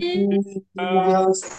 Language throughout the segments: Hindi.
Jesus.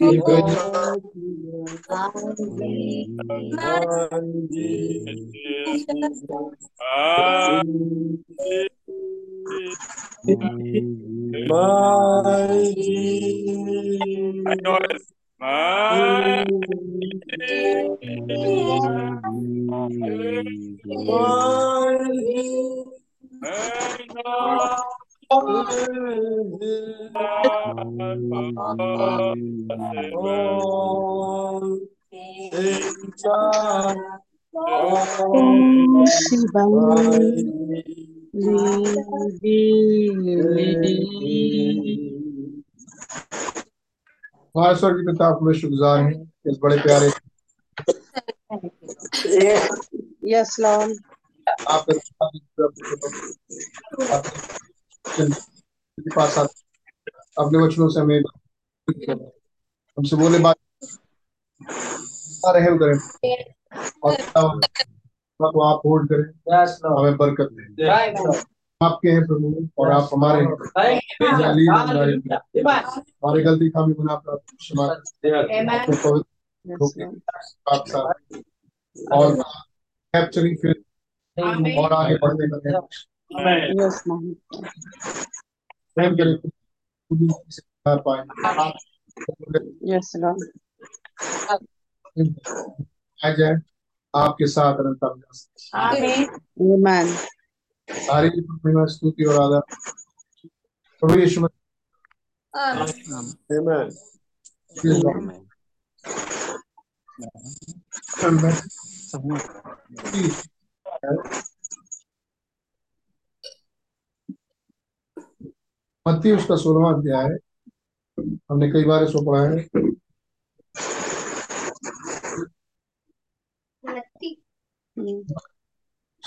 My हमारे की पिता आपको शुक्रगुजार हैं इस बड़े प्यारे Yes, Lord. आपके पास आते अपने वचनों से हमें हमसे बोले बात रहे करें। और तो आप होल्ड करें। हमें बरकत दें। आपके हैं प्रभु और आप हमारे हैं। हमारे गलती खामी गुनाह प्राप्त क्षमा और कैप्चरिंग फिर और आगे बढ़ने का। Yes, ही पाए Yes, Lord. आ जाए आपके साथ अनंत. सारी महिमा स्तुति और आदर। प्रभु यीशु मसीह। Amen. के नाम में। मैं मत्ती उसका सोलवा अध्याय है। हमने कई बार इसको पढ़ा है।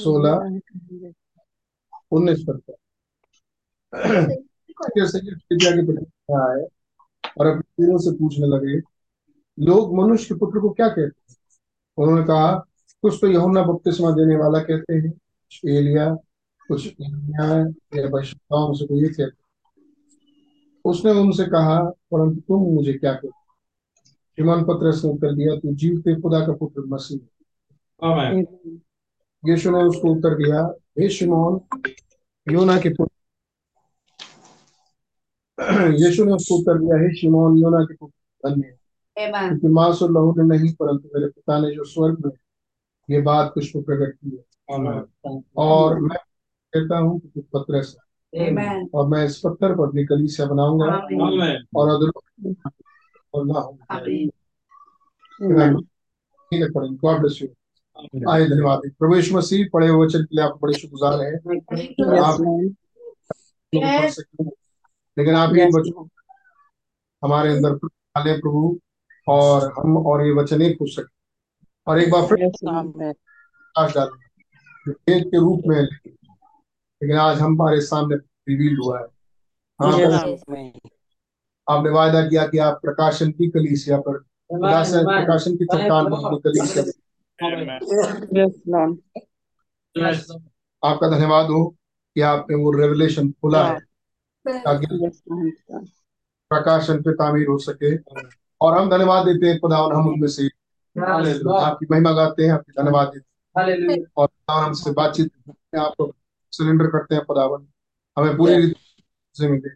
सोलह। उन्नीस प्रति है। और अपने पीरों से पूछने लगे। लोग मनुष्य के पुत्र को क्या कहते हैं? उन्होंने कहा कुछ तो यूहन्ना बपतिस्मा देने वाला कहते हैं। कुछ एलिया कुछ या में से कोई कहते उसने उनसे कहा परंतु तुम मुझे क्या कहते हो? शिमोन पतरस ने उत्तर दिया तू जीवते खुदा का पुत्र मसीह यीशु ने उसको उत्तर दिया हे शिमोन योना के पुत्र यीशु ने उसको उत्तर दिया हे शिमोन योना के पुत्र धन्य क्योंकि मांस और लहू ने नहीं परंतु मेरे पिता ने जो स्वर्ग में ये बात कुछ को प्रकट की है। और मैं कहता हूँ कि तू पतरस है। और मैं इस पत्थर पर अपनी कली से बनाऊँगा और आए धन्यवाद। प्रभु यीशु मसीह पढ़े हुए वचन के लिए आपको बड़े शुक्रगुजार हैं। आप सकते लेकिन आप ये Yes, वचन. हमारे अंदर डालें प्रभु और हम और ये वचन एक पूछ सकें। और एक बार फिर के रूप में लेकिन आज हमारे सामने रिवील हुआ है। हाँ Yes. आपने वायदा किया कि आप प्रकाशन की कलीसिया पर प्रकाशन प्रकाशन की चट्टान कलीसिया आपका धन्यवाद हो कि आपने वो रेवलेशन खुला है। ताकि प्रकाशन पे तामीर हो सके। और हम धन्यवाद देते हैं खुदावन हम उनमें से। आपकी महिमा गाते हैं आपकी धन्यवाद देते हैं। और हमसे बातचीत आपको सरेंडर करते हैं पदावन। हमें पूरी रीति से मिले।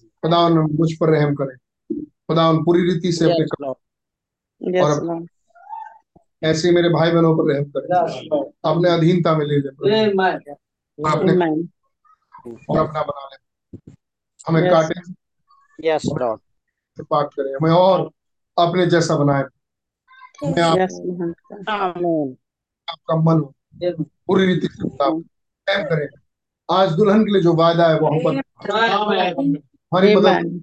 खुदावन मुझ पर रहम करें। पदावन पूरी रीति से अपने Yes. और Yes. ऐसे मेरे भाई बहनों पर रहम करें। अपने अधीनता में ले ले। अपने और अपना बना ले। हमें Yes. काटे। Yes. पाक करें। हमें और अपने जैसा बनाए। आप, Yes. Amen. आपका मन हो। पूरी रीति से रहम करें। आज दुल्हन के लिए जो वायदा है वो हम पर हमारी मदद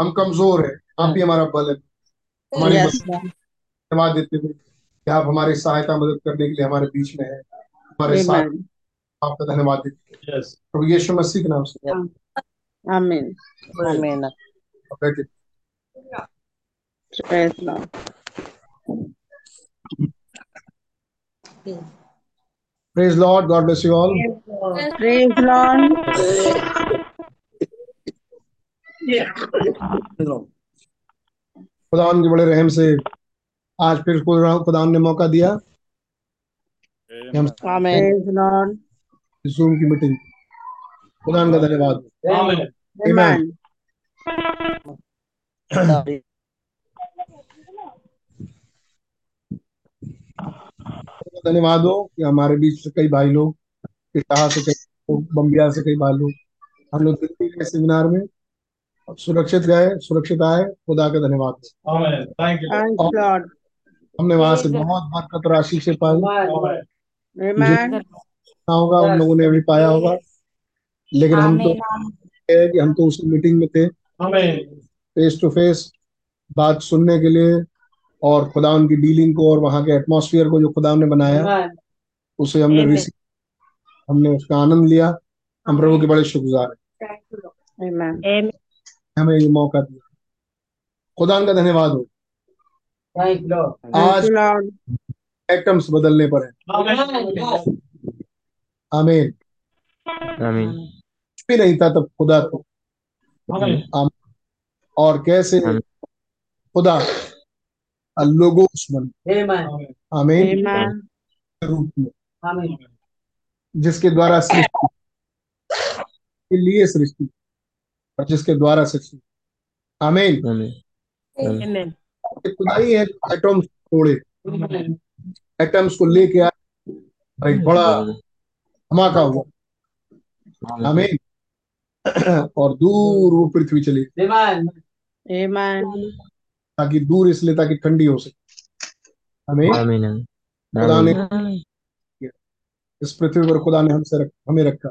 हम कमज़ोर है आप ही हमारा बल है। हमारी. धन्यवाद देते हुए कि आप हमारी सहायता मदद करने के लिए हमारे बीच में है हमारे साथ आपका धन्यवाद देते हैं प्रभु यीशु मसीह के नाम से। Amen. Amen. आप बैठे Praise Lord. Praise lord God bless you all Praise Lord. खुदावन के बड़े रहम से आज फिर खुदा ने मौका दिया। हम. Praise Lord. जूम की मीटिंग खुदावन का धन्यवाद। धन्यवाद हो कि हमारे बीच से कई भाई लोग इटाहा से कई लोग, बम्बिया से कई भाई लोग हम लोग दिल्ली के सेमिनार में सुरक्षित गए सुरक्षित आए। खुदा का धन्यवाद। Thank you, Lord. हमने वहाँ से बहुत बरकत आशीष से पाई। होगा उन लोगों ने भी पाया होगा। लेकिन हम तो कि हम तो उस मीटिंग में थे। फेस टू फेस बात सुनने के लिए और खुदा उनकी डीलिंग को और वहाँ के एटमॉस्फेयर को जो खुदा ने बनाया उसे हमने रिसीव हमने उसका आनंद लिया। हम प्रभु के बड़े शुक्रगुजार हैं। हमें ये मौका दिया। खुदा का धन्यवाद हो। आज एटम्स बदलने पर है। आमीन आमीन कुछ भी नहीं था तब खुदा तो। और कैसे खुदा लोगोस बन आमीन। Amen. रूप में जिसके द्वारा सृष्टि। के लिए सृष्टि। और जिसके द्वारा सृष्टि। आमीन। आमीन। Amen. ये खुदा ही एटम्स तोड़े। एटम्स को लेके आए। एक बड़ा धमाका हुआ। आमीन। और दूर वो पृथ्वी चली. ताकि दूर इसलिए ताकि ठंडी हो सके। हमें आमीन। खुदा ने इस पृथ्वी पर खुदा ने हमसे रख, हमें रखा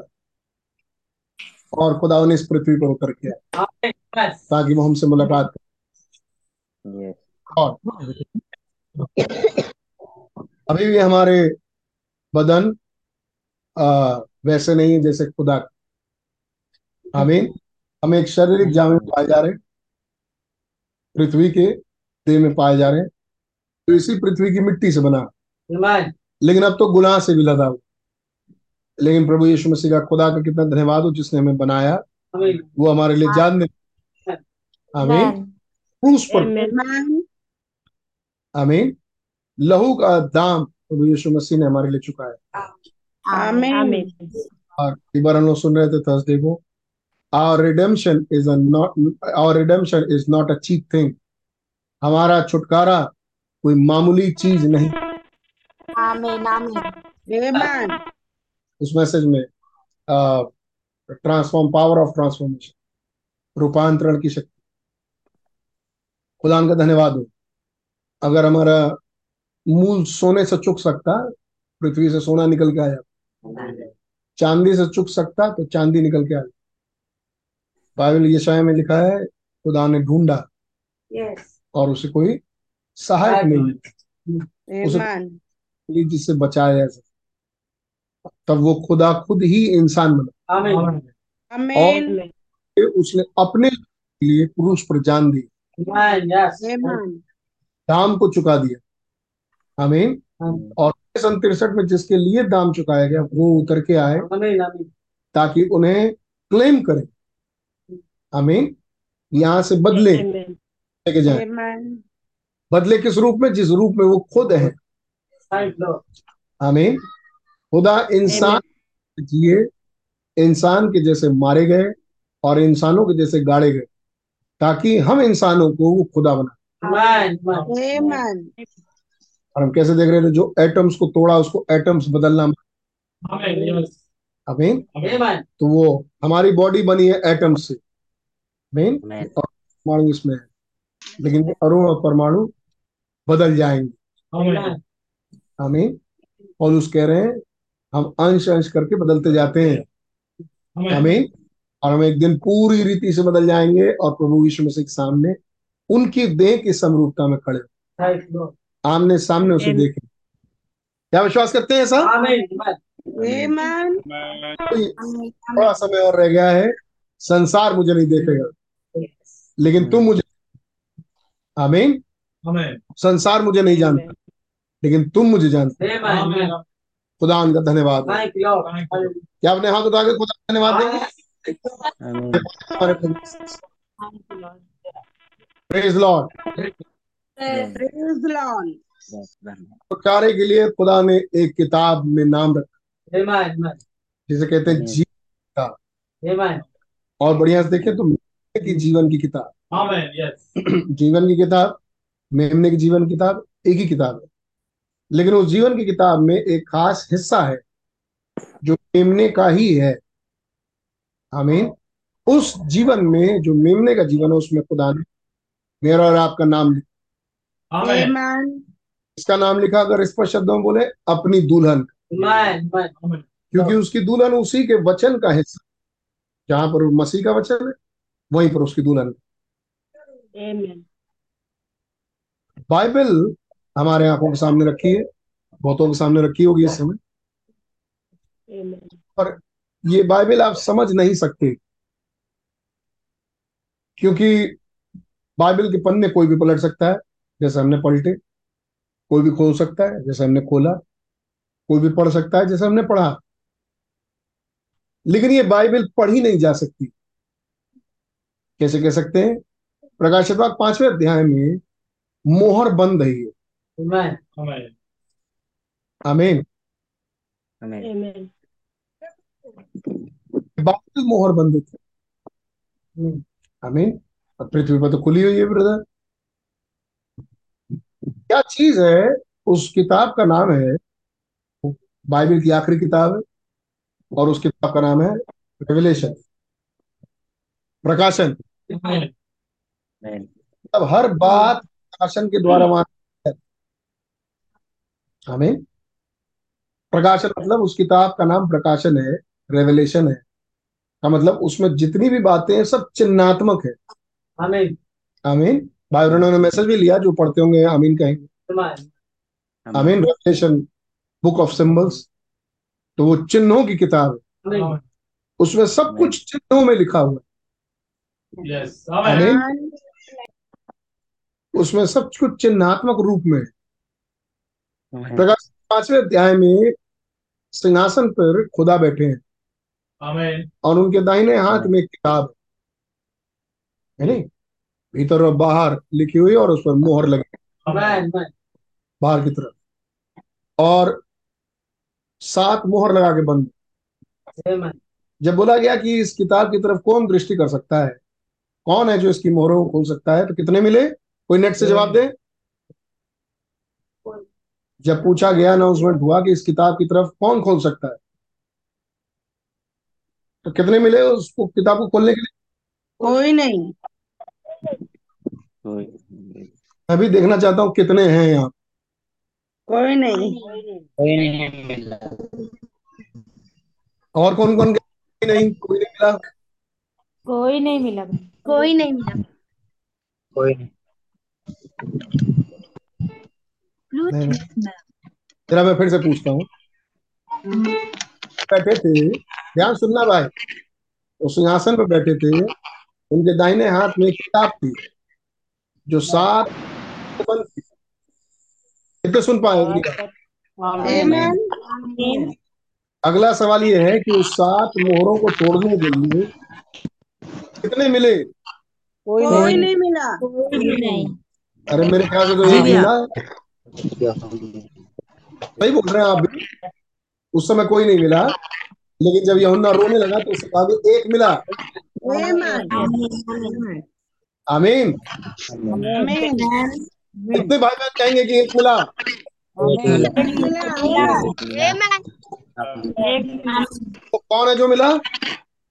और खुदा ने इस पृथ्वी पर उतर किया ताकि वो हमसे मुलाकात करे। और अभी भी हमारे बदन आ, वैसे नहीं है जैसे खुदा हमें हमें एक शारीरिक जामे पाए जा रहे हैं। पृथ्वी के देह में पाए जा रहे हैं। तो इसी पृथ्वी की मिट्टी से बना। लेकिन अब तो गुनाह से भी लदा हुआ। लेकिन प्रभु यीशु मसीह का खुदा का कितना धन्यवाद हो जिसने हमें बनाया। वो हमारे लिए जान दे आमीन क्रूस पर। Amen. आमीन लहू का दाम प्रभु यीशु मसीह ने हमारे लिए चुकाया। Amen. और एक बार हम लोग सुन रहे थे थर्सडे को। Our redemption is a not our redemption is not a cheap thing हमारा छुटकारा कोई मामूली चीज़ नहीं। Amen. उस मैसेज में ट्रांसफॉर्म पावर ऑफ़ ट्रांसफॉर्मेशन रूपांतरण की शक्ति। खुदा का धन्यवाद हो। अगर हमारा मूल सोने से चुक सकता पृथ्वी से सोना निकल के आया चांदी से चुक सकता तो चांदी निकल के आया। बाइबल यशाया में लिखा है खुदा ने ढूंढा yes. और उसे कोई सहायक नहीं मिला। जिससे बचाया जा सके। तब वो खुदा खुद ही इंसान बना। Amen. कि उसने अपने लिए क्रूस पर जान दी। दाम को चुका दिया। आमीन और सन तिरसठ में जिसके लिए दाम चुकाया गया वो उतर के आए ताकि उन्हें क्लेम करें। आमीन? यहाँ से बदले लेके जाए। बदले किस रूप में? जिस रूप में वो खुद है। आमीन? खुदा इंसान जिए इंसान के जैसे मारे गए और इंसानों के जैसे गाड़े गए ताकि हम इंसानों को वो खुदा बना। और हम कैसे देख रहे थे जो एटम्स को तोड़ा उसको एटम्स बदलना। आमीन? तो वो हमारी बॉडी बनी है एटम्स से। और परमाणु इसमें है। लेकिन अणु और परमाणु बदल जाएँगे। आमीन और उस कह रहे हैं हम अंश अंश करके बदलते जाते हैं। आमीन और हम एक दिन पूरी रीति से बदल जाएँगे और प्रभु यीशु मसीह के सामने उनकी देह की समरूपता में खड़े आमने सामने उसे Amen. देखें। क्या विश्वास करते हैं ऐसा? Amen. थोड़ा समय और रह गया है। संसार मुझे नहीं देखेगा। लेकिन तुम मुझे आमीन। संसार मुझे नहीं जानता लेकिन तुम मुझे जानते खुदा उनका धन्यवाद। क्या अपने हाथ उठा के खुदा का धन्यवाद. छुटकारे के लिए खुदा ने एक किताब में नाम रखा। जिसे कहते हैं जीवन और बढ़िया से देखें तो मेमने की जीवन की किताब? जीवन की किताब मेमने की जीवन की किताब एक ही किताब है। लेकिन उस जीवन की किताब में एक खास हिस्सा है जो मेमने का ही है। आमीन उस जीवन में जो मेमने का जीवन है उसमें खुदा ने मेरा और आपका नाम लिखा। इसका नाम लिखा अगर स्पष्ट शब्दों में बोले अपनी दुल्हन। क्योंकि उसकी दुल्हन उसी के वचन का हिस्सा जहाँ पर मसीह का वचन है। वहीं पर उसकी दुल्हन. बाइबल हमारे आँखों के सामने रखी है बहुतों के सामने रखी होगी इस समय। पर ये बाइबल आप समझ नहीं सकते क्योंकि बाइबल के पन्ने कोई भी पलट सकता है जैसे हमने पलटे कोई भी खोल सकता है जैसे हमने खोला कोई भी पढ़ सकता है जैसे हमने पढ़ा। लेकिन ये बाइबल पढ़ी नहीं जा सकती। कैसे कह सकते हैं? प्रकाशित वाक्य पाँचवें अध्याय में मोहर बंद है। ये आमीन Amen. बाइबल मोहर बंद थे। आमीन और पृथ्वी पर तो खुली हुई है ब्रदर क्या चीज़ है? उस किताब का नाम है बाइबल की आखिरी किताब है और उस किताब का नाम है रेवलेशन प्रकाशन। अब हर बात प्रकाशन के द्वारा वहाँ है। आमीन। प्रकाशन मतलब उस किताब का नाम प्रकाशन है रेवलेशन है। का मतलब उसमें जितनी भी बातें हैं सब चिन्हात्मक है। आमीन। भाई उन्होंने मैसेज भी लिया जो पढ़ते होंगे आमीन कहेंगे। आमीन। रेवलेशन बुक ऑफ़ सिंबल्स तो वो चिन्हों की किताब है। उसमें सब कुछ चिन्हों में लिखा हुआ है। आमीन उसमें सब कुछ चिन्हात्मक रूप में। प्रकाश पाँचवें अध्याय में सिंहासन पर खुदा बैठे हैं। और उनके दाहिने हाथ में एक किताब। है है नहीं? भीतर और बाहर लिखी हुई और उस पर मोहर लगी। बाहर की तरफ़। और सात मोहर लगा के बंद। जब बोला गया कि इस किताब की तरफ़ कौन दृष्टि कर सकता है? कौन है जो इसकी मोहरों को खोल सकता है? तो कितने मिले? कोई नेट से जवाब दे। जब पूछा गया अनाउंसमेंट हुआ कि इस किताब की तरफ़ कौन खोल सकता है? तो कितने मिले उसको किताब को खोलने के लिए? कोई नहीं। मैं भी देखना चाहता हूँ कितने हैं यहाँ। कोई नहीं। मिला। और कौन कौन? नहीं कोई नहीं मिला। कोई नहीं मिला। कोई नहीं मिला। नहीं, नहीं। जरा मैं फिर से पूछता हूँ। बैठे थे। ध्यान सुनना भाई। वो सिंहासन पर बैठे थे। उनके दाहिने हाथ में किताब थी जो सात थी। कितने सुन पाए. अगला सवाल ये है कि उस सात मोहरों को तोड़ने के लिए कितने मिले? कोई कोई नहीं। मिला। कोई नहीं। अरे मेरे ख्याल से तो एक मिला। सही बोल रहे हैं आप भी। उस समय कोई नहीं मिला। लेकिन जब यहुन्ना रोने लगा तो उसके बाद एक मिला। आमीन आमीन। आमीन। कितने भाई बहन कहेंगे कि एक मिला। तो कौन है जो मिला?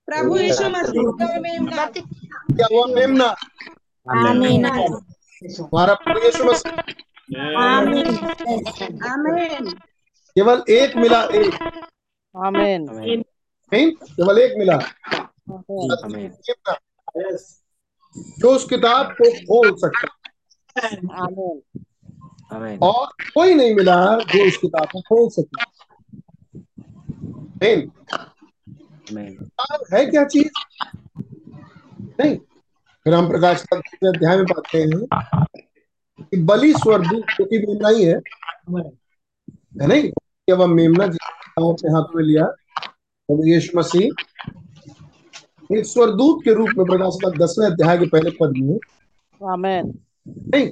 प्रभु यीशु मसीह। क्या हुआ मेमना आमीन। हमारा प्रभु यीशु मसीह आमीन। आमीन। केवल एक मिला एक। आमीन। आमीन। केवल एक मिला। आमीन। जो उस किताब को खोल सकता आमीन। आमीन। और कोई नहीं मिला जो उस किताब को खोल सके। आमीन आमीन। किताब है क्या चीज़? नहीं फिर हम प्रकाश का अध्याय में पाते हैं कि बलि स्वर्गदूत जो कि मेमना ही है। है नहीं? कि अब हम मेमना जिसको अपने हाथ में लिया प्रभु यीशु मसीह एक स्वर्गदूत के रूप में प्रकाश का दसवें अध्याय के पहले पद में। आमीन। नहीं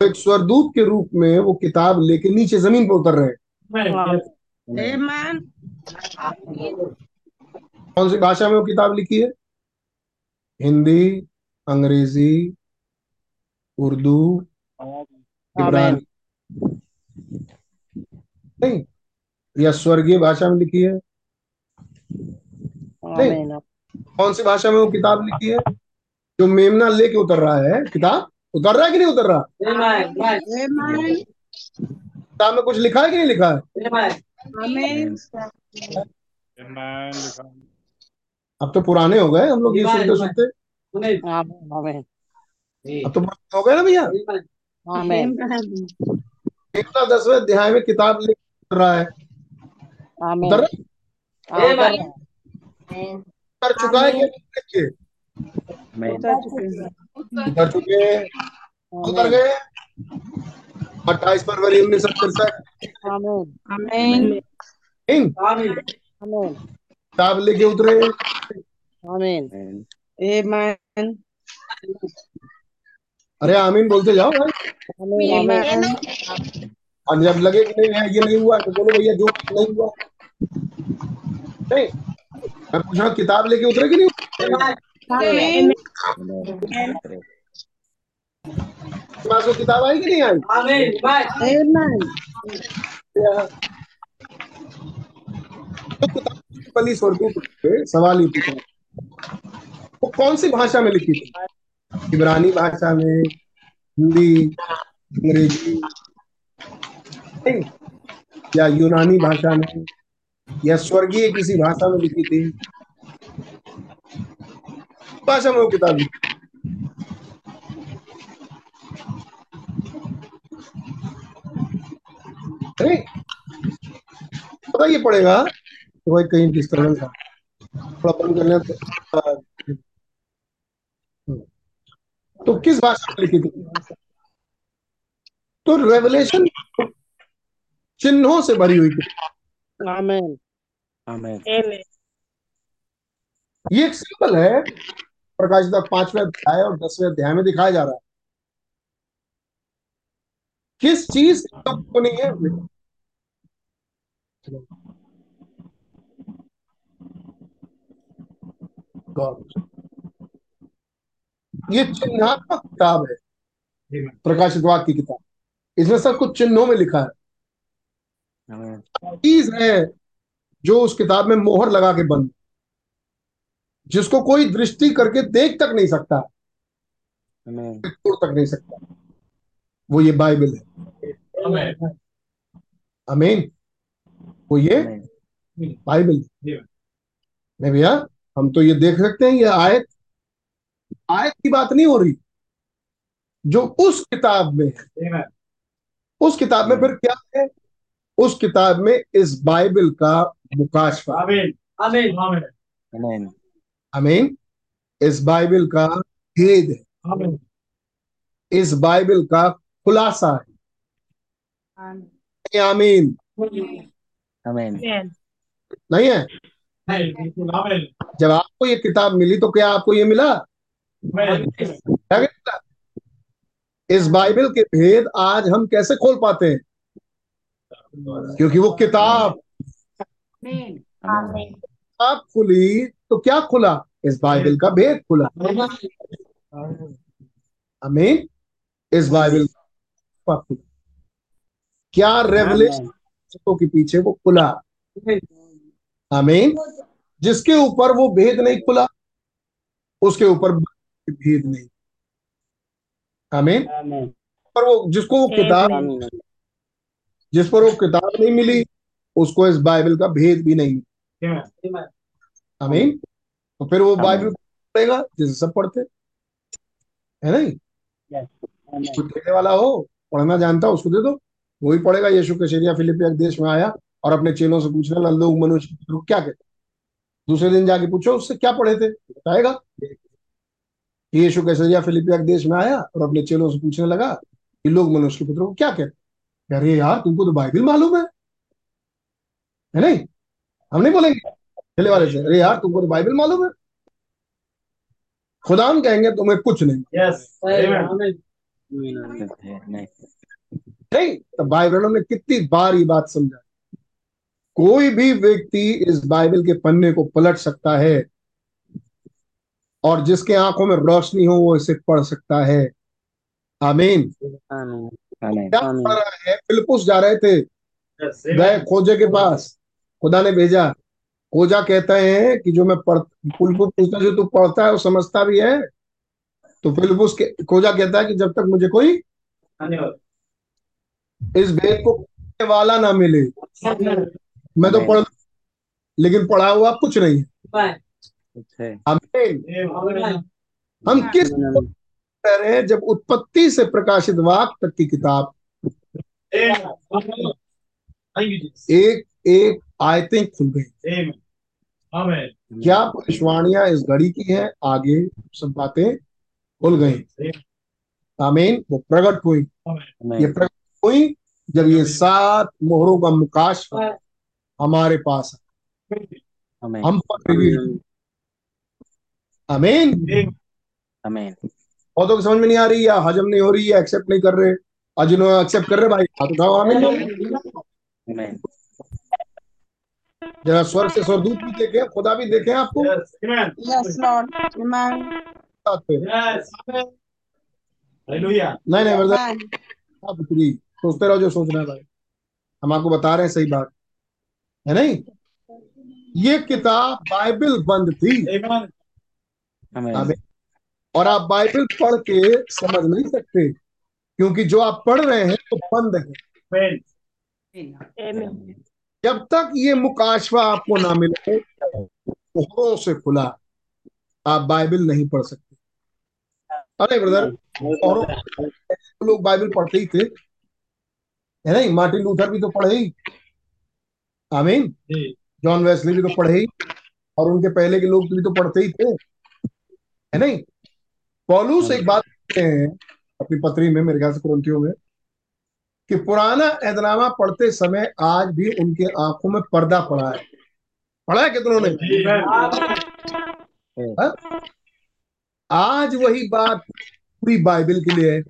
तो एक स्वर्गदूत के रूप में वो किताब लेके नीचे ज़मीन पर उतर रहे कौन सी भाषा में वो किताब लिखी है? हिंदी अंग्रेज़ी उर्दू इब्रानी। नहीं या स्वर्गीय भाषा में लिखी है? आमीन कौन सी भाषा में वो किताब लिखी है? जो मेमना लेके उतर रहा है किताब? उतर रहा है कि नहीं उतर रहा? किताब में कुछ लिखा है कि नहीं लिखा है? आमीन अब तो पुराने हो गए हम लोग ये सुनते सुनते। अब तो पुराने हो गए ना भैया? दसवें अध्याय में किताब लिख रहा है। आमीन। उतर। उतर। चुका है कि नहीं उतर के? आमीन उतर चुके उतर गए। अट्ठाईस फरवरी उन्नीस सौ तिरसठ। आमीन आमीन आमीन किताब लेके उतरे। आमीन। आमीन आमीन अरे आमीन बोलते जाओ भाई। आमीन और जब लगे कि नहीं है ये नहीं हुआ तो बोलो भैया जो नहीं हुआ। नहीं मैं पूछ रहा हूँ किताब लेके उतरे कि नहीं? आमीन आमीन पास वो किताब आई कि नहीं आई? आमीन तो किताब पली स्वर्गदूत से सवाल ही पूछा। वो कौन सी भाषा में लिखी थी? इब्रानी भाषा में, हिंदी, अंग्रेज़ी या यूनानी भाषा में, या स्वर्गीय किसी भाषा में लिखी थी? भाषा में वो किताब लिखी पता पड़ेगा कि भाई कहीं डिस्टर्बेंस है थोड़ा बंद कर लें तो तो किस भाषा में लिखी थी? तो रेवलेशन चिन्हों से भरी हुई थी। आमीन आमीन ये एक सिंबल है प्रकाशिता पाँचवें अध्याय और दसवें अध्याय में दिखाया जा रहा है। किस चीज़ को नहीं है? God. ये चिन्हात्मक किताब है। प्रकाशित वाक्य की किताब। इसमें सब कुछ चिन्हों में लिखा है। चीज़ है जो उस किताब में मोहर लगा के बंद जिसको कोई दृष्टि करके देख तक नहीं सकता। तोड़ तक नहीं सकता। वो ये बाइबल है। अमीन वो ये बाइबल है। नहीं भैया? हम तो ये देख सकते हैं ये आयत आयत की बात नहीं हो रही। जो उस किताब में है उस किताब में फिर क्या है? उस किताब में इस बाइबल का मुकाशफा आमीन अमीन इस बाइबल का भेद है। इस बाइबल का खुलासा है। आमीन। आमीन नहीं है? जब आपको ये किताब मिली तो क्या आपको ये मिला? क्या? इस बाइबल के भेद आज हम कैसे खोल पाते हैं? क्योंकि वो किताब। आमीन। किताब खुली तो क्या खुला? इस बाइबल का भेद खुला। आमीन। इस बाइबल का क्या रेवलेशन के पीछे वो खुला? आमीन। जिसके ऊपर वो भेद नहीं खुला उसके ऊपर भेद नहीं। आमीन। पर वो जिसको वो किताब जिस पर वो किताब नहीं मिली उसको इस बाइबल का भेद भी नहीं। मिला आमीन। तो फिर वो बाइबल पढ़ेगा जैसे सब पढ़ते। है नहीं? देने वाला हो पढ़ना जानता उसको दे दो। वही पढ़ेगा यीशु के शरीर फिलिपिया देश में आया। और अपने चेलों से पूछने लगा लोग मनुष्य के पुत्र को क्या कहते दूसरे दिन जाके पूछो उससे क्या पढ़े थे? बताएगा। यीशु के शरीर फिलिपिया के देश में आया और अपने चेलों से पूछने लगा कि लोग मनुष्य के पुत्र को क्या कहते अरे यार तुमको तो बाइबिल मालूम है। है नहीं? हम नहीं बोलेंगे। चले वाले से अरे यार तुमको तो बाइबल मालूम है। खुदा हम कहेंगे तुम्हें कुछ नहीं। नहीं नहीं तो बाइबल में कितनी बार ये बात समझा कोई भी व्यक्ति इस बाइबल के पन्ने को पलट सकता है और जिसके आँखों में रोशनी हो वो इसे पढ़ सकता है। आमीन। क्या है? फिलिपुस जा रहे थे। गए खोजे के पास। खुदा ने भेजा। खोजा कहते हैं कि जो मैं पढ़ फिलिपुस पूछता जो तू पढ़ता है वो समझता भी है। तो फिलिपुस के खोजा कहता है कि जब तक मुझे कोई इस भेद को वाला ना मिले। मैं तो पढ़ लेकिन पढ़ा हुआ कुछ नहीं। है अच्छा। हम किस कह रहे हैं जब उत्पत्ति से प्रकाशित वाक तक की किताब? एक एक आयतें खुल गई। क्या भविष्यवाणियाँ इस घड़ी की है? आगे सब बातें खुल गई। आमीन। वो प्रकट हुई। ये प्रकट हुई जब ये सात मोहरों का मुकाश हमारे पास है। हम पर रिवील आमीन आमीन बहुतों को समझ में नहीं आ रही या हजम नहीं हो रही है एक्सेप्ट नहीं कर रहे। और जिन्होंने एक्सेप्ट कर रहे भाई हाथ उठाओ आमीन। आमीन जरा स्वर्ग से स्वर्गदूत भी देखे खुदा भी देखे आपको? Yes, Lord. Amen. साथ पे नहीं नहीं सोचते रहो जो सोचना है भाई। हम आपको बता रहे हैं सही बात। है नहीं? ये किताब बाइबल बंद थी। और आप बाइबल पढ़ के समझ नहीं सकते क्योंकि जो आप पढ़ रहे हैं तो बंद है। जब तक ये मुकाशवा आपको ना मिले मोहरों से खुला आप बाइबल नहीं पढ़ सकते। अरे ब्रदर मोहरों लोग बाइबल पढ़ते ही थे। है नहीं? मार्टिन लूथर भी तो पढ़े ही। आमीन। जॉन वेस्ली भी तो पढ़े ही और उनके पहले के लोग भी तो पढ़ते ही थे। है नहीं? पौलुस एक बात कहते हैं अपनी पत्री में मेरे ख्याल से कुरंतियों में कि पुराना ऐदनामा पढ़ते समय आज भी उनके आँखों में पर्दा पड़ा है। पढ़ा है कितनों ने? हाँ? आज वही बात पूरी बाइबल के लिए है।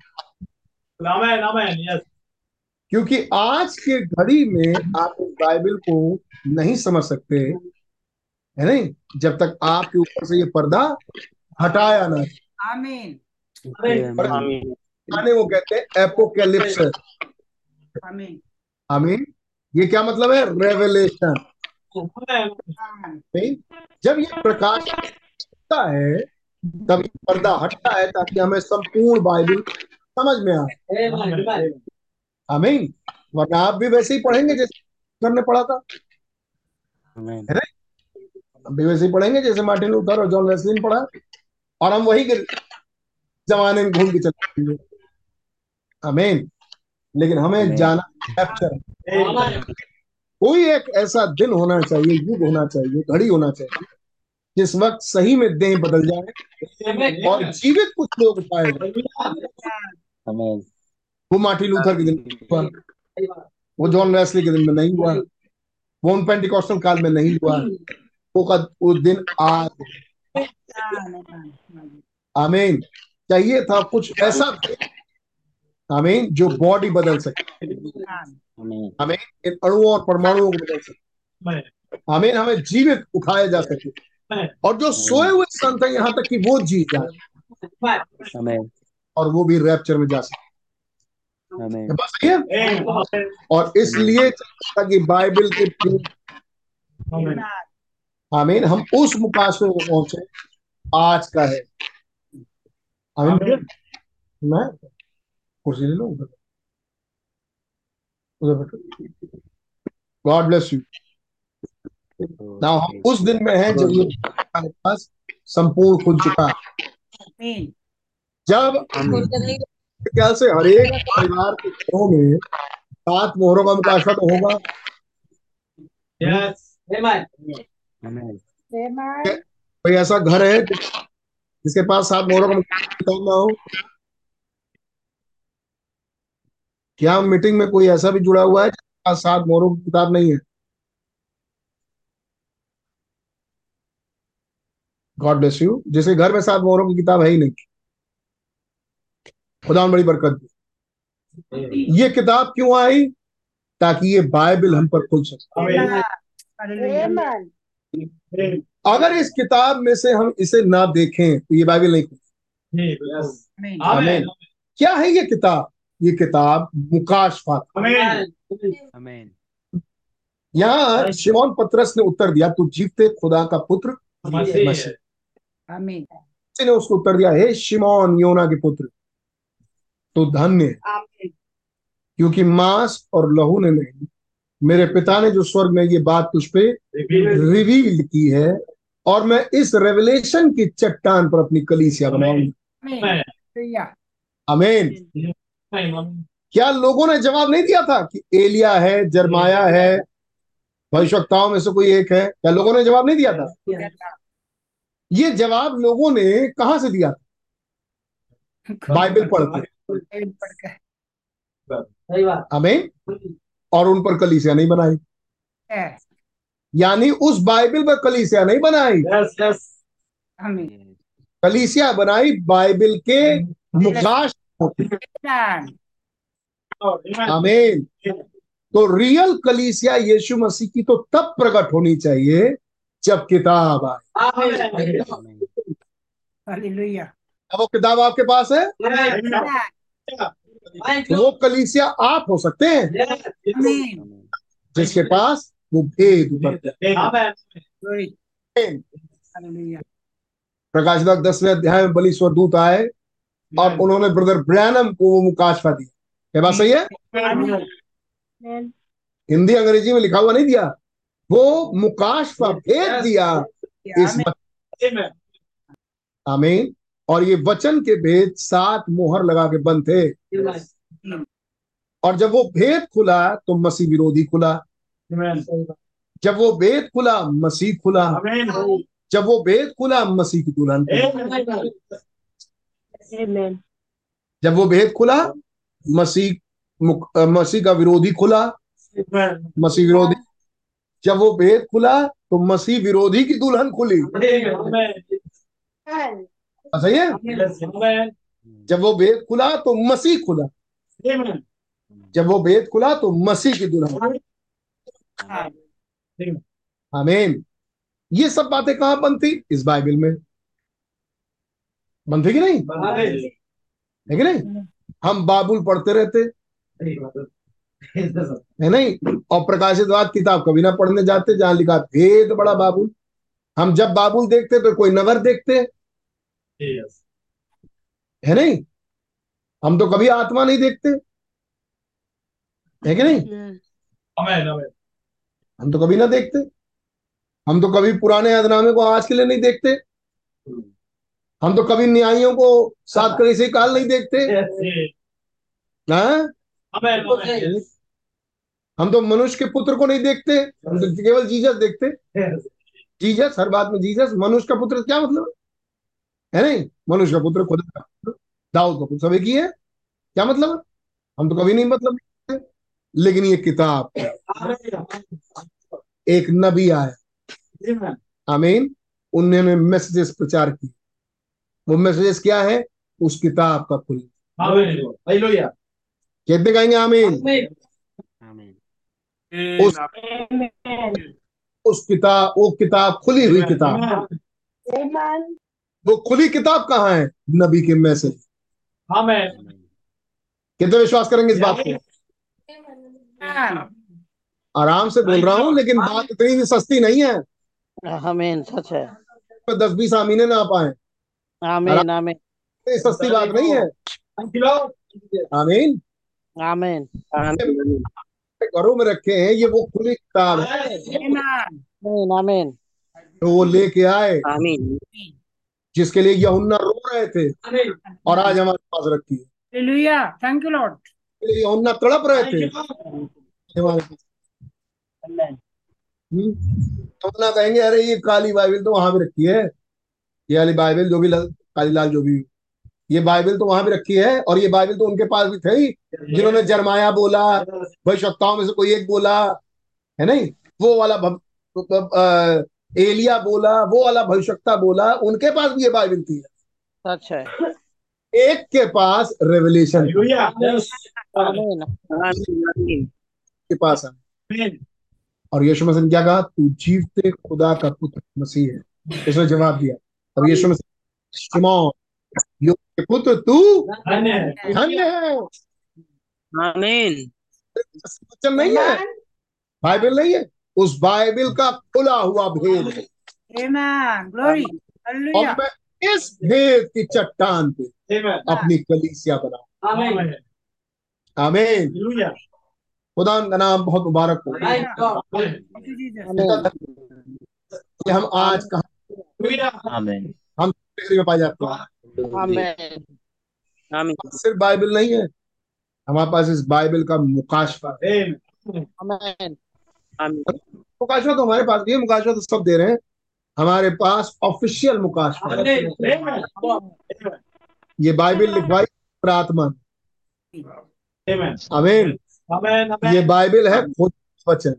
क्योंकि आज के घड़ी में आप इस बाइबल को नहीं समझ सकते है नहीं? जब तक आपके ऊपर से ये पर्दा हटाया ना आमीन। आमीन। वो कहते हैं एपोकेलिप्स आमीन। आमीन। ये क्या मतलब है? रेवलेशन जब ये प्रकाश होता है तब ये पर्दा हटता है ताकि हमें संपूर्ण बाइबल समझ में आए। आमीन वरना आप भी वैसे ही पढ़ेंगे जैसे ने पढ़ा था। आमीन भी वैसे ही पढ़ेंगे जैसे मार्टिन लूथर और जॉन वेस्ली ने पढ़ा। और हम वही के जमाने में घूम के चलेंगे आमीन लेकिन हमें आमीन। जाना कैप्चर कोई एक ऐसा दिन होना चाहिए युग होना चाहिए घड़ी होना चाहिए जिस वक्त सही में देह बदल जाए और जीवित कुछ लोग पाए। वो मार्टिन लूथर के दिन हुआ। वो जॉन वेस्ली के दिन में नहीं हुआ। वो उन पेंटिकॉस्टल काल में नहीं हुआ। वो का वो दिन आज आमीन। चाहिए था कुछ ऐसा आमीन जो बॉडी बदल सके। आमीन। हमें इन अणुओं और परमाणुओं को बदल सके। हमें हमें जीवित उठाया जा सके। और जो सोए हुए संत हैं यहाँ तक कि वो जी जाए। और वो भी रैप्चर में जा सके। ये। है और इसलिए कि बाइबल के आमीन। हम उस मुकाशे को पहुँचे। आज का है। आमीन। मैं कुर्सी ले लो? गॉड ब्लेस यू नाउ हम उस दिन में हैं जब ये हमारे पास संपूर्ण खुल चुका जब ख्याल से हर एक परिवार के घरों में सात मोहरों का मुकाशा तो होगा। कोई ऐसा घर है जिसके पास सात मोहरों का मुकाशा ना हो? क्या मीटिंग में कोई ऐसा भी जुड़ा हुआ है जिसके पास सात मोहरों की किताब नहीं है? गॉड ब्लेस यू जिसके घर में सात मोहरों की किताब है ही नहीं। खुदा बड़ी बरकत दी। ये किताब क्यों आई? ताकि ये बाइबल हम पर खुल सके। अगर इस किताब में से हम इसे ना देखें तो ये बाइबल नहीं खुल क्या है ये किताब? ये किताब मुकाशफा यहाँ शिमोन पत्रस ने उत्तर दिया तू जीवते खुदा का पुत्र मसीह ने उसको उत्तर दिया? हे शिमोन योना के पुत्र। तो धन्य। क्योंकि मांस और लहू ने नहीं मेरे पिता ने जो स्वर्ग में ये बात तुझ पे रिवील की है और मैं इस रेवलेशन की चट्टान पर अपनी कलीसिया बनाऊँगा। अमेन क्या लोगों ने जवाब नहीं दिया था कि एलिया है जरमाया है? भविष्यताओं में से कोई एक है? क्या लोगों ने जवाब नहीं दिया था? ये जवाब लोगों ने कहा से दिया था? बाइबल पढ़ के अमेन और उन पर कलीसिया नहीं बनाई। यानी उस बाइबल पर कलीसिया नहीं बनाई। आमीन। कलीसिया बनाई बाइबल के मुकाश Amen. आमीन। तो रियल कलीसिया यीशु मसीह की तो तब प्रकट होनी चाहिए जब किताब आए. अब वो किताब आपके पास है? वो कलीसिया आप हो सकते हैं. जिसके पास वो भेद. हैं. प्रकाश बाग दसवें अध्याय में बलि स्वरदूत आए और उन्होंने ब्रदर ब्रैनम को वो मुकाशफा दिया। क्या बात सही है? हिंदी अंग्रेज़ी में लिखा हुआ नहीं दिया? वो मुकाशफा भेद दिया इस आमीन और ये वचन के भेद सात मोहर लगा के बंद थे। और जब वो भेद खुला तो मसीह विरोधी खुला। जब वो भेद खुला मसीह खुला। जब वो भेद खुला मसीह की दुल्हन जब वो भेद खुला मसीह मसीह का विरोधी खुला। मसीह विरोधी। जब वो भेद खुला तो मसीह विरोधी की दुल्हन खुली। सही है? जब वो भेद खुला तो मसीह खुला। जब वो भेद खुला तो मसीह की दुल्हन। आमीन। ये सब बातें कहाँ बनती? इस बाइबल में। बनती कि नहीं? है कि नहीं? हम बाबुल पढ़ते रहते। है नहीं? और प्रकाशितवाद किताब कभी ना पढ़ने जाते जहाँ लिखा भेद बड़ा बाबुल। हम जब बाबुल देखते तो कोई नगर देखते। है नहीं? हम तो कभी आत्मा नहीं देखते। है कि नहीं? हम तो कभी ना देखते। हम तो कभी पुराने अदनामे को आज के लिए नहीं देखते। हम तो कभी न्यायियों को सात कड़ी से काल नहीं देखते। हाँ? हम तो मनुष्य के पुत्र को नहीं देखते। हम तो केवल जीजस देखते। जीजस हर बात में जीजस मनुष्य का पुत्र क्या मतलब? है नहीं मनुष्य का पुत्र खुदा का पुत्र दाऊद का पुत्र सब एक ही है? क्या मतलब? हम तो कभी नहीं मतलब। लेकिन ये किताब एक नबी आया। आमीन। उन्होंने मैसेजेस प्रचार किए। वो मैसेजेस क्या है? उस किताब का खुल. कितने कहेंगे आमीन। उस उस किताब वो किताब खुली हुई किताब. वो खुली किताब कहाँ है? नबी के मैसेज Amen. आमीन कितने विश्वास करेंगे इस बात को आराम से बोल रहा हूँ लेकिन बात इतनी भी सस्ती नहीं है। आमीन सच है। दस बीस आमीने ना आ पाए। आमीन आमीन। इतनी सस्ती बात नहीं है। Thank you, Lord. आमीन। आमीन। घरों में रखे हैं ये वो खुली किताब है। आमीन आमीन। तो वो लेके आए। आमीन। जिसके लिए यहुन्ना रो रहे थे और आज हमारे पास रखी है। Lord. इसके लिए यहुन्ना तड़प रहे थे। हमारे पास। हम्म? यहुन्ना कहेंगे अरे ये काली बाइबल तो वहाँ भी रखी है। ये वाली बाइबल जो भी काली लाल जो भी। ये बाइबल तो वहाँ भी रखी है और ये बाइबल तो उनके पास भी थी जिन्होंने जरमाया बोला भविष्यताओं में से कोई एक बोला है नहीं? वो वाला भव, भव- अ, एलिया बोला वो वाला भविष्यता बोला उनके पास भी ये बाइबल थी अच्छा। एक के पास रेवलेशन आमीन के पास है। और यीशु मसीह ने क्या कहा? तू जीवते खुदा का पुत्र मसीह है। उसने जवाब दिया। और यीशु मसीह शिमोन पुत्र तू धन्य है। आमीन वचन नहीं है। बाइबल नहीं है। उस बाइबल का खुला हुआ भेद है। और मैं इस भेद की चट्टान पे अपनी कलीसिया बनाऊ. आमीन खुदा का नाम बहुत मुबारक हो। कि हम आज कहा हम में पाए जाते हैं आमीन आमीन सिर्फ़ बाइबल नहीं है। हमारे पास इस बाइबल का मुकाशफा है। मुकाशफा तो हमारे पास भी है मुकाशवा तो सब दे रहे हैं हमारे पास ऑफिशियल मुकाशवा है Amen. Amen. ये बाइबल लिखवाई प्रार्थना. आमीन Amen. ये. बाइबल है खुद वचन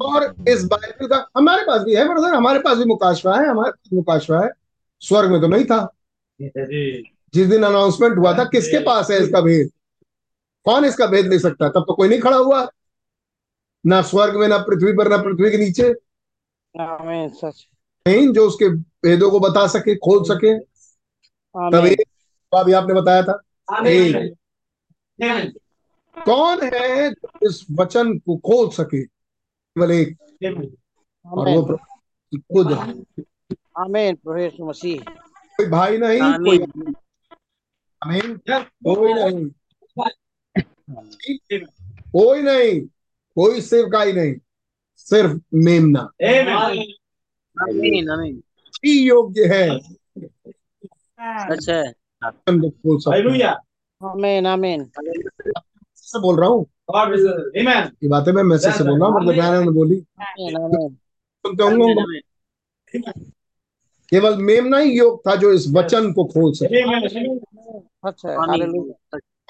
और इस बाइबल का हमारे पास भी है ब्रदर हमारे पास भी मुकाशवा है हमारे पास मुकाशवा है स्वर्ग में तो नहीं था जिस दिन अनाउंसमेंट हुआ था किसके पास है इसका भेद कौन इसका भेद ले सकता है तब तो कोई नहीं खड़ा हुआ ना स्वर्ग में ना पृथ्वी पर ना पृथ्वी के नीचे। सच। नहीं जो उसके भेदों को बता सके खोल सके। तब आमीन एक अभी आपने बताया था. Amen. कौन है जो इस वचन को खोल सके? केवल एक। और वो खुद। आमीन प्रभु मसीह। कोई भाई नहीं कोई आमीन। आमीन कोई नहीं। कोई नहीं। कोई सेवकाई नहीं सिर्फ़ मेमना। Amen. आमीन आमीन ही। योग्य है. आमीन आमीन से बोल रहा हूँ. ये बातें मैं मैसेज से बोल रहा हूँ मतलब मैंने बोली। केवल मेमना ही योग था जो इस वचन को खोल सके।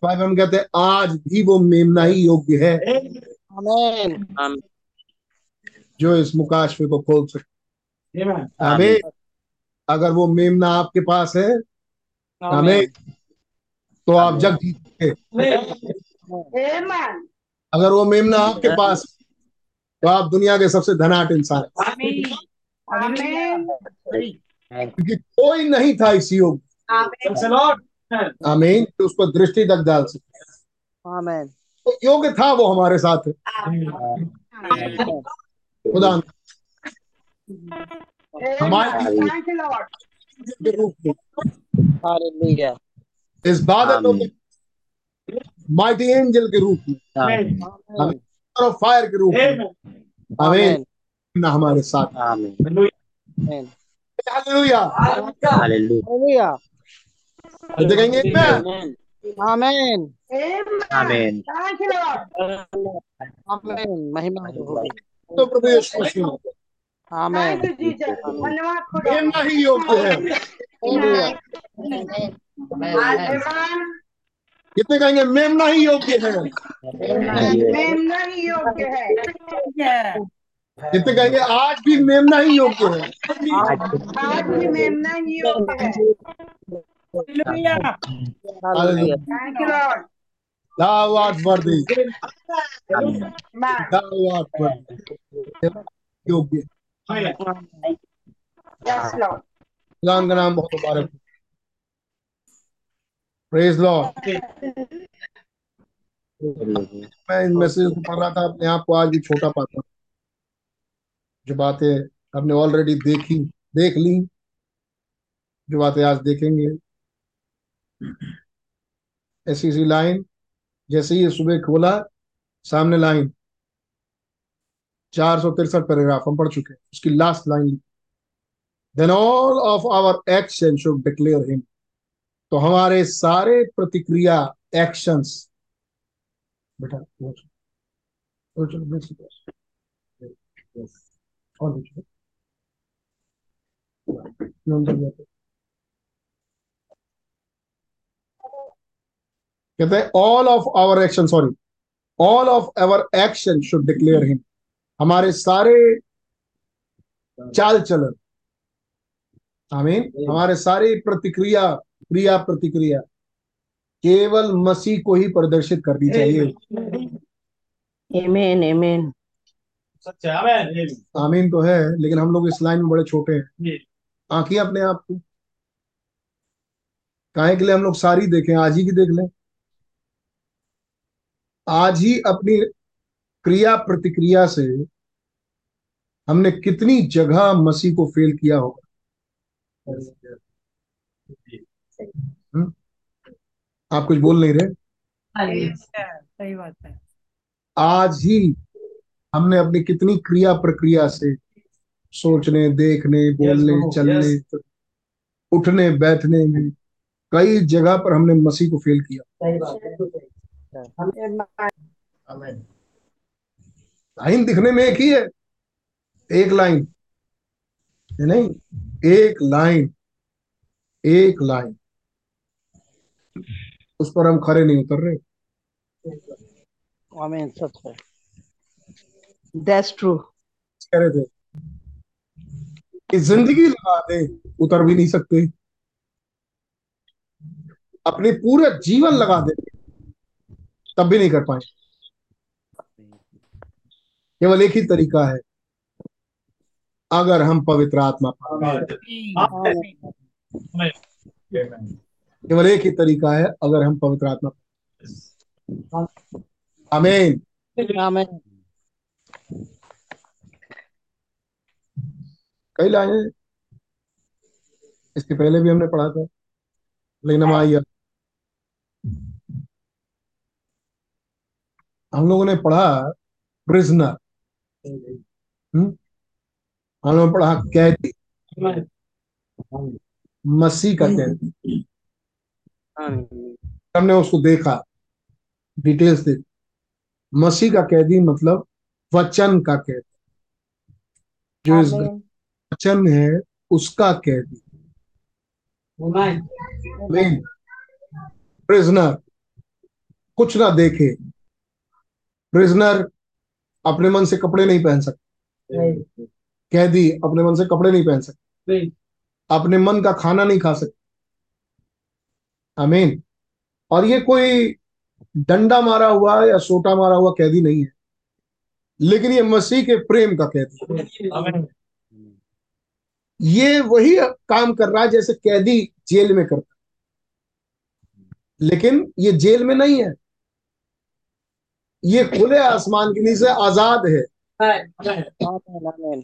बाइबल हम कहते हैं आज भी वो मेमना ही योग्य है. आमीन जो इस मुकाशफे को खोल सके Amen. आमीन। अगर वो मेमना आपके पास है आमीन। तो आप जग जीतोगे Amen. अगर वो मेमना आपके पास तो आप दुनिया के सबसे धनाट इंसान क्योंकि कोई नहीं था इस योग. आमीन। तो उसको दृष्टि तक डाल सके आमीन तो योग्य था वो हमारे साथ। खुदा हमारे में इस बादलों के माइटी एंजल के रूप में। और फायर के रूप में। Amen. आमीन। ना हमारे साथ। आमीन। हालेलुया। हालेलुया। हालेलुया। कहते कहेंगे amen। आमीन Amen. आमीन. आमीन महिमा तो प्रभु यीशु मसीह आमीन. धन्यवाद खुदा मेमना ही योग्य है कितने कहेंगे मेमना ही योग्य है मेमना ही योग्य है। कितने कहेंगे आज भी मेमना ही योग्य है आज भी मेमना ही योग्य है। Hallelujah. Thank you Lord Thou art worthy. Thou art worthy. Lord खुदावन का नाम बहुत मुबारक प्रेज लॉर्ड मैं इन मैसेज को पढ़ रहा था अपने आप को आज भी छोटा पाता जो बातें हमने ऑलरेडी देखी देख ली जो बातें आज देखेंगे ऐसी सी लाइन जैसे ही सुबह खोला, सामने लाइन चार सौ तिरसठ पैराग्राफ हम पढ़ चुके हैं, उसकी last line then all of our action should declare him तो हमारे सारे प्रतिक्रिया एक्शंस बेटा. और भी चलो। नंबर जाते। कहते हैं all of our action sorry all of our action should declare him हमारे सारे चाल चलन। आमीन। हमारे सारी प्रतिक्रिया क्रिया प्रतिक्रिया केवल मसीह को ही प्रदर्शित करनी चाहिए. सच है आमीन। तो है लेकिन हम लोग इस लाइन में बड़े छोटे हैं। जी। आंखिए अपने आप को। काहे के लिए हम लोग सारी देखें आज ही की देख लें। आज ही अपनी क्रिया प्रतिक्रिया से हमने कितनी जगह मसीह को फेल किया होगा। हम्म? आप कुछ बोल नहीं रहे? सही बात है। आज ही हमने अपनी कितनी क्रिया प्रक्रिया से सोचने देखने बोलने चलने उठने बैठने में कई जगह पर हमने मसीह को फेल किया। लाइन दिखने में एक ही है। एक लाइन। है नहीं एक लाइन। एक लाइन। उस पर हम खड़े नहीं उतर रहे। Amen. सच है। That's true. कह रहे थे कि ज़िंदगी लगा दे उतर भी नहीं सकते। अपने पूरा जीवन लगा दे। तब भी नहीं कर पाए। केवल एक ही तरीका है। अगर हम पवित्र आत्मा पाए केवल एक ही तरीका है अगर हम पवित्र आत्मा आमीन। Amen. कई लाइनें इसके पहले भी हमने पढ़ा था। लेकिन हम आइए। हम लोगों ने पढ़ा प्रिजनर हम लोगों ने पढ़ा कैदी। मसीह का कैदी। हमने उसको देखा। डिटेल्स देख मसीह का कैदी मतलब वचन का कैदी। जो इस वचन है उसका कैदी। प्रिजनर कुछ ना देखे। प्रिजनर अपने मन से कपड़े नहीं पहन सकते। कैदी अपने मन से कपड़े नहीं पहन सकते। अपने मन का खाना नहीं खा सकते। आमीन और ये कोई डंडा मारा हुआ या सोटा मारा हुआ कैदी नहीं है। लेकिन ये मसीह के प्रेम का कैदी है। ये वही काम कर रहा है जैसे कैदी जेल में करता लेकिन ये जेल में नहीं है। ये खुले आसमान के नीचे आज़ाद है. Amen.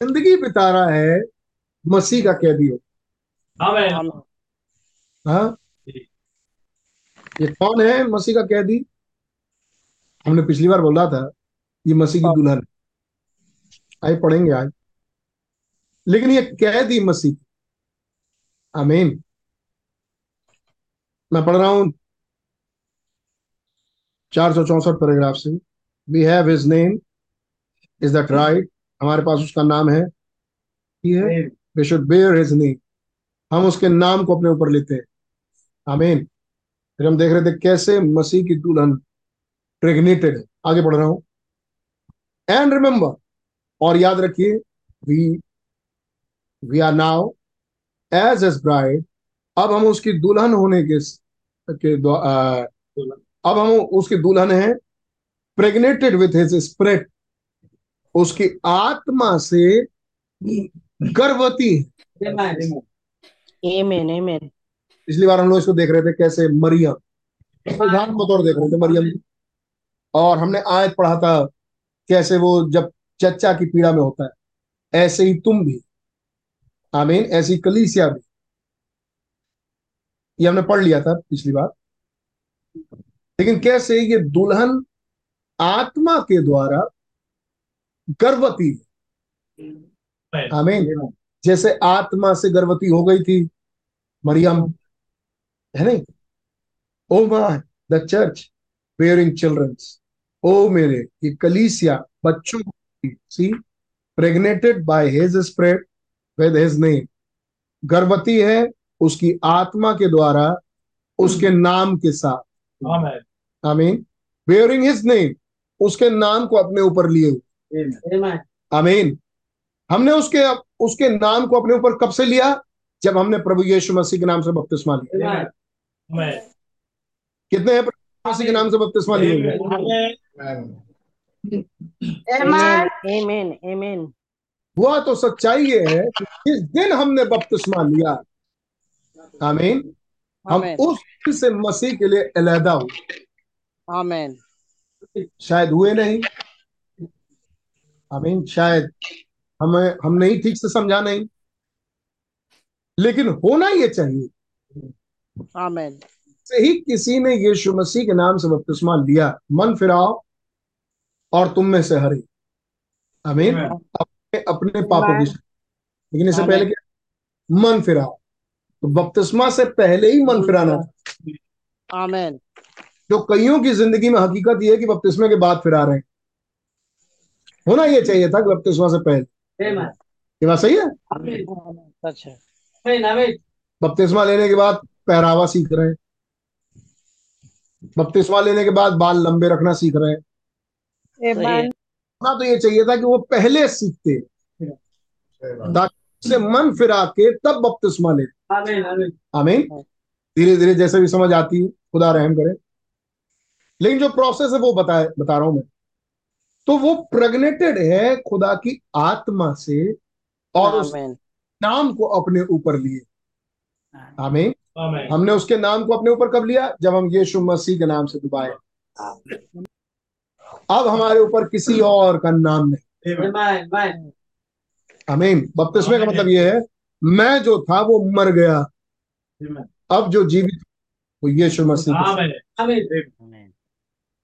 ज़िंदगी बिता रहा है मसीह का कैदी हो। हाँ? ये कौन है मसीह का कैदी? हमने पिछली बार बोला था ये मसीह की दुल्हन है। पढ़ेंगे आज। लेकिन ये कैदी मसीह। आमीन। मैं पढ़ रहा हूँ चार सौ चौसठ पैराग्राफ से। We have his name is that right हमारे पास उसका नाम है। We should bear his name हम उसके नाम को अपने ऊपर लेते हैं। आमीन फिर हम देख रहे थे कैसे मसीह की दुल्हन प्रेग्नेटेड है। आगे बढ़ रहा हूँ। एंड रिमेंबर और याद रखिए we we are now as as bride अब हम उसकी दुल्हन होने के के द्वा- आ, अब हम उसकी दुल्हन है प्रेग्नेटेड विथ हिज स्पिरिट उसकी आत्मा से गर्भवती है. पिछली बार हम लोग इसको देख रहे थे कैसे मरियम। उदाहरण के तौर देख रहे थे मरियम और हमने आयत पढ़ा था कैसे वो जब चच्चा की पीड़ा में होता है। ऐसे ही तुम भी। आमीन ऐसी कलीसिया भी। ये हमने पढ़ लिया था पिछली बार। लेकिन कैसे ये दुल्हन आत्मा के द्वारा गर्भवती है? आमीन। जैसे आत्मा से गर्भवती हो गई थी मरियम। है नहीं? ओ my the church bearing childrens. ओ मेरे ये कलीसिया बच्चों she pregnated by his spirit with his name. गर्भवती है उसकी आत्मा के द्वारा उसके नाम के साथ। आमेन। बेयरिंग हिज नेम उसके नाम को अपने ऊपर लिए हुए। आमीन। हमने उसके उसके नाम को अपने ऊपर कब से लिया? जब हमने प्रभु यीशु मसीह के नाम से बपतिस्मा लिया। कितने हैं प्रभु यीशु मसीह के नाम से बपतिस्मा लिए. हुआ तो सच्चाई ये है कि जिस दिन हमने बपतिस्मा लिया आमीन हम. उस दिन से मसीह के लिए अलहदा हुए। Amen. शायद हुए नहीं। आमीन शायद हमें हम नहीं ठीक से समझा नहीं। लेकिन होना ये चाहिए। Amen. से ही किसी ने यीशु मसीह के नाम से बपतिस्मा लिया मन फिराओ और तुम में से हरे। आमीन अपने अपने पापों की लेकिन इससे पहले क्या मन फिराओ। तो बपतिस्मा से पहले ही मन फिराना था। जो कईयों की ज़िंदगी में हकीकत यह है कि बपतिस्मे के बाद फिर आ रहे हैं। होना ये चाहिए था कि बपतिस्मा से पहले। ये बात सही है? बपतिस्मा लेने के बाद पहरावा सीख रहे हैं। बपतिस्मा लेने के बाद बाल लंबे रखना सीख रहे हैं। होना तो ये चाहिए था कि वो पहले सीखते। ताकि मन फिरा के तब बपतिस्मा ले। आमीन धीरे धीरे जैसे भी समझ आती है खुदा रहम करे। लेकिन जो प्रोसेस है वो बता बता रहा हूँ मैं। तो वो प्रेग्नेटेड है खुदा की आत्मा से और उस नाम को अपने ऊपर लिए। आमीन आमेन हमने उसके नाम को अपने ऊपर कब लिया? जब हम यीशु मसीह के नाम से डुबाए अब हमारे ऊपर किसी और का नाम नहीं। आमीन बपतिस्मे का मतलब ये है मैं जो था वो मर गया। अब जो जीवित वो यीशु मसीह.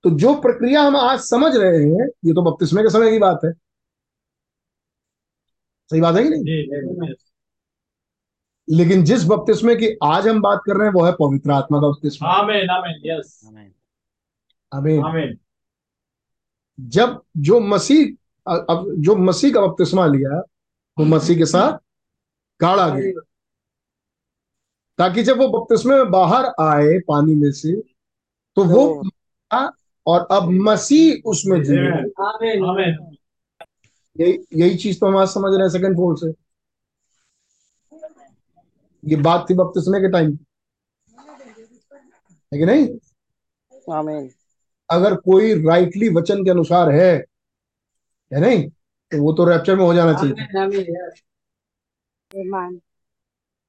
तो जो प्रक्रिया हम आज समझ रहे हैं ये तो बपतिस्मे के समय की बात है। सही बात है कि नहीं? जी लेकिन जिस बपतिस्मे की आज हम बात कर रहे हैं वो है पवित्र आत्मा का बपतिस्मा। Amen amen yes Amen. आमीन। आमेन। जब जो मसीह अब जो मसीह का बपतिस्मा लिया वो मसीह के साथ गाड़ा गया। ताकि जब वो बपतिस्मे में बाहर आए पानी में से तो वो मरा और अब मसीह उसमें जिए यही यही चीज़ तो हम आज समझ रहे हैं सेकंड फोल्ड से। ये बात थी बपतिस्मे के टाइम है कि नहीं? Amen. अगर कोई राइटली वचन के अनुसार है है नहीं? तो वो तो रैप्चर में हो जाना चाहिए।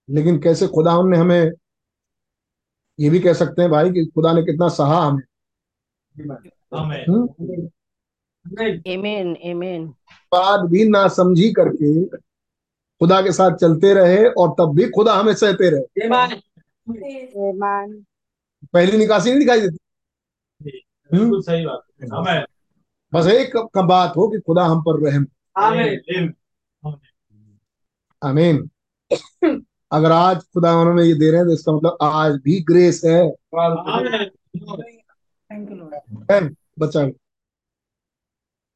लेकिन कैसे खुदा ने हमें ये भी कह सकते हैं भाई कि खुदा ने कितना सहा हमें। आमेन हम्म? Amen. Amen. बाद भी ना समझी करके खुदा के साथ चलते रहे और तब भी खुदा हमें सहते रहे। Amen. पहली निकासी नहीं दिखाई देती? बिल्कुल सही बात है। बस एक क- बात हो कि खुदा हम पर रहम। आमेन आमीन अगर आज खुदा उन्होंने ये दे रहे हैं तो इसका मतलब आज भी ग्रेस है। है बच्चा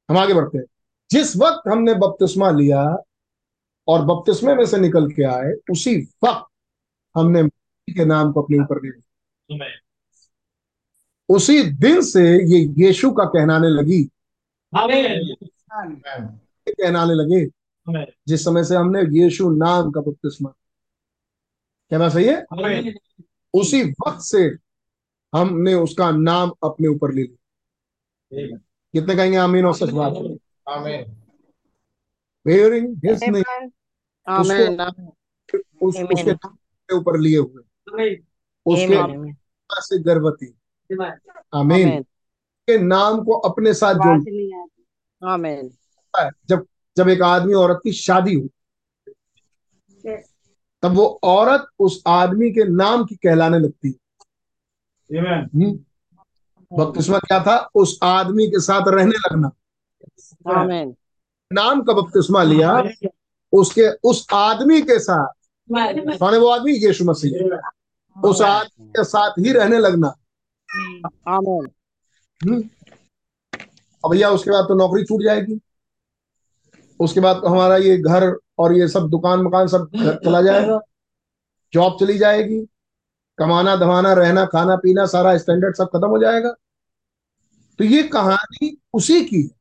हम आगे बढ़ते हैं। जिस वक्त हमने बपतिस्मा लिया और बपतिस्मे में से निकल के आए उसी वक्त हमने मसीह के नाम को अपने ऊपर ले लिया उसी दिन से ये यीशु का कहनाने लगी। कहनाने लगे। जिस समय से हमने यीशु नाम का बपतिस्मा क्या बात सही है? उसी वक्त से हमने उसका नाम अपने ऊपर ले लिया। कितने कहेंगे आमीन और सच बात? Bearing his name Amen. Amen. उस उसके नाम ऊपर लिए हुए। उसके से गर्भवती। Amen. आमीन। के नाम को अपने साथ जोड़. है जब जब एक आदमी औरत की शादी हो तब वो औरत उस आदमी के नाम की कहलाने लगती है। Amen. हम्म? बपतिस्मा क्या था? उस आदमी के साथ रहने लगना। Amen. नाम का बपतिस्मा लिया। उसके उस आदमी के साथ। है वो आदमी यीशु मसीह। उस आदमी के साथ ही रहने लगना। Amen. हम्म? अब भैया उसके बाद तो नौकरी छूट जाएगी। उसके बाद तो हमारा ये घर और ये सब दुकान मकान सब चला जाएगा। जॉब चली जाएगी। कमाना धमाना रहना खाना पीना सारा स्टैंडर्ड सब खत्म हो जाएगा। तो ये कहानी उसी की है।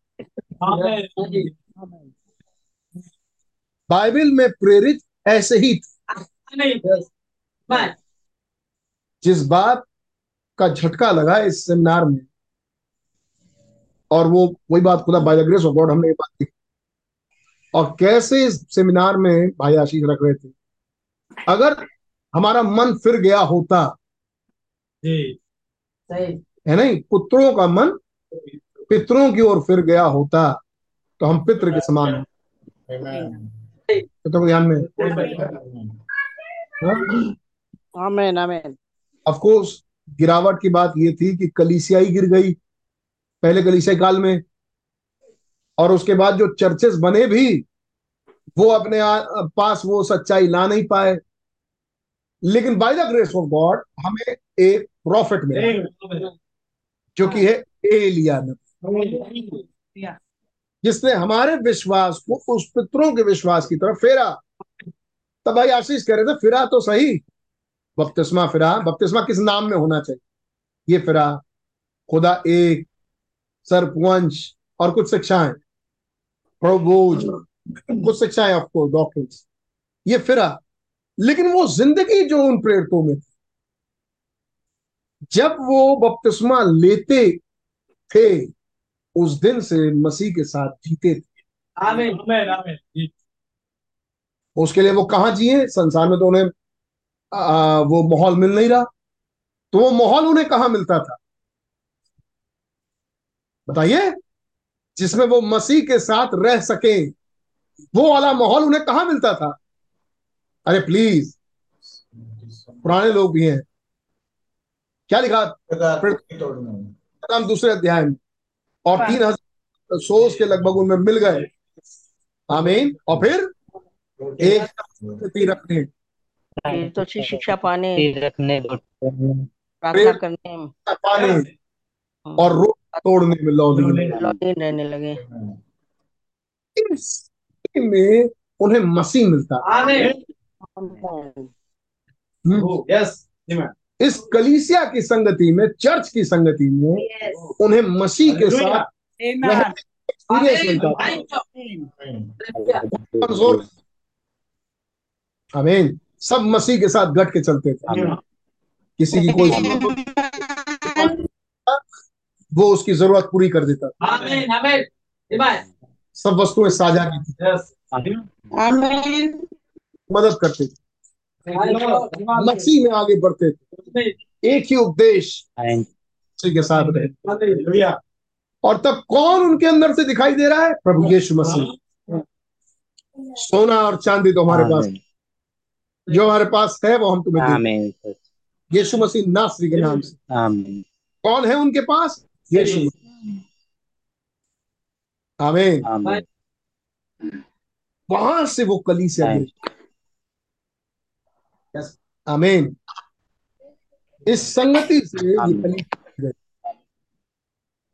बाइबल में प्रेरित ऐसे ही थी। जिस बात का झटका लगा इस सेमिनार में और वो वही बात खुदा by the grace of God हमने ये बात की और कैसे इस सेमिनार में भाई आशीष रख रहे थे। अगर हमारा मन फिर गया होता। है नहीं? पुत्रों का मन पितरों की ओर फिर गया होता तो हम पित्र के समान हैं। ध्यान में। Amen. Amen. ऑफ़ कोर्स गिरावट की बात ये थी कि कलीसियाई गिर गई पहले कलीसियाई काल में। और उसके बाद जो चर्चेस बने भी वो अपने आ, पास वो सच्चाई ला नहीं पाए। लेकिन by the grace of God हमें एक प्रॉफिट मिला जो कि है एलिया नबी जिसने हमारे विश्वास को उस पितरों के विश्वास की तरफ़ फेरा। तब भाई आशीष कह रहे थे फिरा तो सही। बपतिस्मा फिरा। बपतिस्मा किस नाम में होना चाहिए? ये फिरा खुदा एक सर्पवंश और कुछ शिक्षाएँ। प्रभोज। कुछ शिक्षाएँ आपको डॉक्टर्स ये फिरा लेकिन वो ज़िंदगी जो उन प्रेरितों में थी जब वो बपतिस्मा लेते थे उस दिन से मसीह के साथ जीते थे Amen. Amen. Amen. जी उसके लिए वो कहाँ जिए संसार में तो उन्हें आ, वो माहौल मिल नहीं रहा तो वो माहौल उन्हें कहाँ मिलता था बताइए जिसमें वो मसीह के साथ रह सके वो वाला माहौल उन्हें कहाँ मिलता था अरे प्लीज़ पुराने लोग भी हैं। क्या लिखा? हम दूसरे अध्याय में। और तीन हज़ार सोच के लगभग उनमें मिल गए। आमीन। और फिर एक रखने। तो शिक्षा पाने। रखने। प्रार्थना करने। पाने। और रोक तोड़ने में लौली लॉगिन रहने लगे। इस में उन्हें मसीह मिलता। हम्म। Oh, yes. इस कलीसिया की संगति में चर्च की संगति में उन्हें मसीह के साथ एक्सपीरियंस मिलता था। सब मसीह के साथ गट के चलते थे। किसी की कोई वो उसकी ज़रूरत पूरी कर देता. सब वस्तुएँ साझा की थी। Yes. मदद करते थे। मसीह में आगे बढ़ते थे। एक ही उपदेश के साथ रहे। और तब कौन उनके अंदर से दिखाई दे रहा है? प्रभु यीशु मसीह। सोना और चांदी तो हमारे पास जो हमारे पास है वो हम तुम्हें देंगे। यीशु मसीह नासरी के नाम से। कौन है उनके पास? यीशु आमीन। वहाँ से वो कलीसिया गिरी आमीन। इस संगति से।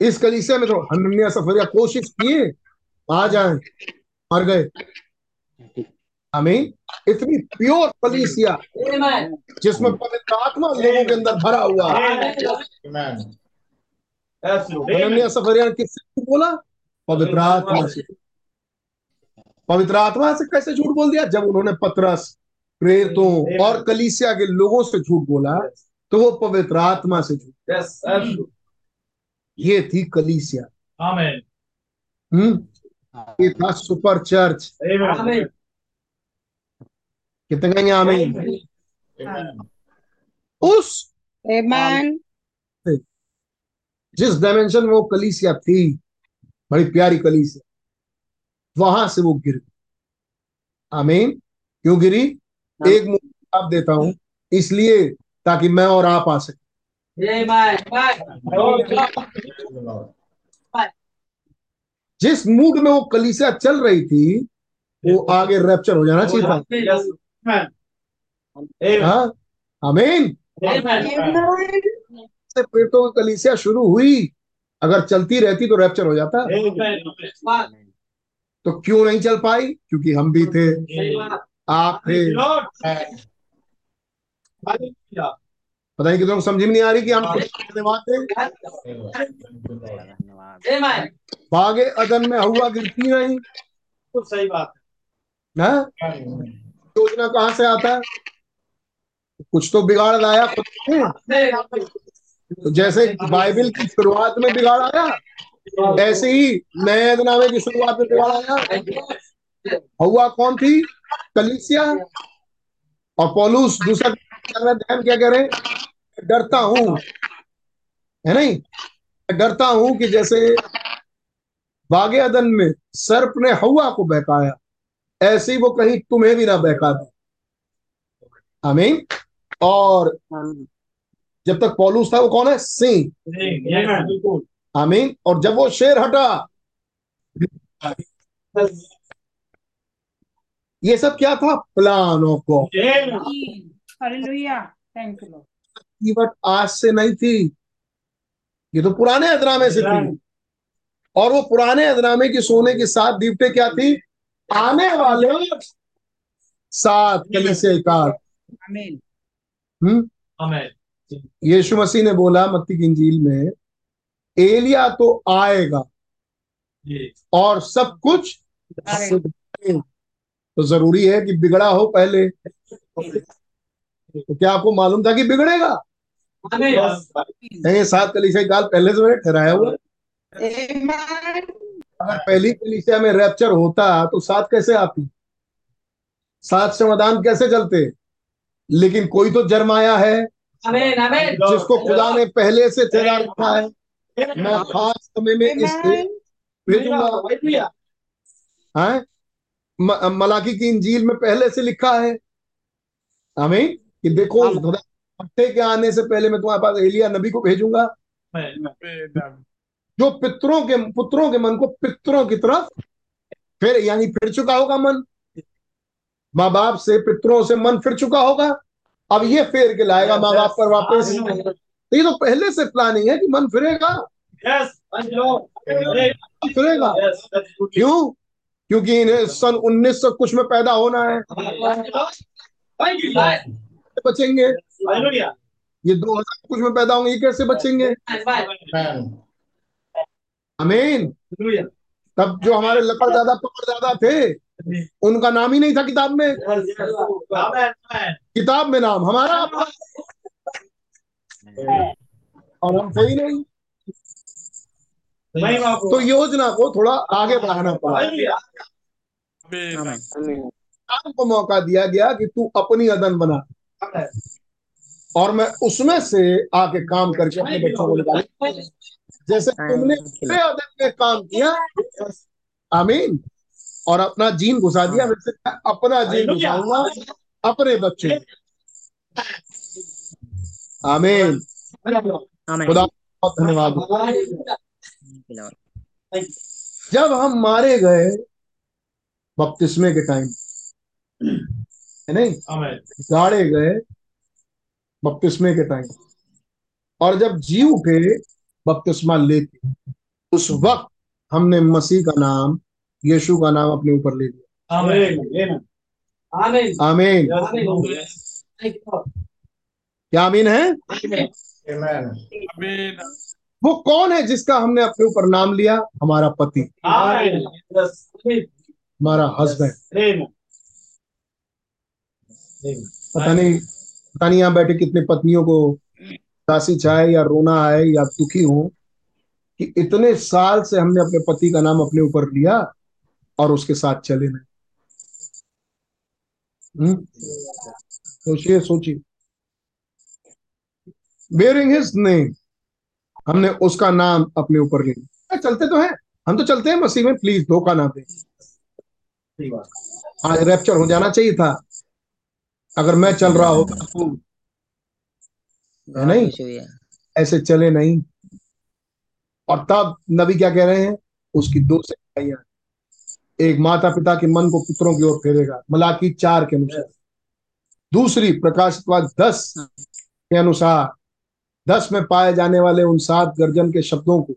इस कलीसिया में तो हनन्या सफरिया कोशिश किए आ जाए मर गए। आमीन। इतनी प्योर कलीसिया जिसमें पवित्र आत्मा लोगों के अंदर भरा हुआ है. हनन्या सफरिया ने किससे बोला? पवित्र आत्मा से। पवित्र आत्मा से कैसे झूठ बोल दिया? जब उन्होंने पतरस प्रेरितों और कलीसिया के लोगों से झूठ बोला तो वो पवित्र आत्मा से झूठ ये थी कलीसिया। हम्म? ये था सुपर चर्च। कितने कहेंगे आमीन? उस Amen. जिस डायमेंशन में वो कलीसिया थी बड़ी प्यारी कलीसिया वहाँ से वो गिर गई। आमीन? क्यों गिरी? एक मुँह आप देता हूँ इसलिए ताकि मैं और आप आ सके. जिस मूड में वो कलीसिया चल रही थी वो आगे रैप्चर हो जाना चाहिए था. हाँ। आमीन। Amen. से पेटों की कलीसिया शुरू हुई। अगर चलती रहती तो रैप्चर हो जाता। तो क्यों नहीं चल पाई? क्योंकि हम भी थे। पता नहीं कि तुम समझ में नहीं आ रही कि हम धन्यवाद. बागे अदन में हुआ गिरती नहीं तो सही बात हाँ। है? योजना कहाँ से आता है? कुछ तो बिगाड़ लाया खुद तो जैसे बाइबल की शुरुआत में बिगाड़ आया ऐसे ही नए अदनामे की शुरुआत में बिगाड़ आया। हवा कौन थी? कलीसिया और पौलुस दूसरा ध्यान क्या कह रहे हैं डरता हूँ। है नहीं? डरता हूँ कि जैसे बागे अदन में सर्प ने हवा को बहकाया ऐसे ही वो कहीं तुम्हें भी ना बहका दे। आमीन। और जब तक पौलुस था वो कौन है? सिंह। बिल्कुल। आमीन। और जब वो शेर हटा ये सब क्या था? Plan of God Hallelujah. Thank you, Lord. की बट आज से नहीं थी। ये तो पुराने अदनामे से थी। और वो पुराने अदनामे की सोने के साथ दीपटे क्या थी? आने वाले सात कलीसिया काल Amen. हम्म? यीशु मसीह ने बोला मत्ती की इंजील में एलिया तो आएगा और सब कुछ तो ज़रूरी है कि बिगड़ा हो पहले। तो क्या आपको मालूम था कि बिगड़ेगा? नहीं सात कलीसिया काल पहले से मैंने ठहराया हुआ। अगर पहली कलीसिया में रैप्चर होता तो सात कैसे आती? सात समाधान कैसे चलते? लेकिन कोई तो जरमाया है. जिसको खुदा ने पहले से ठहरा रखा है। मैं खास समय में इससे भेजूँगा। हैं? म- मलाकी की इंजील में पहले से लिखा है। हमें कि देखो आमीन। खुदा के आने से पहले मैं तुम्हारे पास एलिया नबी को भेजूँगा। जो पितरों के पुत्रों के मन को पितरों की तरफ़ फिर यानी फिर चुका होगा मन। माँ बाप से पितरों से मन फिर चुका होगा। अब ये फेर के लाएगा माँ बाप पर वापस। तो ये तो पहले से प्लानिंग है कि मन फिरेगा। Yes. फिरेगा. क्यों? क्योंकि इन्हें सन उन्नीस सौ कुछ में पैदा होना है। Lord. बचेंगे? ये दो हज़ार कुछ में पैदा होंगे ये कैसे बचेंगे? अमीन तब जो हमारे लकड़ दादा पकड़ दादा थे उनका नाम ही नहीं था किताब में. किताब में नाम हमारा। और हम थे ही नहीं। तो योजना को थोड़ा आगे बढ़ाना पड़ा। काम को मौका दिया गया कि तू अपनी अदन बना। और मैं उसमें से आके काम करके अपने बच्चों को निकालू जैसे तुमने अपने अदन में काम किया आमीन। और अपना जीन घुसा दिया वैसे अपना जीन घुसाऊँगा अपने बच्चे। आमीन। आमीन खुदा बहुत धन्यवाद. जब हम मारे गए बपतिस्मे के टाइम है नहीं गाड़े गए बपतिस्मे के टाइम और जब जी उठे बपतिस्मा लेके उस वक्त हमने मसीह का नाम यीशु का नाम अपने ऊपर ले लिया. Amen. Amen. आमीन Amen. Thank you, Lord. क्या आमीन है Amen. वो कौन है जिसका हमने अपने ऊपर नाम लिया हमारा पति. हमारा हस्बैंड. पता नहीं पता नहीं यहाँ बैठे कितने पत्नियों को दासी चाहे या रोना आए या दुखी हो कि इतने साल से हमने अपने पति का नाम अपने ऊपर लिया और उसके साथ चले नहीं हम्म? सोचिए सोचिए बेरिंग हिज नेम हमने उसका नाम अपने ऊपर ले लिया। चलते तो हैं। हम तो चलते हैं मसीह में। प्लीज़ धोखा ना दें। आज रैप्चर हो जाना चाहिए था। अगर मैं चल रहा होता तो नहीं। ऐसे चले नहीं। और तब नबी क्या कह रहे हैं? उसकी दो सिखाइयाँ एक माता पिता के मन को पुत्रों की ओर फेरेगा। मलाकी चार के अनुसार। दूसरी प्रकाशितवाद दस के अनुसार। दस में पाए जाने वाले उन सात गर्जन के शब्दों को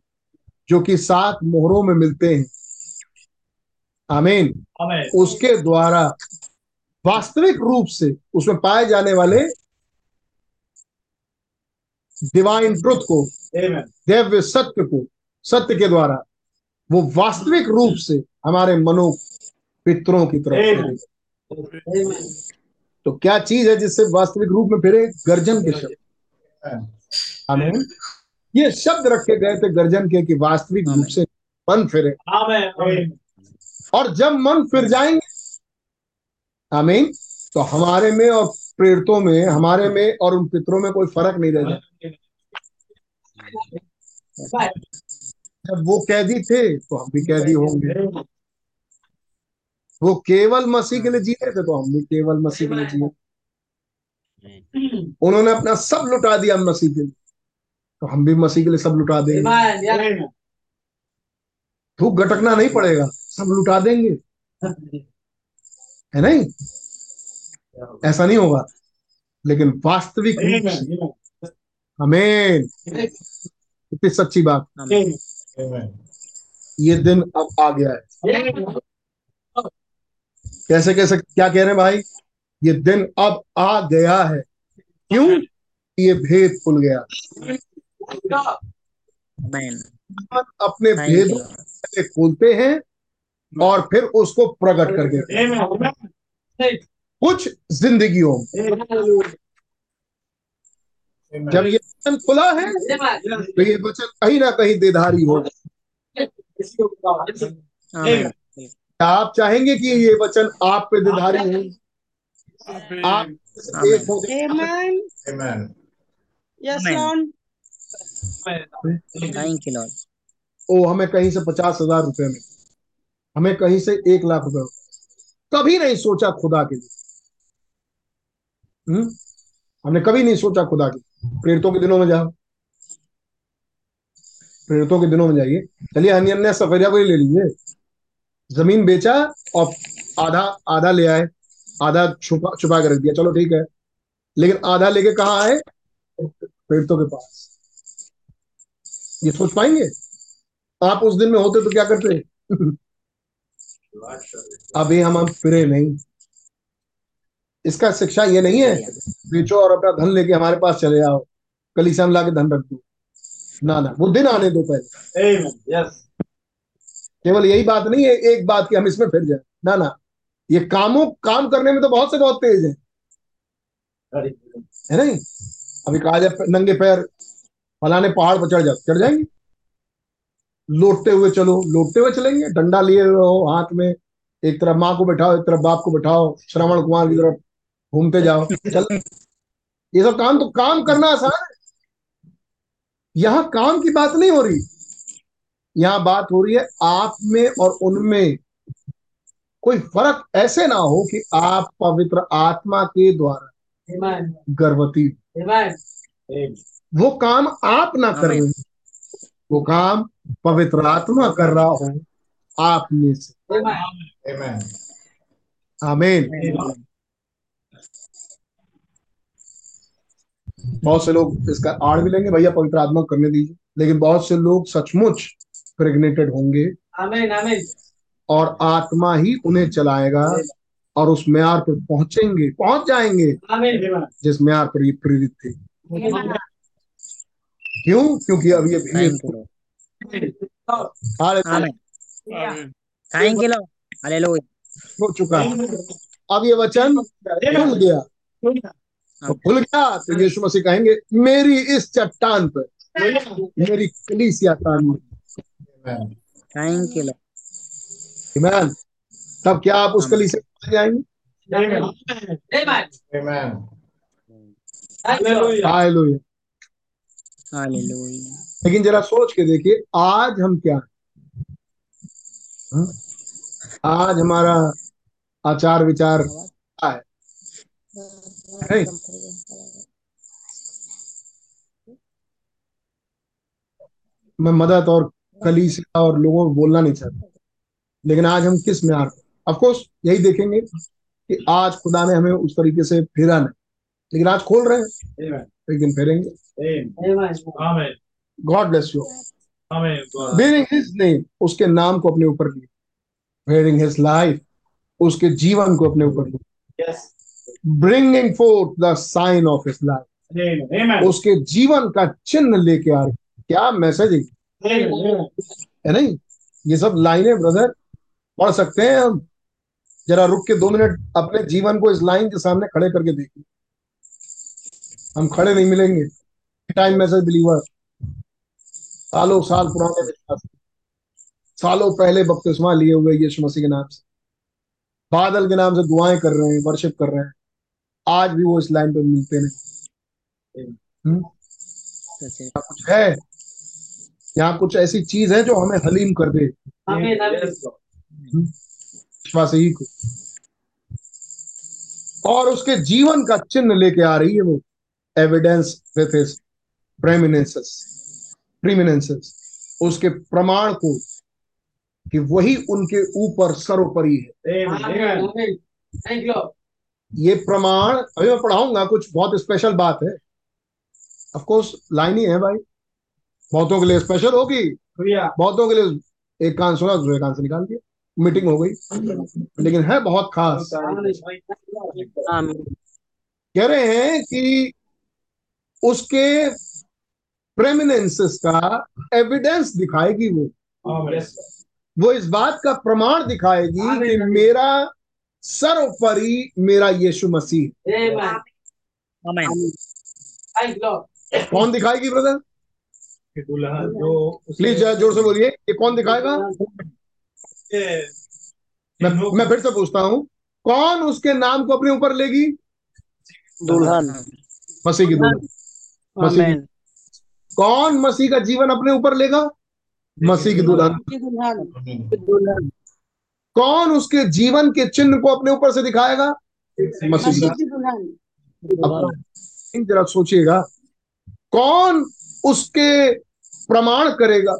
जो कि सात मोहरों में मिलते हैं। आमीन। उसके द्वारा वास्तविक रूप से उसमें पाए जाने वाले डिवाइन ट्रुथ को. दिव्य सत्य को सत्य के द्वारा वो वास्तविक रूप से हमारे मनो पितरों की तरफ़. तो क्या चीज़ है जिससे वास्तविक रूप में फिरे? गर्जन के शब्द। आमीन। ये शब्द रखे गए थे गर्जन के कि वास्तविक रूप से मन फिरे। Amen. Amen. और जब मन फिर जाएँगे आमीन तो हमारे में और प्रेरितों में हमारे में और उन पितरों में कोई फ़र्क नहीं रह जाए जब वो कैदी थे तो हम भी कैदी होंगे। वो केवल मसीह के लिए जी रहे थे तो हम भी केवल मसीह के लिए जिए। उन्होंने अपना सब लुटा दिया मसीह के लिए। तो हम भी मसीह के लिए सब लुटा देंगे. धूप गटकना नहीं पड़ेगा सब लुटा देंगे। है नहीं? ऐसा नहीं होगा। लेकिन वास्तविक. हमें इतनी सच्ची बात. ये दिन अब आ गया है। कैसे कैसे क्या कह रहे हैं भाई? ये दिन अब आ गया है। क्यों? ये भेद खुल गया. अपने भेद पहले खोलते हैं और फिर उसको प्रकट कर देते हैं कुछ जिंदगियों जब ये वचन खुला है तो ये वचन कहीं ना कहीं देधारी हो Amen. आप चाहेंगे कि ये वचन आप पे देधारी हो? आप एक हो Lord. ओ हमें कहीं से पचास हज़ार रुपए में हमें कहीं से एक लाख रुपए कभी नहीं सोचा खुदा के लिए। हम्म? हमने कभी नहीं सोचा खुदा के लिए। प्रेरितों के दिनों में जाओ। प्रेरितों के दिनों में जाइए। चलिए अन्य अन्य सफेरिया को ही ले लीजिए। ज़मीन बेचा और आधा आधा ले आए। आधा छुपा छुपा के रख दिया। चलो ठीक है। लेकिन आधा लेके कहा आए? प्रेरितों के पास। ये सोच पाएँगे? आप उस दिन में होते तो क्या करते? अभी हम हम फिरे नहीं। इसका शिक्षा ये नहीं है बेचो और अपना धन लेके हमारे पास चले आओ। कलीसिया में लाके धन रख दो। ना ना वो दिन आने दो पहले. केवल यही बात नहीं है एक बात कि हम इसमें फिर जाए। ना ना ये कामों काम करने में तो बहुत से बहुत तेज है। है नहीं? अभी कहा जाए नंगे पैर फलाने पहाड़ पर चढ़ जाओ चढ़ जाएँगे। लौटते हुए चलो लौटते हुए चलेंगे। डंडा लिए रहो हाथ में एक तरफ़ माँ को बैठाओ एक तरफ़ बाप को बैठाओ श्रवण कुमार की तरफ़ घूमते जाओ। चल। ये सब काम तो काम करना आसान है। यहाँ काम की बात नहीं हो रही। यहाँ बात हो रही है आप में और उनमें। कोई फ़र्क ऐसे ना हो कि आप पवित्र आत्मा के द्वारा. गर्भवती. वो काम आप ना कर रहे वो काम पवित्र आत्मा कर रहा हो आप में से. आमीन बहुत से लोग इसका आड़ भी लेंगे भैया पवित्र आत्मा करने दीजिए लेकिन बहुत से लोग सचमुच प्रेग्नेटेड होंगे Amen. Amen. और आत्मा ही उन्हें चलाएगा और उस म्यार पर पहुँचेंगे पहुँच जाएँगे. जिस म्यार पर ये प्रेरित थे Amen. क्यों? क्योंकि अब ये Thank you, Lord. हालेलुया। हो चुका अब ये वचन खुल गया। तो खुल गया तो यीशु मसीह कहेंगे मेरी इस चट्टान पर मेरी कलीसिया कानून थैंक यू लॉर्ड तब क्या आप उस कलीसिया में जाएँगे. हालेलुया हालेलुया लेकिन जरा सोच के देखिए आज हम क्या हैं? हाँ? आज हमारा आचार विचार क्या है? नहीं? मैं मदद और कलीसिया और लोगों को बोलना नहीं चाहता। लेकिन आज हम किसमें आ रहे ऑफ़ कोर्स यही देखेंगे कि आज खुदा ने हमें उस तरीके से फेरा नहीं। लेकिन आज खोल रहे हैं। Amen. एक दिन फेरेंगे। Amen. Amen. God bless you bearing his name उसके नाम को अपने ऊपर लिया। बेरिंग हिज लाइफ उसके जीवन को अपने ऊपर लिया। Bringing forth the sign of his life Amen. Amen. उसके जीवन का चिन्ह लेके आ रहे क्या मैसेज है. है नहीं? ये सब लाइनें ब्रदर पढ़ सकते हैं हम। जरा रुक के दो मिनट अपने जीवन को इस लाइन के सामने खड़े करके देखिए। हम खड़े नहीं मिलेंगे। टाइम मैसेज बिलीवर सालों साल पुराने विश्वास। सालों पहले बपतिस्मा लिए हुए यीशु मसीह के नाम से। बादल के नाम से दुआएँ कर रहे हैं वर्शिप कर रहे हैं। आज भी वो इस लाइन पे मिलते नहीं हम्म? है कुछ है? यहाँ कुछ ऐसी चीज़ है जो हमें हलीम कर दे. Amen. विश्वासी को। और उसके जीवन का चिन्ह लेके आ रही है वो। Evidence with his preeminences preeminences उसके प्रमाण को कि वही उनके ऊपर सर्वोपरि है. ये प्रमाण अभी मैं पढ़ाऊँगा कुछ बहुत स्पेशल बात है। ऑफ़ कोर्स लाइन ही है भाई। बहुतों के लिए स्पेशल होगी। बहुतों के लिए एक कान सुना दूसरे कान से निकाल दिया। मीटिंग हो गई। लेकिन है बहुत खास। कह रहे हैं कि उसके प्रेमिनेंसेस का एविडेंस दिखाएगी वो। वो इस बात का प्रमाण दिखाएगी कि मेरा सर्वोपरि मेरा यीशु मसीह. कौन दिखाएगी ब्रदर जो प्लीज़ जरा ज़ोर से बोलिए। ये कौन दिखाएगा? मैं मैं फिर से पूछता हूँ। कौन उसके नाम को अपने ऊपर लेगी? दुल्हन। मसीह की दुल्हन। मसीह कौन मसीह का जीवन अपने ऊपर लेगा? मसीह की दुल्हन। दुल्हन। कौन उसके जीवन के चिन्ह को अपने ऊपर से दिखाएगा? मसीह की। अब जरा सोचिएगा। कौन उसके प्रमाण करेगा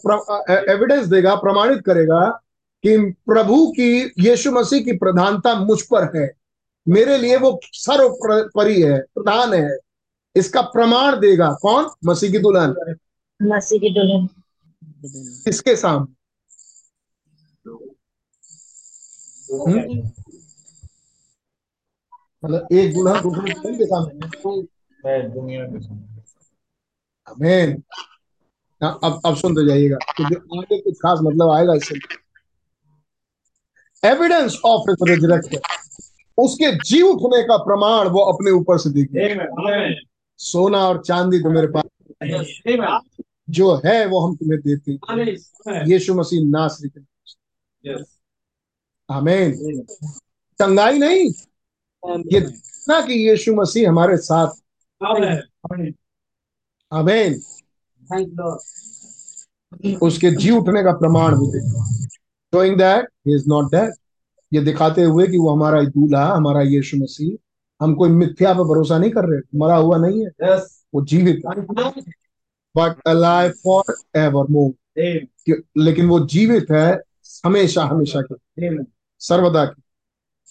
एविडेंस देगा प्रमाणित करेगा कि प्रभु की यीशु मसीह की प्रधानता मुझ पर है। मेरे लिए वो सर्वोपरि है प्रधान है। इसका प्रमाण देगा कौन? मसीह की दुल्हन। मसीह की दुल्हन। किसके सामने? हम्म? मतलब एक दुल्हन दूसरे दुल्हन के सामने। दुनिया के सामने आमीन हाँ, अब अब सुनते जाइएगा क्योंकि आगे कुछ खास मतलब आएगा इससे। एविडेंस ऑफ़ रिजरेक्शन उसके जी उठने का प्रमाण वो अपने ऊपर से देखे. सोना और चांदी तो मेरे पास जो है वो हम तुम्हें देते हैं. यीशु मसीह नासरी के. आमीन। चंगाई नहीं। ये ना कि यीशु मसीह हमारे साथ Lord. उसके जी उठने का प्रमाण वो देगा showing that he is not dead ये दिखाते हुए कि वो हमारा दूल्हा हमारा यीशु मसीह हम कोई मिथ्या पर भरोसा नहीं कर रहे मरा हुआ नहीं है। Yes. वो जीवित है। But alive for ever more लेकिन वो जीवित है हमेशा हमेशा के सर्वदा की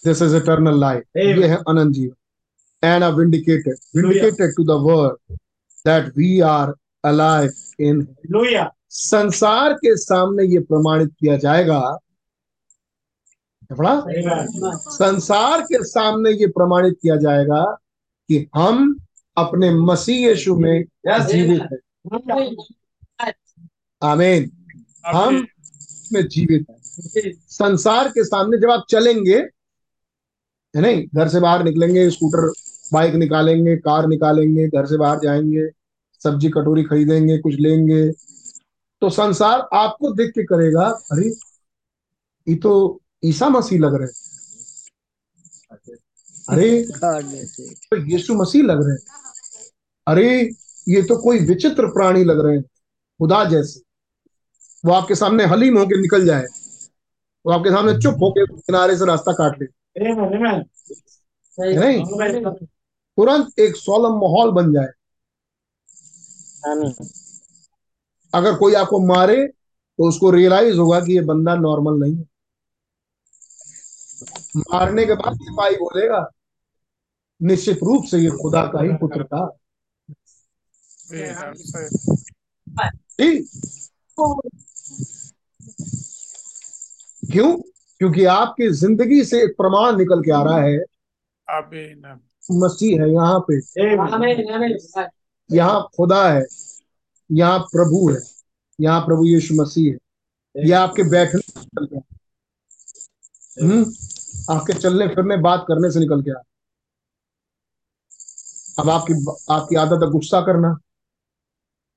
दिस इज़ इटर्नल लाइफ ये है अनंत जीवन। And are vindicated vindicated to the world that we are alive in संसार के सामने ये प्रमाणित किया जाएगा पढ़ा? संसार के सामने ये प्रमाणित किया जाएगा कि हम अपने मसीह यीशु में जीवित हैं. आमीन। हम में जीवित हैं। संसार के सामने जब आप चलेंगे है नहीं? घर से बाहर निकलेंगे स्कूटर बाइक निकालेंगे कार निकालेंगे घर से बाहर जाएँगे सब्ज़ी कटोरी खरीदेंगे कुछ लेंगे तो संसार आपको देख के करेगा अरे ये तो ईसा मसीह लग रहे हैं। अरे. तो यीशु मसीह लग रहे हैं। अरे, ये तो कोई विचित्र प्राणी लग रहे हैं, खुदा जैसे। वो आपके सामने हलीम होके निकल जाए। वो आपके सामने चुप होके किनारे से रास्ता काट ले. नहीं? तुरंत एक सोलम माहौल बन जाए। अगर कोई आपको मारे तो उसको रियलाइज़ होगा कि ये बंदा नॉर्मल नहीं है। मारने के बाद सिपाही बोलेगा निश्चित रूप से ये खुदा का ही पुत्र था। सही। ठीक क्यों? क्योंकि आपकी ज़िंदगी से एक प्रमाण निकल के आ रहा है। मसीह है यहाँ पे. यहाँ खुदा है यहाँ प्रभु है यहाँ प्रभु यीशु मसीह है। यह आपके बैठने हम्म? आपके चलने फिरने बात करने से निकल के आया अब आपकी आपकी आदत है गुस्सा करना।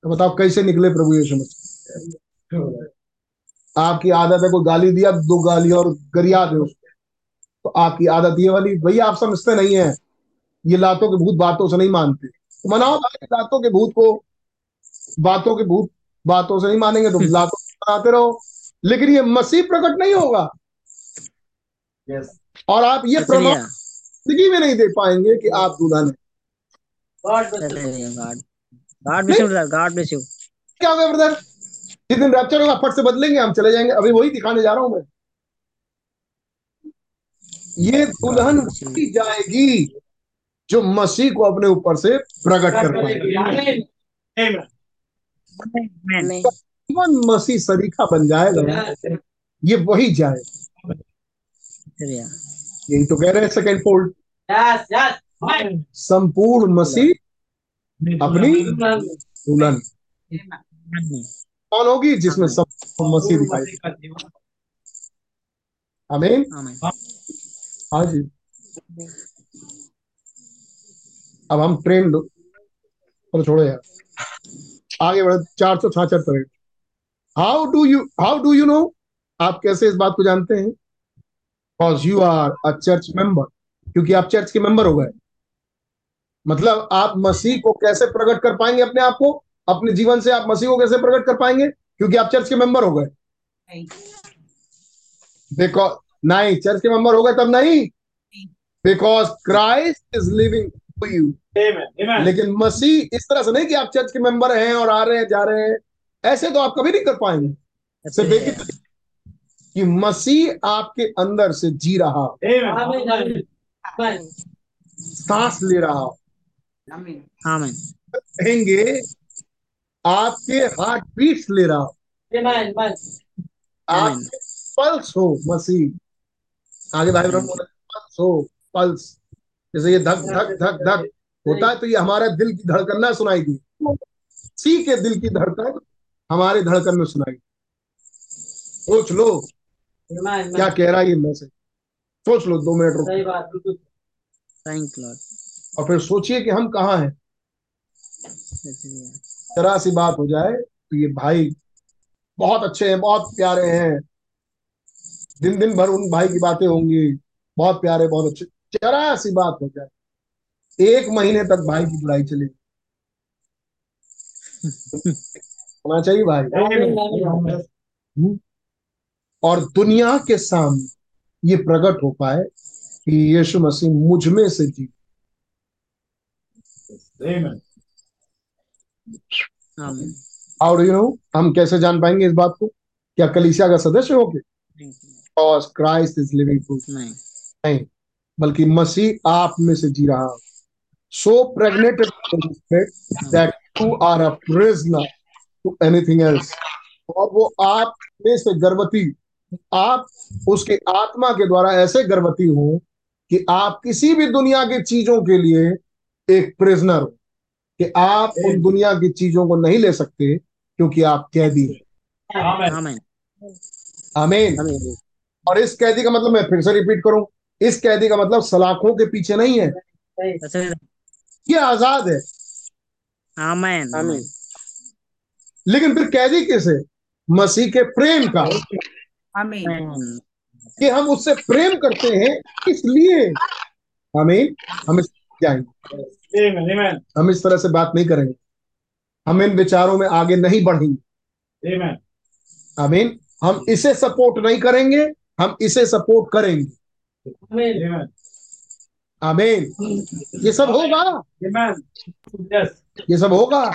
तो बताओ कैसे निकले प्रभु यीशु मसीह? आपकी आदत है कोई गाली दिया दो गाली और गरिया दे उसको तो आपकी आदत ये वाली भैया आप समझते नहीं है। ये लातों के भूत बातों से नहीं मानते। तो मनाओ भाई लातों के भूत को। बातों के भूत बातों से नहीं मानेंगे तो लातों मनाते रहो। लेकिन ये मसीह प्रकट नहीं होगा। Yes. और आप ये प्रमाण ज़िंदगी में नहीं दे पाएँगे कि आप दुल्हन है God bless you. Hallelujah. God. God bless you, brother. God bless you. क्या होगा ब्रदर जिस दिन रैप्चर होगा फट से बदलेंगे हम चले जाएँगे। अभी वही दिखाने जा रहा हूँ मैं। ये दुल्हन वही जाएगी जो मसीह को अपने ऊपर से प्रकट कर पाएगी। मसीह सरीखा बन जाएगा। ये वही जाए यही तो कह रहे हैं सेकेंड फोल्ड. संपूर्ण मसीह अपनी दुल्हन कौन होगी जिसमें संपूर्ण मसीह दिखाई आमीन हाँ जी। अब हम ट्रेन दो चलो छोड़ो यार। आगे बढ़े। चार सौ छाछठ parade how do you how do you know आप कैसे इस बात को जानते हैं? Because you are a church member क्योंकि आप चर्च के मेंबर हो गए। मतलब आप मसीह को कैसे प्रकट कर पाएँगे अपने आप को? अपने जीवन से आप मसीह को कैसे प्रकट कर पाएँगे? क्योंकि आप चर्च के मेंबर हो गए। बिकॉज़ नहीं चर्च के मेंबर हो गए तब नहीं। Because Christ is living to you Amen. Amen. लेकिन मसीह इस तरह से नहीं कि आप चर्च के मेंबर हैं और आ रहे हैं जा रहे हैं। ऐसे तो आप कभी नहीं कर पाएँगे सिर्फ़ एक ही Hallelujah. तरीका कि मसीह आपके अंदर से जी रहा हो. सांस ले रहा हो। कहेंगे आपके हार्ट बीट्स ले रहा हो. आपके पल्स हो मसीह। आगे भाई ब्रह्म पल्स हो पल्स जैसे ये धक धक धक धक होता है तो ये हमारे दिल की धड़कन ना सुनाई दी। सी के दिल की धड़कन हमारे धड़कन में सुनाई सोच लो। क्या कह रहा है ये मैसेज सोच लो दो मिनट रुको। you, Lord. और फिर सोचिए कि हम कहाँ हैं। जरा सी बात हो जाए तो ये भाई बहुत अच्छे हैं बहुत प्यारे हैं। दिन दिन भर उन भाई की बातें होंगी। बहुत प्यारे बहुत अच्छे। जरा सी बात हो जाए। एक महीने तक भाई की बुराई चलेगी होना चाहिए भाई. हम्म। और दुनिया के सामने ये प्रकट हो पाए कि यीशु मसीह मुझमें से जी. और यू नो हम कैसे जान पाएँगे इस बात को? क्या कलीसिया का सदस्य हो. और Christ is living proof Amen. नहीं बल्कि मसीह आप में से जी रहा so pregnated that you are a prisoner to anything else और वो आप में से गर्भवती आप उसके आत्मा के द्वारा ऐसे गर्भवती हो कि आप किसी भी दुनिया की चीज़ों के लिए एक प्रिजनर हो कि आप उन दुनिया की चीज़ों को नहीं ले सकते क्योंकि आप कैदी हैं। Amen. Amen. आमीन आमीन और इस कैदी का मतलब मैं फिर से रिपीट करूँ इस कैदी का मतलब सलाखों के पीछे नहीं है। ये आज़ाद है। आमीन आमीन लेकिन फिर कैदी कैसे? मसीह के प्रेम का। आमीन कि हम उससे प्रेम करते हैं इसलिए हम इस जाएँगे Amen. Amen. हम इस तरह से बात नहीं करेंगे हम इन विचारों में आगे नहीं बढ़ेंगे. आमीन हम इसे सपोर्ट नहीं करेंगे हम इसे सपोर्ट करेंगे Amen. Amen. आमीन ये सब होगा ये सब होगा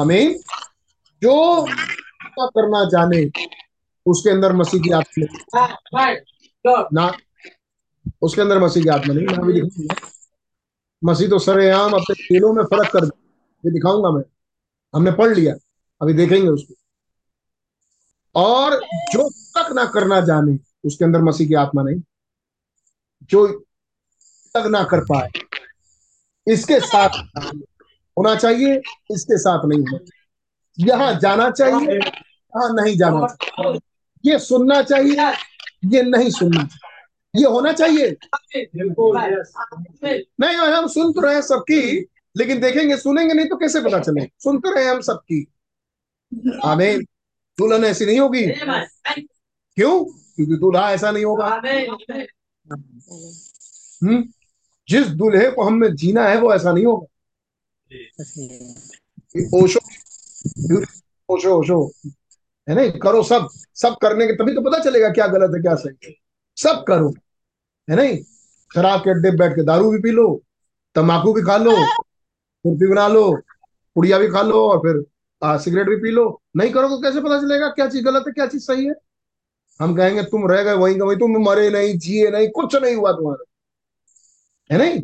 आमीन जो करना जाने उसके अंदर मसीह की आत्मा नहीं। ना उसके अंदर मसीह की आत्मा नहीं मैं अभी दिखाऊँगा। मसीह तो सरेआम अपने खेलों में फ़र्क कर ये दिखाऊँगा मैं। हमने पढ़ लिया अभी देखेंगे उसको। और जो तक ना करना जाने उसके अंदर मसीह की आत्मा नहीं। जो तक ना कर पाए इसके साथ होना चाहिए इसके साथ नहीं होना। चाहिए यहाँ जाना चाहिए यहाँ नहीं जाना चाहिए। ये सुनना चाहिए ये नहीं सुनना चाहिए। ये होना चाहिए. नहीं भाई, हम सुन तो रहे हैं सबकी लेकिन देखेंगे सुनेंगे नहीं तो कैसे पता चले? सुनते रहे हम सबकी। आमीन। दुल्हन ऐसी नहीं होगी। क्यों? क्योंकि दूल्हा ऐसा नहीं होगा. हम्म? जिस दूल्हे को हम जीना है वो ऐसा नहीं होगा। ओशो ओशो ओशो। है ना करो सब सब करने के तभी तो पता चलेगा क्या गलत है क्या सही है। सब करो है नहीं? शराब के अड्डे बैठ के दारू भी पी लो तंबाकू भी खा लो कुर्ती बना लो पुड़िया भी खा लो और फिर आ, सिगरेट भी पी लो। नहीं करो तो कैसे पता चलेगा क्या चीज़ गलत है क्या चीज़ सही है? हम कहेंगे तुम रह गए वहीं का वहीं तुम मरे नहीं जिए नहीं कुछ नहीं हुआ तुम्हारा। है नहीं?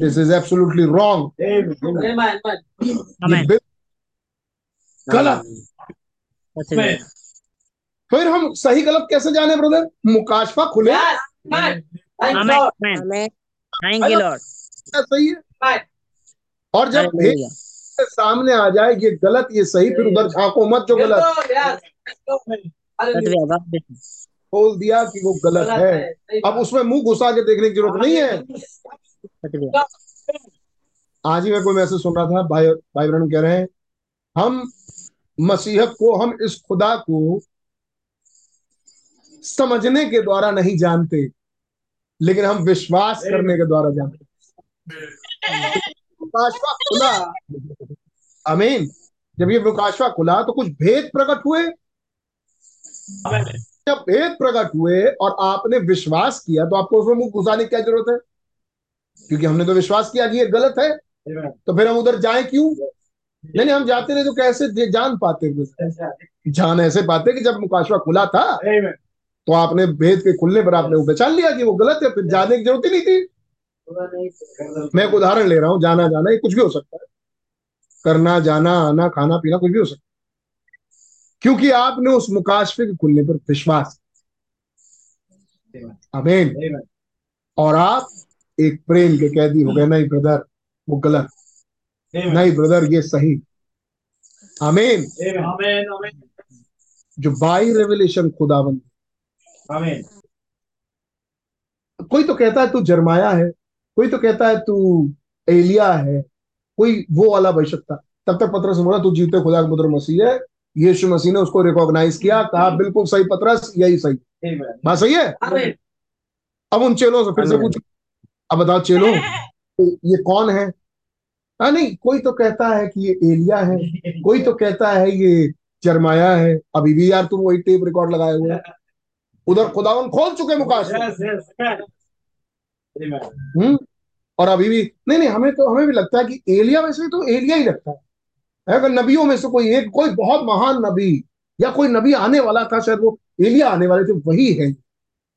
दिस इज़ एब्सोल्युटली रॉन्ग गलत। Amen. फिर हम सही गलत कैसे जाने ब्रदर मुकाशफा खुले। थैंक यू लॉर्ड सही है? और जब भेद सामने आ जाए ये गलत ये सही फिर उधर झांको मत जो गलत. बोल दिया कि वो गलत है। अब उसमें मुँह घुसा के देखने की ज़रूरत नहीं है। आज ही मैं कोई मैसेज सुन रहा था भाई भाई बहन कह रहे हैं हम मसीहत को हम इस खुदा को समझने के द्वारा नहीं जानते लेकिन हम विश्वास करने के द्वारा जानते खुला। अमीन जब ये मुकाशवा खुला तो कुछ भेद प्रकट हुए। जब भेद प्रकट हुए और आपने विश्वास किया तो आपको उसमें मुँह घुसाने की क्या ज़रूरत है? क्योंकि हमने तो विश्वास किया कि ये गलत है। तो फिर हम उधर जाएँ क्यों? नहीं नहीं हम जाते नहीं तो कैसे जान पाते जान ऐसे पाते कि जब मुकाशवा खुला था तो आपने भेद के खुलने पर आपने वो पहचान लिया कि वो गलत है फिर जाने की ज़रूरत ही नहीं थी। मैं एक उदाहरण ले रहा हूँ जाना जाना ये कुछ भी हो सकता है। करना जाना आना खाना पीना कुछ भी हो सकता है। क्योंकि आपने उस मुकाशफे के खुलने पर विश्वास अमेन और आप एक प्रेम के कैदी हो गए नहीं ब्रदर वो गलत. नहीं ब्रदर ये सही। आमीन. जो बाई रेवलेशन खुदाबंद Amen. कोई तो कहता है तू जरमाया है। कोई तो कहता है तू एलिया है। कोई वो वाला भविष्यता तब तक पत्रस बोला तू जीते खुदा का पुत्र मसीह है। यीशु मसीह ने उसको रिकॉग्नाइज किया कहा बिल्कुल सही पत्रस यही सही। बात सही है? अब उन चेलों से फिर से पूछ अब बताओ चेलो ये कौन है? हाँ नहीं कोई तो कहता है कि ये एलिया है कोई तो कहता है ये जरमाया है। अभी भी यार तुम वही टेप रिकॉर्ड लगाए हुए उधर खुदावन खोल चुके मुकाश. हम्म और अभी भी नहीं नहीं हमें तो हमें भी लगता है कि एलिया वैसे तो एलिया ही लगता है अगर नबियों में से कोई एक कोई बहुत महान नबी या कोई नबी आने वाला था शायद वो एलिया आने वाले थे वही है।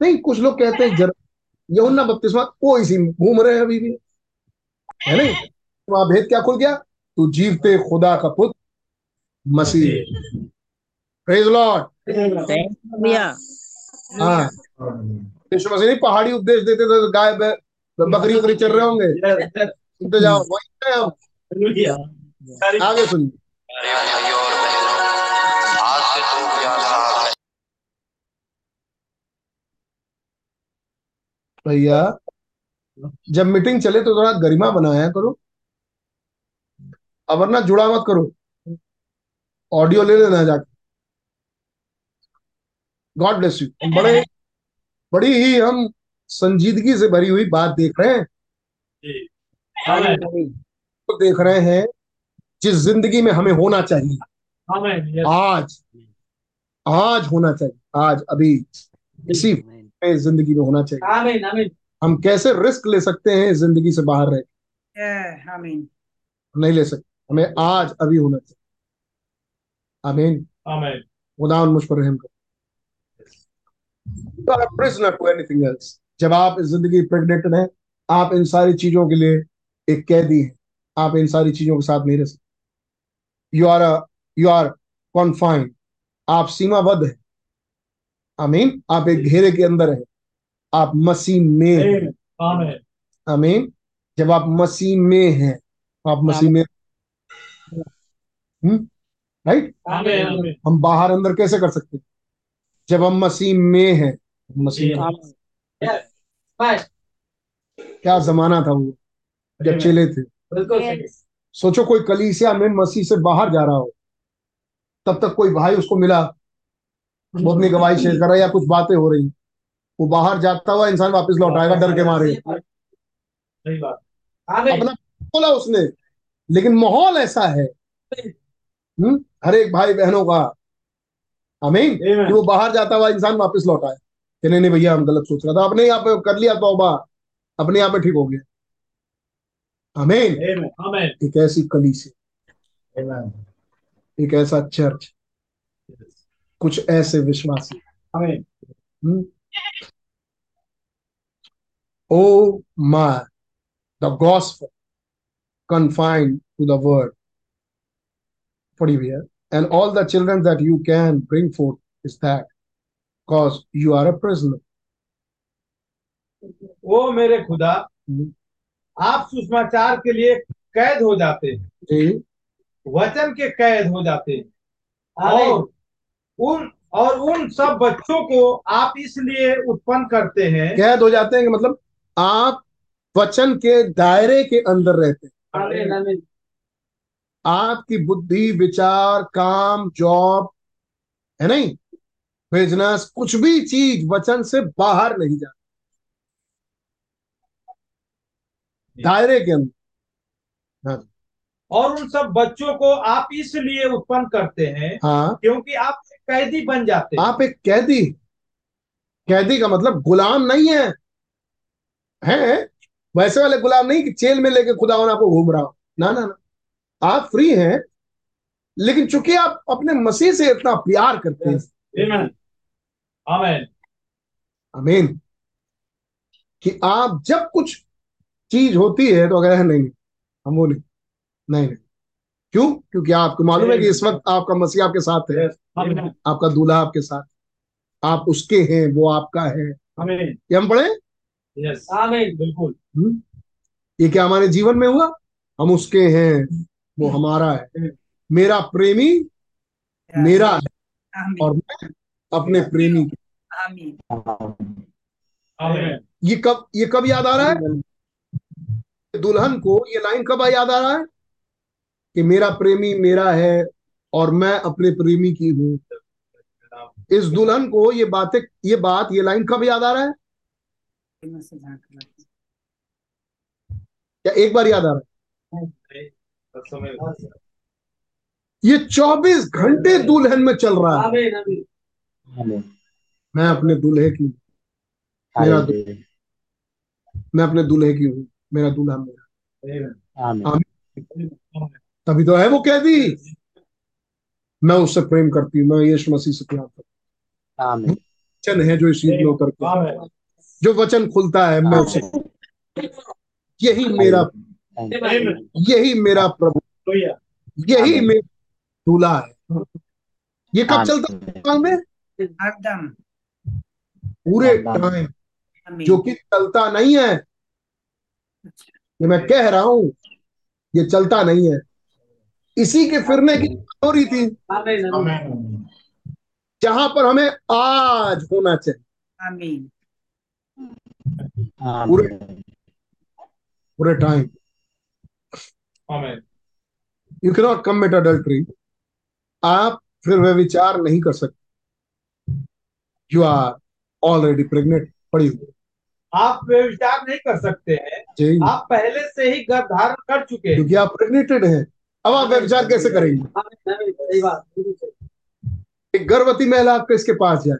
नहीं कुछ लोग कहते हैं जर यहुन्ना बपतिस्मा वो इसी में घूम रहे हैं अभी भी। है नहीं? वहाँ भेद क्या खुल गया? तू जीवते खुदा का पुत्र मसीह। प्रेज लॉर्ड भैया। हाँ। यीशु मसीह नहीं पहाड़ी उपदेश देते थे तो गाय ब- बकरी उकरी चल रहे होंगे. सुनते जाओ। वही हम। आगे सुनिए। प्रिय भाइयों और बहनों आज से दो हज़ार भैया जब मीटिंग चले तो थोड़ा गरिमा बनाया करो। अब वरना जुड़ा मत करो। ऑडियो ले लेना जाके। गॉड ब्लेस यू बड़े बड़ी ही हम संजीदगी से भरी हुई बात देख रहे हैं। तो देख रहे हैं जिस ज़िंदगी में हमें होना चाहिए। आज आज होना चाहिए। आज अभी इसी में ज़िंदगी में होना चाहिए। आमीन आमीन हम कैसे रिस्क ले सकते हैं ज़िंदगी से बाहर रह नहीं ले सकते। हमें आज अभी होना चाहिए। आमीन। आमीन। खुदा उन मुझ पर रहम कर। You are a prisoner to anything else. जब आप इस ज़िंदगी प्रेग्नेंटेड हैं आप इन सारी चीज़ों के लिए एक कैदी हैं। आप इन सारी चीज़ों के साथ नहीं रह सकते। You are you are confined आप सीमाबद्ध हैं। आमीन। आप एक घेरे के अंदर हैं। आप मसीह में हैं। आमीन। आमीन। जब आप मसीह में हैं आप मसीह में हम्म? राइट आमीन हम बाहर अंदर कैसे कर सकते हैं? जब हम मसीह में हैं मसीह क्या जमाना था वो? जब चेले थे। सोचो कोई कलीसिया में मसीह से बाहर जा रहा हो। तब तक कोई भाई उसको मिला। वो अपनी गवाही शेयर कर रहा है या कुछ बातें हो रही वो बाहर जाता हुआ इंसान वापस लौट आएगा डर के मारे। सही बात। अपना बोला उसने। लेकिन माहौल ऐसा है हम्म? हर एक भाई बहनों का। अमीन कि वो बाहर जाता हुआ इंसान वापस लौट कि नहीं नहीं भैया हम गलत सोच रहा था अपने यहाँ पे कर लिया तौबा। अपने यहाँ पे ठीक हो गया। अमीन आमीन एक ऐसी कलीसी एक ऐसा चर्च। कुछ ऐसे विश्वासी। ओ my the gospel confined to the word. पढ़ी भैया and all the children that you can bring forth is that because you are a prisoner ओ मेरे खुदा हम्म। आप सुषमाचार के लिए कैद हो जाते हैं। जी। वचन के कैद हो जाते हैं। और उन और उन सब बच्चों को आप इसलिए उत्पन्न करते हैं। कैद हो जाते हैं मतलब आप वचन के दायरे के अंदर रहते हैं। आपकी बुद्धि विचार काम जॉब है नहीं? बिज़नेस कुछ भी चीज़ वचन से बाहर नहीं जाती। दायरे के अंदर। और उन सब बच्चों को आप इसलिए उत्पन्न करते हैं हाँ। क्योंकि आप एक कैदी बन जाते हैं। आप एक कैदी। कैदी का मतलब गुलाम नहीं है। हैं? वैसे वाले गुलाम नहीं कि जेल में लेके खुदा आपको घूम रहा हो। ना ना ना। आप फ्री हैं लेकिन चूँकि आप अपने मसीह से इतना प्यार करते हैं। आमीन आमीन अमीन कि आप जब कुछ चीज़ होती है तो अगर नहीं नहीं हम वो नहीं नहीं नहीं। क्यों? क्योंकि आपको मालूम है कि इस वक्त आपका मसीह आपके साथ है। आपका दूल्हा आपके साथ आप उसके हैं वो आपका है। आमीन ये हम पढ़े? बिल्कुल. हम्म? ये क्या हमारे जीवन में हुआ? हम उसके हैं। वो हमारा है। मेरा प्रेमी मेरा है और मैं अपने प्रेमी की आमीन आमीन ये कब ये कब याद आ रहा है? दुल्हन को ये लाइन कब याद आ रहा है? कि मेरा प्रेमी मेरा है और मैं अपने प्रेमी की हूँ। इस दुल्हन को ये बातें ये बात ये लाइन कब याद आ रहा है। या एक बार याद आ रहा है? ये 24 घंटे दुल्हन में चल रहा है। आमीन आमीन मैं अपने दूल्हे की मेरा दु- मैं अपने दूल्हे की हूँ। मेरा दूल्हा मेरा। तभी तो है वो कैदी। मैं उससे प्रेम करती हूँ। मैं यीशु मसीह से प्यार करती हूँ। वचन है जो इस युग में। उतर के जो वचन खुलता है मैं उसे यही मेरा यही मेरा प्रभु यही मेरा दूल्हा है ये कब चलता है दिमाग में हरदम पूरे टाइम जो कि चलता नहीं है ये मैं कह रहा हूँ ये चलता नहीं है इसी के फिरने की हो रही थी आमीन आमीन आमीन जहाँ पर हमें आज होना चाहिए पूरे पूरे time you can not commit adultery आप फिर वे विचार नहीं कर सकते। यू आर ऑलरेडी प्रेग्नेंट पड़ी हुई। आप वे विचार नहीं कर सकते हैं। जी। आप पहले से ही गर्भ धारण कर चुके हैं। क्योंकि आप प्रेग्नेंटेड हैं। अब आप वे विचार कैसे करेंगे। एक गर्भवती महिला आपके इसके पास जाए।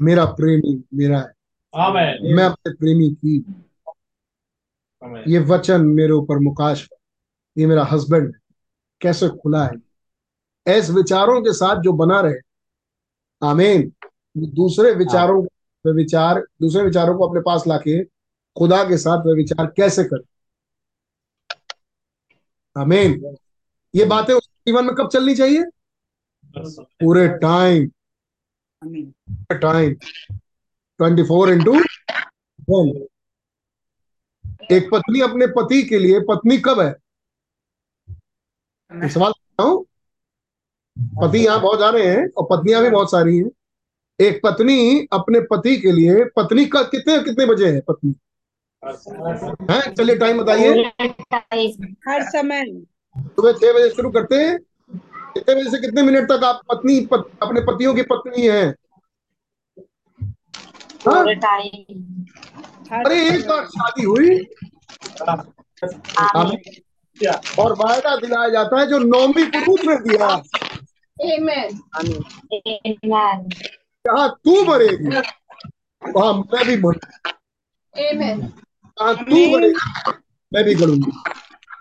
मेरा प्रेमी मेरा है। मैं अपने प्रेमी की ये वचन मेरे ऊपर मुकाश ये मेरा हस्बैंड कैसे खुला है? ऐसे विचारों के साथ जो बना रहे। आमीन दूसरे विचारों वे विचार दूसरे विचारों को अपने पास लाके खुदा के साथ वे विचार कैसे कर? आमीन ये बातें उसके जीवन में कब चलनी चाहिए? पूरे time. Time twenty four into एक पत्नी अपने पति के लिए पत्नी कब है? सवाल पूछता हूँ। पति यहाँ बहुत आ रहे हैं और पत्नियाँ भी बहुत सारी हैं। एक पत्नी अपने पति के लिए पत्नी का कितने कितने बजे है पत्नी? हैं? चलिए टाइम बताइए। हर समय। सुबह छह बजे शुरू करते हैं। कितने बजे से कितने मिनट तक आप पत्नी पत, अपने पतियों की पत्नी है? हाँ? अरे एक बार शादी हुई। और वायदा दिलाया जाता है जो नौवीं पुरुष ने दिया। कहा तू मरेगी। वहाँ मैं भी मर कहा तू मरेगी मैं भी गड़ूँगी।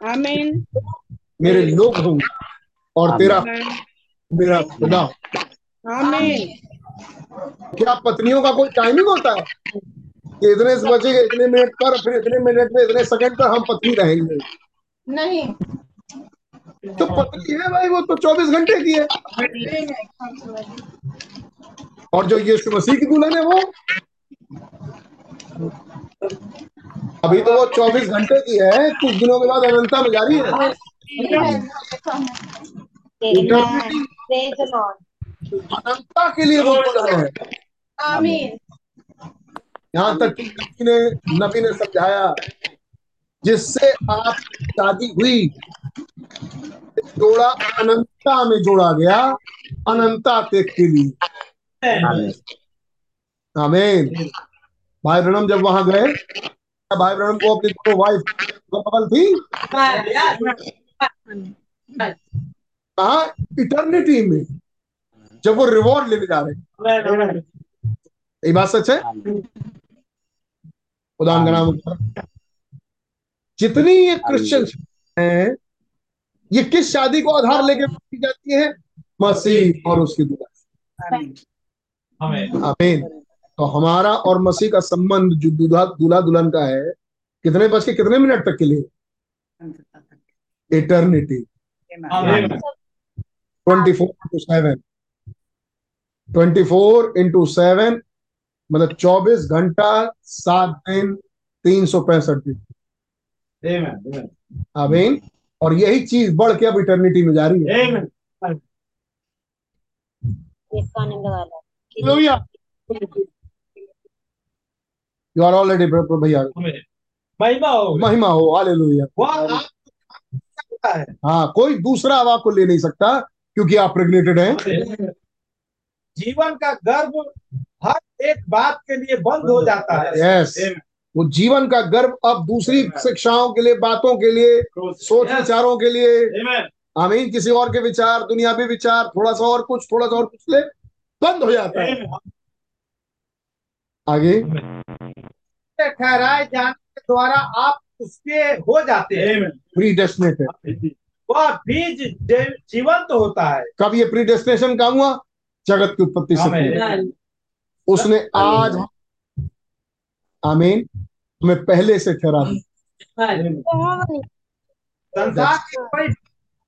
आमीन मेरे लोग होंगे और तेरा मेरा खुदा। आमीन क्या पत्नियों का कोई टाइमिंग होता है? कि इतने से बचेगा इतने मिनट पर फिर इतने मिनट में इतने सेकंड पर हम पत्नी रहेंगे। नहीं। तो पत्नी है भाई वो तो चौबीस घंटे की है। और जो यीशु मसीह की दुल्हन है वो? अभी तो वो चौबीस घंटे की है कुछ दिनों के बाद अनंता में जारी है। अनंता के लिए वो दुल्हन है। आमीन। यहाँ तक कि नबी ने नबी ने समझाया जिससे आप शादी हुई। जोड़ा अनंता में जोड़ा गया अनंता तक के लिए। आमीन भाई ब्रह्म जब वहाँ गए भाई ब्रणम को अपनी दोनों वाइफ बगल थी। कहा इटर्निटी में जब वो रिवॉर्ड लेने जा रहे। हैं ये बात सच है? खुदा का नाम जितनी ये क्रिश्चियन हैं ये किस शादी को आधार लेके की जाती है? मसीह और उसकी दुल्हन आमीन। तो हमारा और मसीह का संबंध जो दूल्हा दूल्हा दुल्हन का है कितने बज के कितने मिनट तक के लिए? Eternity twenty four into seven twenty four into seven मतलब चौबीस घंटा सात दिन तीन सौ पैंसठ दिन। आमीन आमीन। और यही चीज़ बढ़ के अब इटर्निटी में जारी है। आमीन Hallelujah. You are already brother भैया महिमा हो महिमा हो हालेलुया है। हाँ कोई दूसरा अब आपको ले नहीं सकता क्योंकि आप प्रेग्नेटेड हैं। जीवन का गर्व हर एक बात के लिए बंद हो जाता है। यस वो जीवन का गर्व अब दूसरी शिक्षाओं के लिए बातों के लिए सोच विचारों के लिए। आमीन किसी और के विचार दुनियावी विचार थोड़ा सा और कुछ थोड़ा सा और कुछ ले बंद हो जाता है। आगे। ठहराए जाने के द्वारा आप उसके हो जाते हैं। प्री डेस्टिनेटेड वह बीज जीवंत होता है। कब ये प्री डेस्टिनेशन काम हुआ? जगत की उत्पत्ति से। उसने आज आमीन। हमें पहले से ठहरा दिया संसार की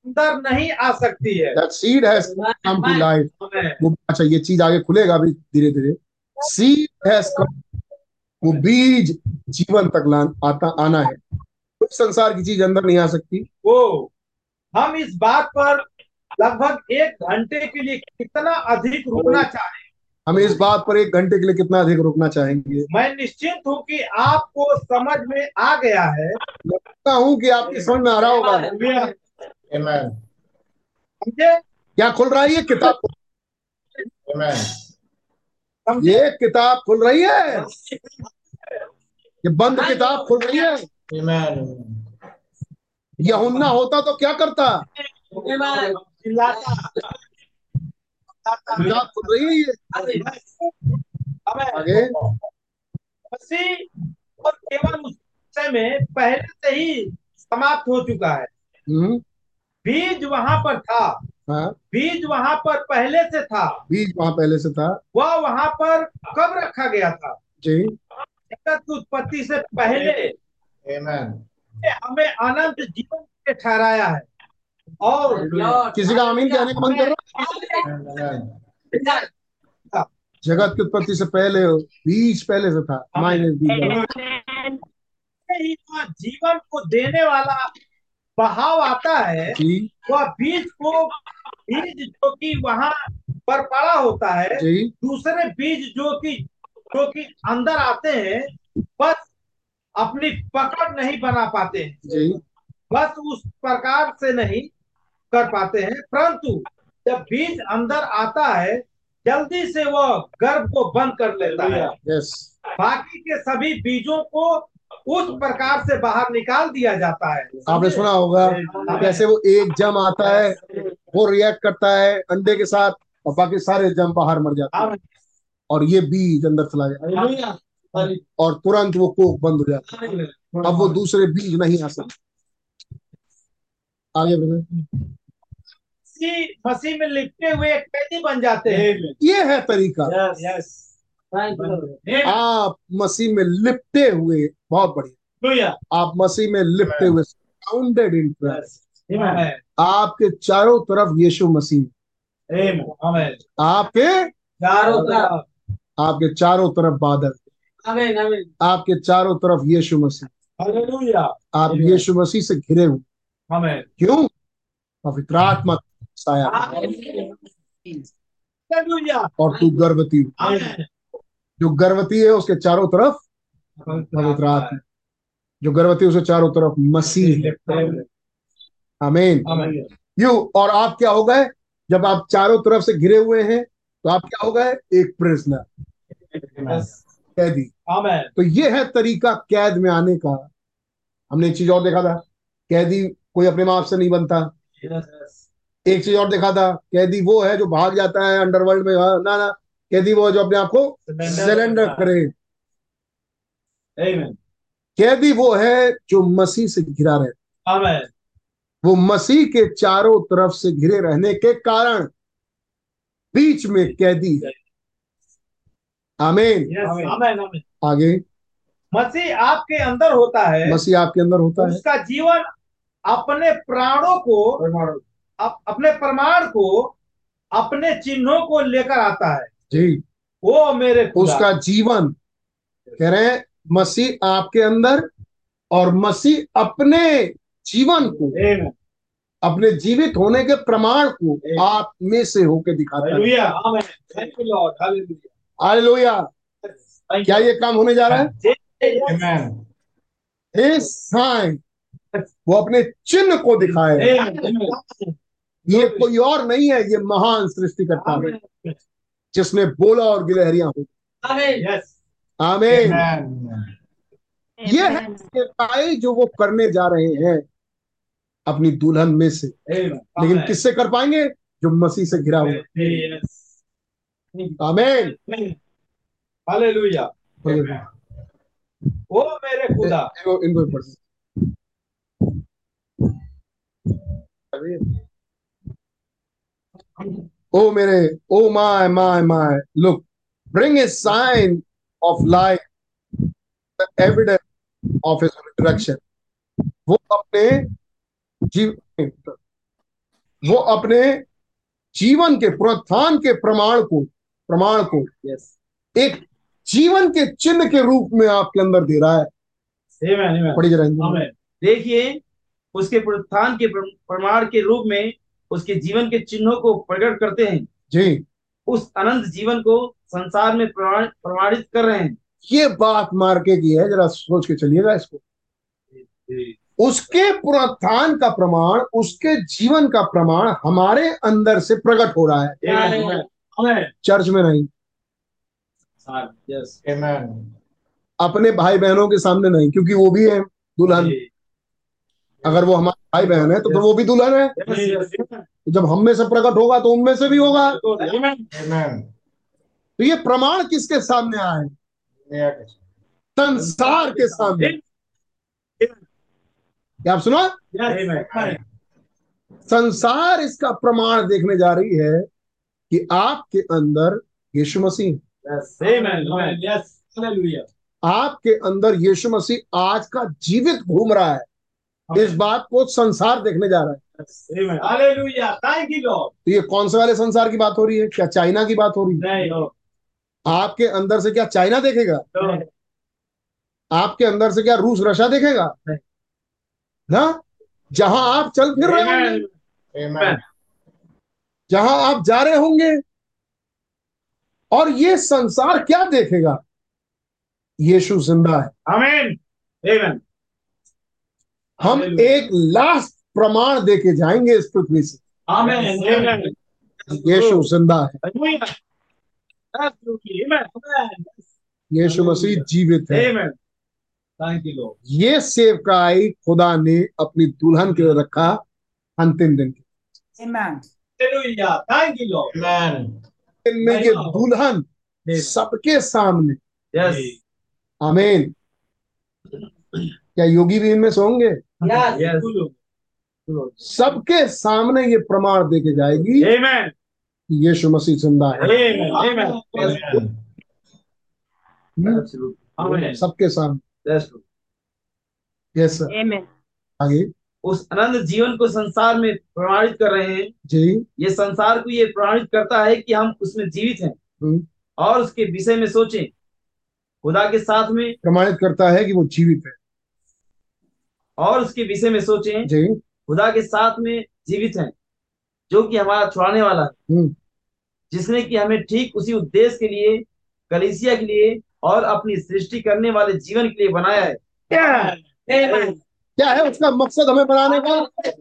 अंदर नहीं आ सकती है। That seed has come to life वो अच्छा ये चीज़ आगे खुलेगा अभी धीरे धीरे। सीड हैज़ कम वो बीज जीवन तक लान आता आना है। कोई संसार की चीज़ अंदर नहीं आ सकती। वो हम इस बात पर लगभग एक घंटे के लिए कितना अधिक रुकना चाहे हम इस बात पर एक घंटे के लिए कितना अधिक रुकना चाहेंगे? मैं निश्चिंत हूँ कि आपको समझ में आ गया है। लगता हूँ कि आपकी समझ में आ रहा होगा। क्या खुल रहा है ये किताब? ये किताब खुल रही है? ये बंद किताब खुल रही है. यहुन्ना होता तो क्या करता? चिल्लाता किताब रही है ये आगे। मसीह और केवल उस में पहले से ही समाप्त हो चुका है। हम्म, बीज वहाँ पर था। हाँ। बीज वहाँ पर पहले से था। बीज वहाँ पहले से था। वह वहाँ पर कब रखा गया था? जी। जगत की उत्पत्ति से पहले। हमें अनंत जीवन के ठहराया है। और किसी का आमीन कहने का मन कर रहा. जगत की उत्पत्ति से पहले बीज पहले से था। माइनस बीज जीवन को देने वाला बहाव आता है वह बीज को बीज जो कि वहाँ पर पड़ा होता है दूसरे बीज जो कि जो कि अंदर आते हैं बस अपनी पकड़ नहीं बना पाते हैं। बस उस प्रकार से नहीं कर पाते हैं परंतु जब बीज अंदर आता है जल्दी से वह गर्भ को बंद कर लेता है। यस बाकी के सभी बीजों को उस प्रकार से बाहर निकाल दिया जाता है। आपने सुना होगा कैसे वो एक जम आता है वो रिएक्ट करता है अंडे के साथ और बाकी सारे जम बाहर मर जाते हैं। और ये बीज अंदर चला जाता है। और तुरंत वो कोक बंद हो जाता है। अब वो दूसरे बीज नहीं आ सकते। आगे बढ़े मसीह मसीह में लिपटे हुए एक कैदी बन जाते हैं। ये है तरीका। यस यस आप मसीह में लिपटे हुए बहुत बढ़िया। आप मसीह में लिपटे हुए साउंडेड इन आपके चारों तरफ़ यीशु मसीह। आपके चारों तरफ़। आपके चारों तरफ़ बादल। आपके चारों तरफ़ यीशु मसीह। हालेलुया आप यीशु मसीह से घिरे हुए। आमेन क्यों? पवित्र आत्मा साया। और तू गर्भवती जो गर्भवती है उसके चारों तरफ़ पवित्र आत्मा जो गर्भवती उसके चारों तरफ़ मसीह आमीन। यू और आप क्या हो गए? जब आप चारों तरफ़ से घिरे हुए हैं तो आप क्या हो गए? एक प्रिजनर कैदी। तो ये है तरीका कैद में आने का। हमने एक चीज़ और देखा था। कैदी कोई अपने माप से नहीं बनता। एक चीज़ और देखा था कैदी वो है जो भाग जाता है अंडरवर्ल्ड में हाँ, ना ना कैदी वो है जो अपने आप को सिलेंडर करे। कैदी वो है जो मसीह से घिरा रहे। वो मसीह के चारों तरफ़ से घिरे रहने के कारण बीच में कैदी है। आमीन आमेन आमेन आगे। मसीह आपके अंदर होता है। मसीह आपके अंदर होता है। उसका जीवन अपने प्राणों को अप, अपने प्रमाण को अपने चिन्हों को लेकर आता है। जी। वो मेरे उसका जीवन कह रहे हैं मसीह आपके अंदर और मसीह अपने जीवन को अपने जीवित होने के प्रमाण को आप में से होके दिखाता है। Hallelujah amen thank you Lord hallelujah hallelujah Thank क्या ये काम होने जा रहा है? इस साइन वो अपने चिन्ह को दिखाए Amen. ये कोई और नहीं है ये महान सृष्टिकर्ता। है जिसने बोला और गिलहरियाँ हो. आमीन। ये है जो वो करने जा रहे हैं अपनी दुल्हन में से। लेकिन किससे कर पाएँगे? जो मसीह से घिरा हुआ. आमीन। हालेलुया इनको मेरे खुदा। इनको पढ़। ओ मेरे ओ my my my look bring a sign of life the evidence of his resurrection वो अपने जीव वो अपने जीवन के पुनरुत्थान के प्रमाण को प्रमाण को yes. एक जीवन के चिन्ह के रूप में आपके अंदर दे रहा है. पढ़ी देखिए उसके पुनरुत्थान के प्रमाण के रूप में उसके जीवन के चिन्हों को प्रकट करते हैं। जी। उस अनंत जीवन को संसार में प्रमाणित कर रहे हैं। ये बात मार्के की है जरा सोच के चलिएगा इसको। उसके पुनरुत्थान का प्रमाण उसके जीवन का प्रमाण हमारे अंदर से प्रकट हो रहा है। चर्च में नहीं। यस अपने भाई बहनों के सामने नहीं क्योंकि वो भी है दुल्हन। अगर वो हमारे भाई बहन है तो फिर वो भी दुल्हन है। तो जब हम में से प्रकट होगा तो उनमें से भी होगा। तो ये प्रमाण किसके सामने आए? संसार के सामने। क्या आप सुना? संसार इसका प्रमाण देखने जा रही है कि आपके अंदर यीशु मसीह आपके अंदर यीशु मसीह आज का जीवित घूम रहा है। इस बात को संसार देखने जा रहा है। तो ये कौन से वाले संसार की बात हो रही है? क्या चाइना की बात हो रही है? आपके अंदर से क्या चाइना देखेगा? आपके अंदर से क्या रूस रशिया देखेगा? ना जहाँ आप चल फिर रहे होंगे। जहाँ आप जा रहे होंगे। और ये संसार क्या देखेगा? यीशु ज़िंदा है। आमीन आमीन हम एक लास्ट प्रमाण देके जाएँगे इस पृथ्वी से यीशु ज़िंदा है. यीशु मसीह जीवित है Amen. Thank you, Lord. ये सेवकाई खुदा ने अपनी दुल्हन के लिए रखा अंतिम दिन के Amen. Hallelujah. Thank you, Lord. Amen. दिन में ये दुल्हन सबके सामने Yes. आमीन क्या योगी भी इनमें से होंगे Yes. सबके सामने ये प्रमाण देके जाएगी। Amen. कि यीशु मसीह ज़िंदा है। Amen. Amen. Amen. सबके सामने। यस सर आगे। उस अनंत जीवन को संसार में प्रमाणित कर रहे हैं। जी। ये संसार को ये प्रमाणित करता है कि हम उसमें जीवित हैं। हम्म। और उसके विषय में सोचें। खुदा के साथ में प्रमाणित करता है कि वो जीवित है। और उसके विषय में सोचें जी। खुदा के साथ में जीवित हैं जो कि हमारा छुड़ाने वाला है। हम्म। जिसने कि हमें ठीक उसी उद्देश्य के लिए कलिसिया के लिए और अपनी सृष्टि करने वाले जीवन के लिए बनाया है। क्या? है उसका मकसद हमें बनाने का?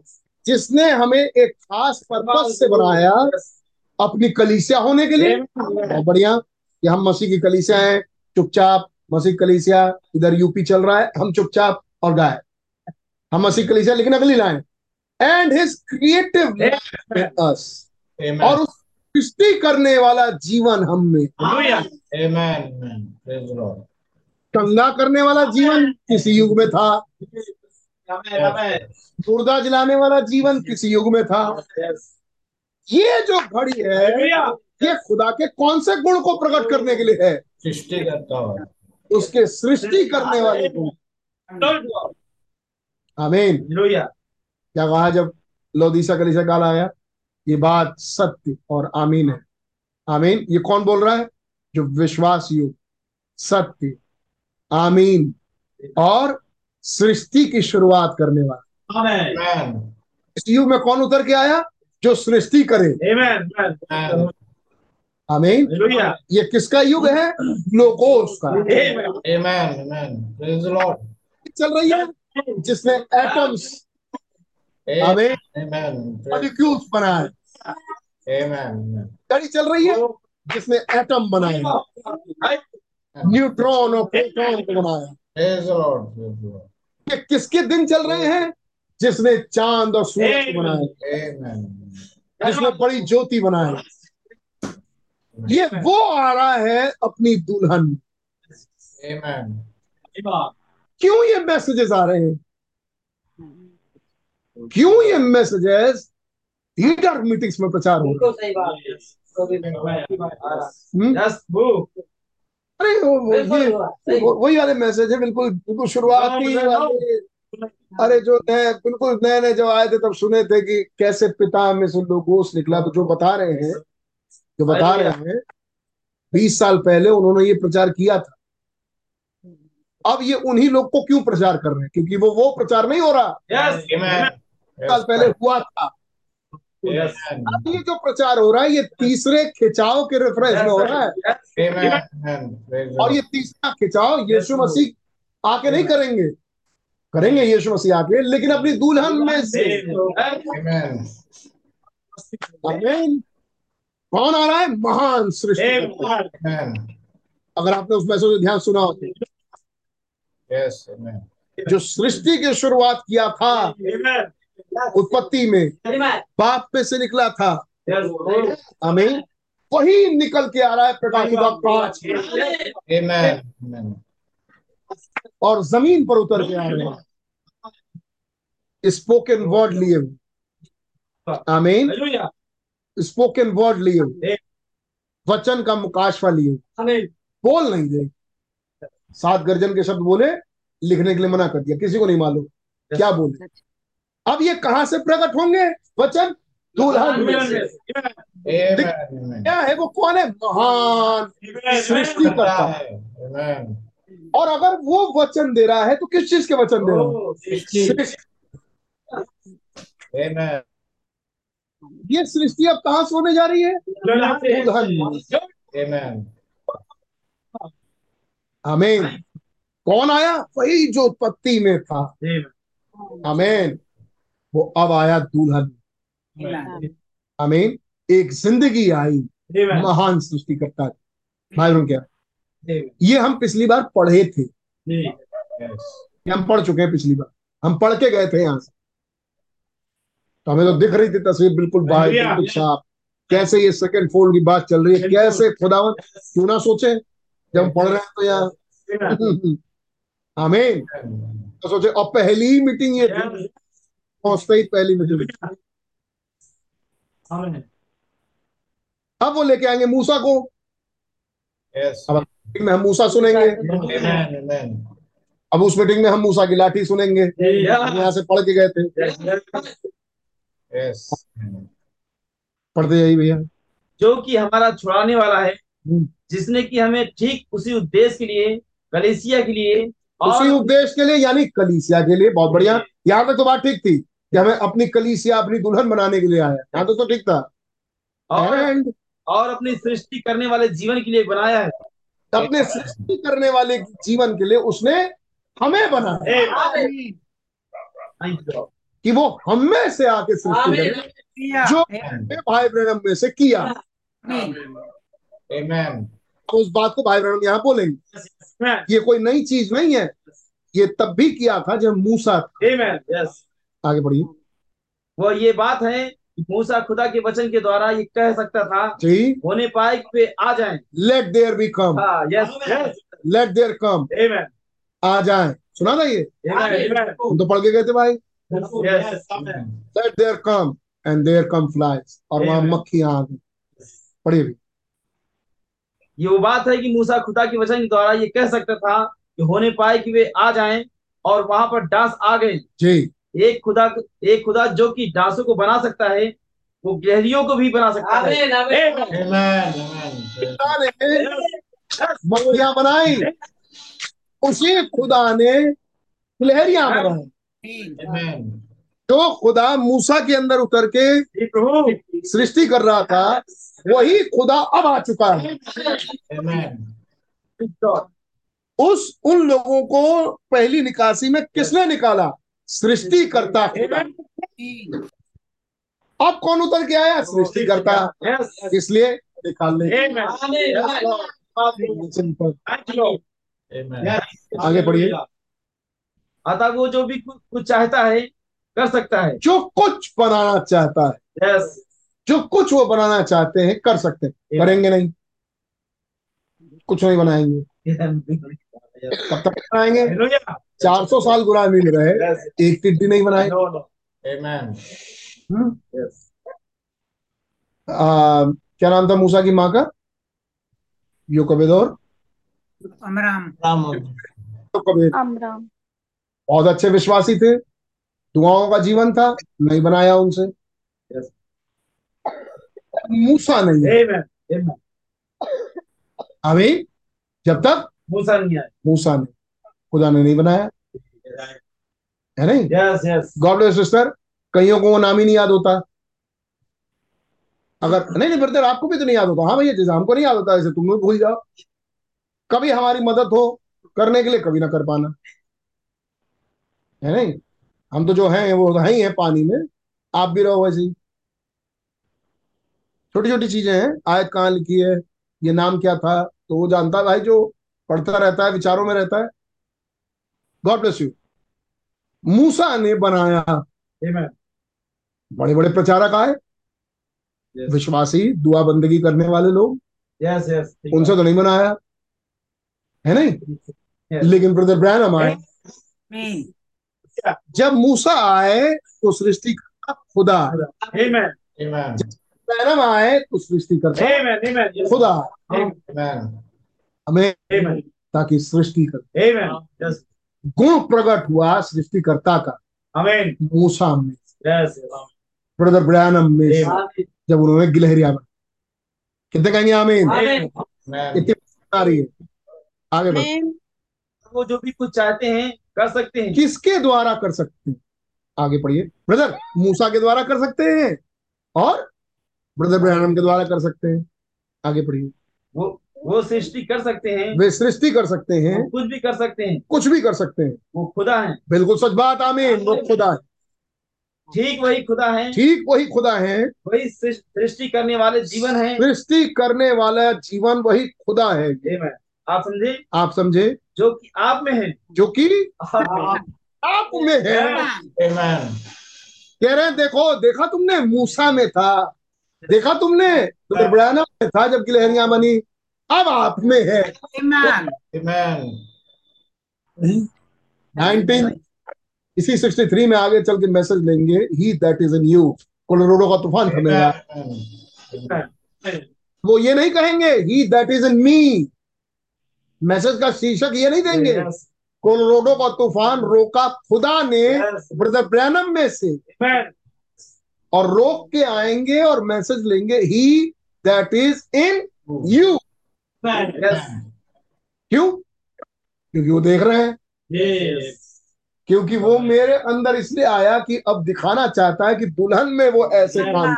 जिसने हमें एक खास पर्पस से बनाया अपनी कलीसिया होने के लिए। बहुत बढ़िया। कि हम मसीह की कलीसिया हैं। चुपचाप मसीह कलीसिया इधर यूपी चल रहा है। हम चुपचाप और गाय हम मसीह की कलीसिया लेकिन अगली line and his creative us और उस सृष्टि करने वाला जीवन हम में। Amen. Amen. Praise the Lord. कंगा करने वाला जीवन किसी युग में था। मुर्दा जलाने वाला जीवन किसी युग में था। ये जो घड़ी है ये खुदा के कौन से गुण को प्रकट करने के लिए है? सृष्टि करता उसके सृष्टि करने वाले गुण। आमीन। क्या कहा जब लोदीसा कलीसा काल आया? ये बात सत्य और आमीन है। आमीन ये कौन बोल रहा है? जो विश्वास युग सत्य आमीन और सृष्टि की शुरुआत करने वाला। इस युग में कौन उतर के आया? जो सृष्टि करे। आमेन ये किसका युग है? लोगोस का। आमेन। Amen. Amen. Praise the Lord. चल रही है। जिसने एटम्स आमीन मॉलिक्यूल्स बनाए. गाड़ी चल रही है? जिसने एटम बनाए। न्यूट्रॉन और प्रोटॉन को बनाया. ये किसके दिन चल रहे हैं? जिसने चाँद और सूरज को बनाया। जिसने बड़ी ज्योति बनाई। ये वो आ रहा है अपनी दुल्हन। Amen. क्यों ये मैसेजेस आ रहे हैं? क्यों ये मैसेजेस लीडर मीटिंग्स में प्रचार हो रहे हैं? हम्म? अरे वो, वो ये वही वाले मैसेज है बिल्कुल बिल्कुल शुरुआती वाले। अरे जो नए बिल्कुल नए नए जब आए थे तब सुने थे कि कैसे पिता में से लोगोस निकला। तो जो बता रहे हैं जो बता रहे हैं बीस साल पहले उन्होंने ये प्रचार किया था। अब ये उन्हीं लोग को क्यों प्रचार कर रहे हैं? क्योंकि वो वो प्रचार नहीं हो रहा। Yes Amen. साल पहले हुआ था। Yes. अब ये जो प्रचार हो रहा है ये तीसरे खिंचाव के रेफरेंस में हो रहा है। Yes. Amen. और ये तीसरा खिंचाव यीशु मसीह आके नहीं करेंगे। करेंगे यीशु मसीह आके लेकिन अपनी दुल्हन में से। कौन आ रहा है? महान सृष्टि। अगर आपने उस मैसेज को ध्यान सुना हो तो। Yes. जो सृष्टि की शुरुआत किया था उत्पत्ति में बाप पे से निकला था। आमीन। वही निकल के आ रहा है प्रकाश का पाँच। Amen. Amen. और ज़मीन पर उतर के आ रहे हैं। स्पोकन वर्ड लिए हुए। आमीन। स्पोकन वर्ड लिए हुए। वचन का मुकाशवा लिए बोल नहीं दे सात गर्जन के शब्द बोले लिखने के लिए मना कर दिया। किसी को नहीं मालूम क्या बोले। अब ये कहाँ से प्रकट होंगे? वचन? दुल्हन. क्या है वो? कौन है? महान सृष्टि करता है और अगर वो वचन दे रहा है तो किस चीज़ के वचन दे रहा है? ये सृष्टि अब कहाँ से होने जा रही है? दुल्हन आमीन। कौन आया? वही जो उत्पत्ति में था। आमीन। वो अब आया दुल्हन. आमीन। एक ज़िंदगी आई महान सृष्टि करता भाई बहन क्या ये हम पिछली बार पढ़े थे। हम पढ़ चुके हैं पिछली बार। हम पढ़ के गए थे यहाँ से। तो हमें तो दिख रही थी तस्वीर बिल्कुल बाहर बिल्कुल साफ़। कैसे ये सेकंड फोल्ड की बात चल रही है? कैसे खुदावन? क्यों ना सोचे? जब हम पढ़ रहे हैं तो यहाँ आमीन तो सोचे और पहली ही मीटिंग ये थी पहुँचते ही पहली मीटिंग अब वो लेके आएँगे मूसा को। Yes. अब मीटिंग में हम मूसा सुनेंगे. अब उस मीटिंग में हम मूसा की लाठी सुनेंगे। हम यहाँ से पढ़ के गए थे। Yes. पढ़ते यही भैया। जो कि हमारा छुड़ाने वाला है। जिसने कि हमें ठीक उसी उद्देश्य के लिए कलेसिया के लिए उसी और उद्देश्य के लिए यानी कलीसिया के लिए बहुत बढ़िया। यहाँ तक तो बात ठीक थी कि हमें अपनी कलीसिया अपनी दुल्हन बनाने के लिए आया। यहाँ तक तो ठीक था। और, एंड और अपनी सृष्टि करने वाले जीवन के लिए बनाया है। अपने सृष्टि करने वाले जीवन के लिए उसने हमें बनाया। कि वो हमें से आके सृष्टि जो भाई ब्रहणम में से किया। Amen. तो उस बात को भाई ब्रहणम यहाँ बोलेंगे। ये कोई नई चीज़ नहीं है। ये तब भी किया था जब मूसा था। Amen. Yes. आगे बढ़िए। वो ये बात है मूसा खुदा के वचन के द्वारा ये कह सकता था जी। होने पाए वे आ जाएँ। लेट देयर बी कम हाँ yes yes let there come आ जाए। सुना था ये? हम तो पढ़ के गए थे भाई। लेट let कम come and there come flies और वहाँ. मक्खियाँ आ गई। पढ़िए भी। ये वो बात है कि मूसा खुदा के वचन के द्वारा ये कह सकता था कि होने पाए कि वे आ जाएँ और वहाँ पर डांस आ गए। जी। एक खुदा एक खुदा जो कि डांसों को बना सकता है वो गहरियों को भी बना सकता है। बनाई। उसी खुदा ने लहरियाँ बनाई। Amen. जो खुदा मूसा के अंदर उतर के हे सृष्टि कर रहा था वही खुदा अब आ चुका है। उस उन लोगों को पहली निकासी में किसने निकाला? सृष्टि करता। अब कौन उतर के आया? सृष्टि करता। इसलिए. Amen. आगे बढ़िए अतः वो जो भी कुछ कुछ चाहता है कर सकता है। जो कुछ बनाना चाहता है। यस जो कुछ वो बनाना चाहते हैं कर सकते हैं। करेंगे नहीं। कुछ नहीं बनाएँगे। कब तक बनाएँगे? चार सौ साल गुलामी में रहे एक टिड्डी नहीं बनाए. हम्म? क्या नाम था मूसा की माँ का? योकबेदोर। अमराम। Ram. योकोबेद। अमराम। बहुत अच्छे विश्वासी थे। दुआओं का जीवन था। नहीं बनाया उनसे. मूसा नहीं Amen. अभी जब तक मूसा नहीं आया। मूसा ने खुदा ने नहीं बनाया। है नहीं? Yes yes God bless sister कईयों को वो नाम ही नहीं याद होता। अगर नहीं नहीं ब्रदर आपको भी तो नहीं याद होता। हाँ भैया जैसे हमको नहीं याद होता ऐसे तुम भी भूल जाओ। कभी हमारी मदद हो करने के लिए कभी ना कर पाना। है नहीं? हम तो जो हैं वो है ही है पानी में। आप भी रहो वैसे ही। छोटी छोटी चीज़ें हैं आयत कहाँ लिखी है ये नाम क्या था तो वो जानता है भाई जो पढ़ता रहता है विचारों में रहता है गॉड ब्लेस यू मूसा ने बनाया Amen. बड़े बड़े प्रचारक आए Yes. विश्वासी दुआ बंदगी करने वाले लोग Yes, yes. उनसे तो नहीं बनाया है नहीं Yes. लेकिन ब्रदर ब्रैनम आए जब मूसा आए तो सृष्टि का खुदा Amen. Amen. ब्रैनम आए तो सृष्टि करता Amen. Amen. Yes. खुदा Amen. हमें ताकि सृष्टि कर Amen. Yes. गुण प्रकट हुआ सृष्टिकर्ता का. मूसा में. ब्रदर ब्रैनम में जब उन्होंने गिलहरिया बना कितने कहेंगे आमीन Amen. Amen. इतनी आ रही है आगे बढ़ो वो जो भी कुछ चाहते हैं कर सकते हैं किसके द्वारा कर सकते हैं आगे पढ़िए ब्रदर मूसा के द्वारा कर सकते हैं और ब्रदर ब्रैनम के द्वारा कर सकते हैं। आगे पढ़िए। वो वो सृष्टि कर सकते हैं। वे सृष्टि कर सकते हैं। कुछ भी कर सकते हैं। कुछ भी कर सकते हैं। वो खुदा है। बिल्कुल सच बात आमीन। वो खुदा है। ठीक वही खुदा है। ठीक वही खुदा है। वही सृष्टि करने वाले जीवन है। सृष्टि करने वाला जीवन वही खुदा है। आप समझे? आप समझे? जो कि आप में है। जो कि आप में है। आप में है. कह रहे हैं देखो देखा तुमने? मूसा में था। देखा तुमने? तो ब्रैनम में था जब गिलहरियाँ बनी। अब आप में है. 19 इसी 63 में आगे चल के मैसेज लेंगे। He that is in you Colorado का तूफ़ान थमेगा. वो ये नहीं कहेंगे he that is in me message का शीर्षक ये नहीं देंगे। Yes. कोलोराडो का तूफ़ान रोका खुदा ने Yes. ब्रदर ब्रैनम में से। Amen. और रोक के आएँगे और मैसेज लेंगे he that is in you क्यों? क्योंकि वो देख रहे हैं। Yes. क्योंकि वो मेरे अंदर इसलिए आया कि अब दिखाना चाहता है कि दुल्हन में वो ऐसे काम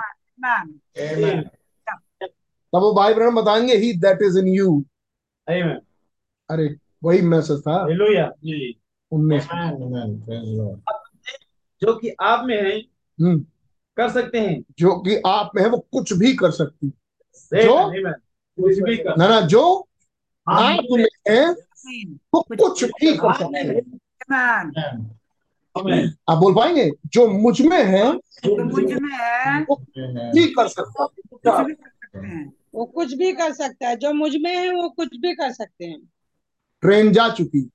तब वो भाई ब्रह्म बताएँगे he that is in you अरे वही मैसेज था. उन्नीस। Lord. जो कि आप में है हम्म, कर सकते हैं जो कि आप में है वो कुछ भी कर सकती है। जो? कुछ भी कर ना ना जो आप में है वो कुछ भी कर सकते हैं आमीन. आप बोल पाएँगे जो मुझमें है मुझमें है Amen. भी कर सकता है। कुछ भी कर सकते हैं वो कुछ भी कर सकता है जो मुझमें है वो कुछ भी कर सकते हैं ट्रेन जा चुकी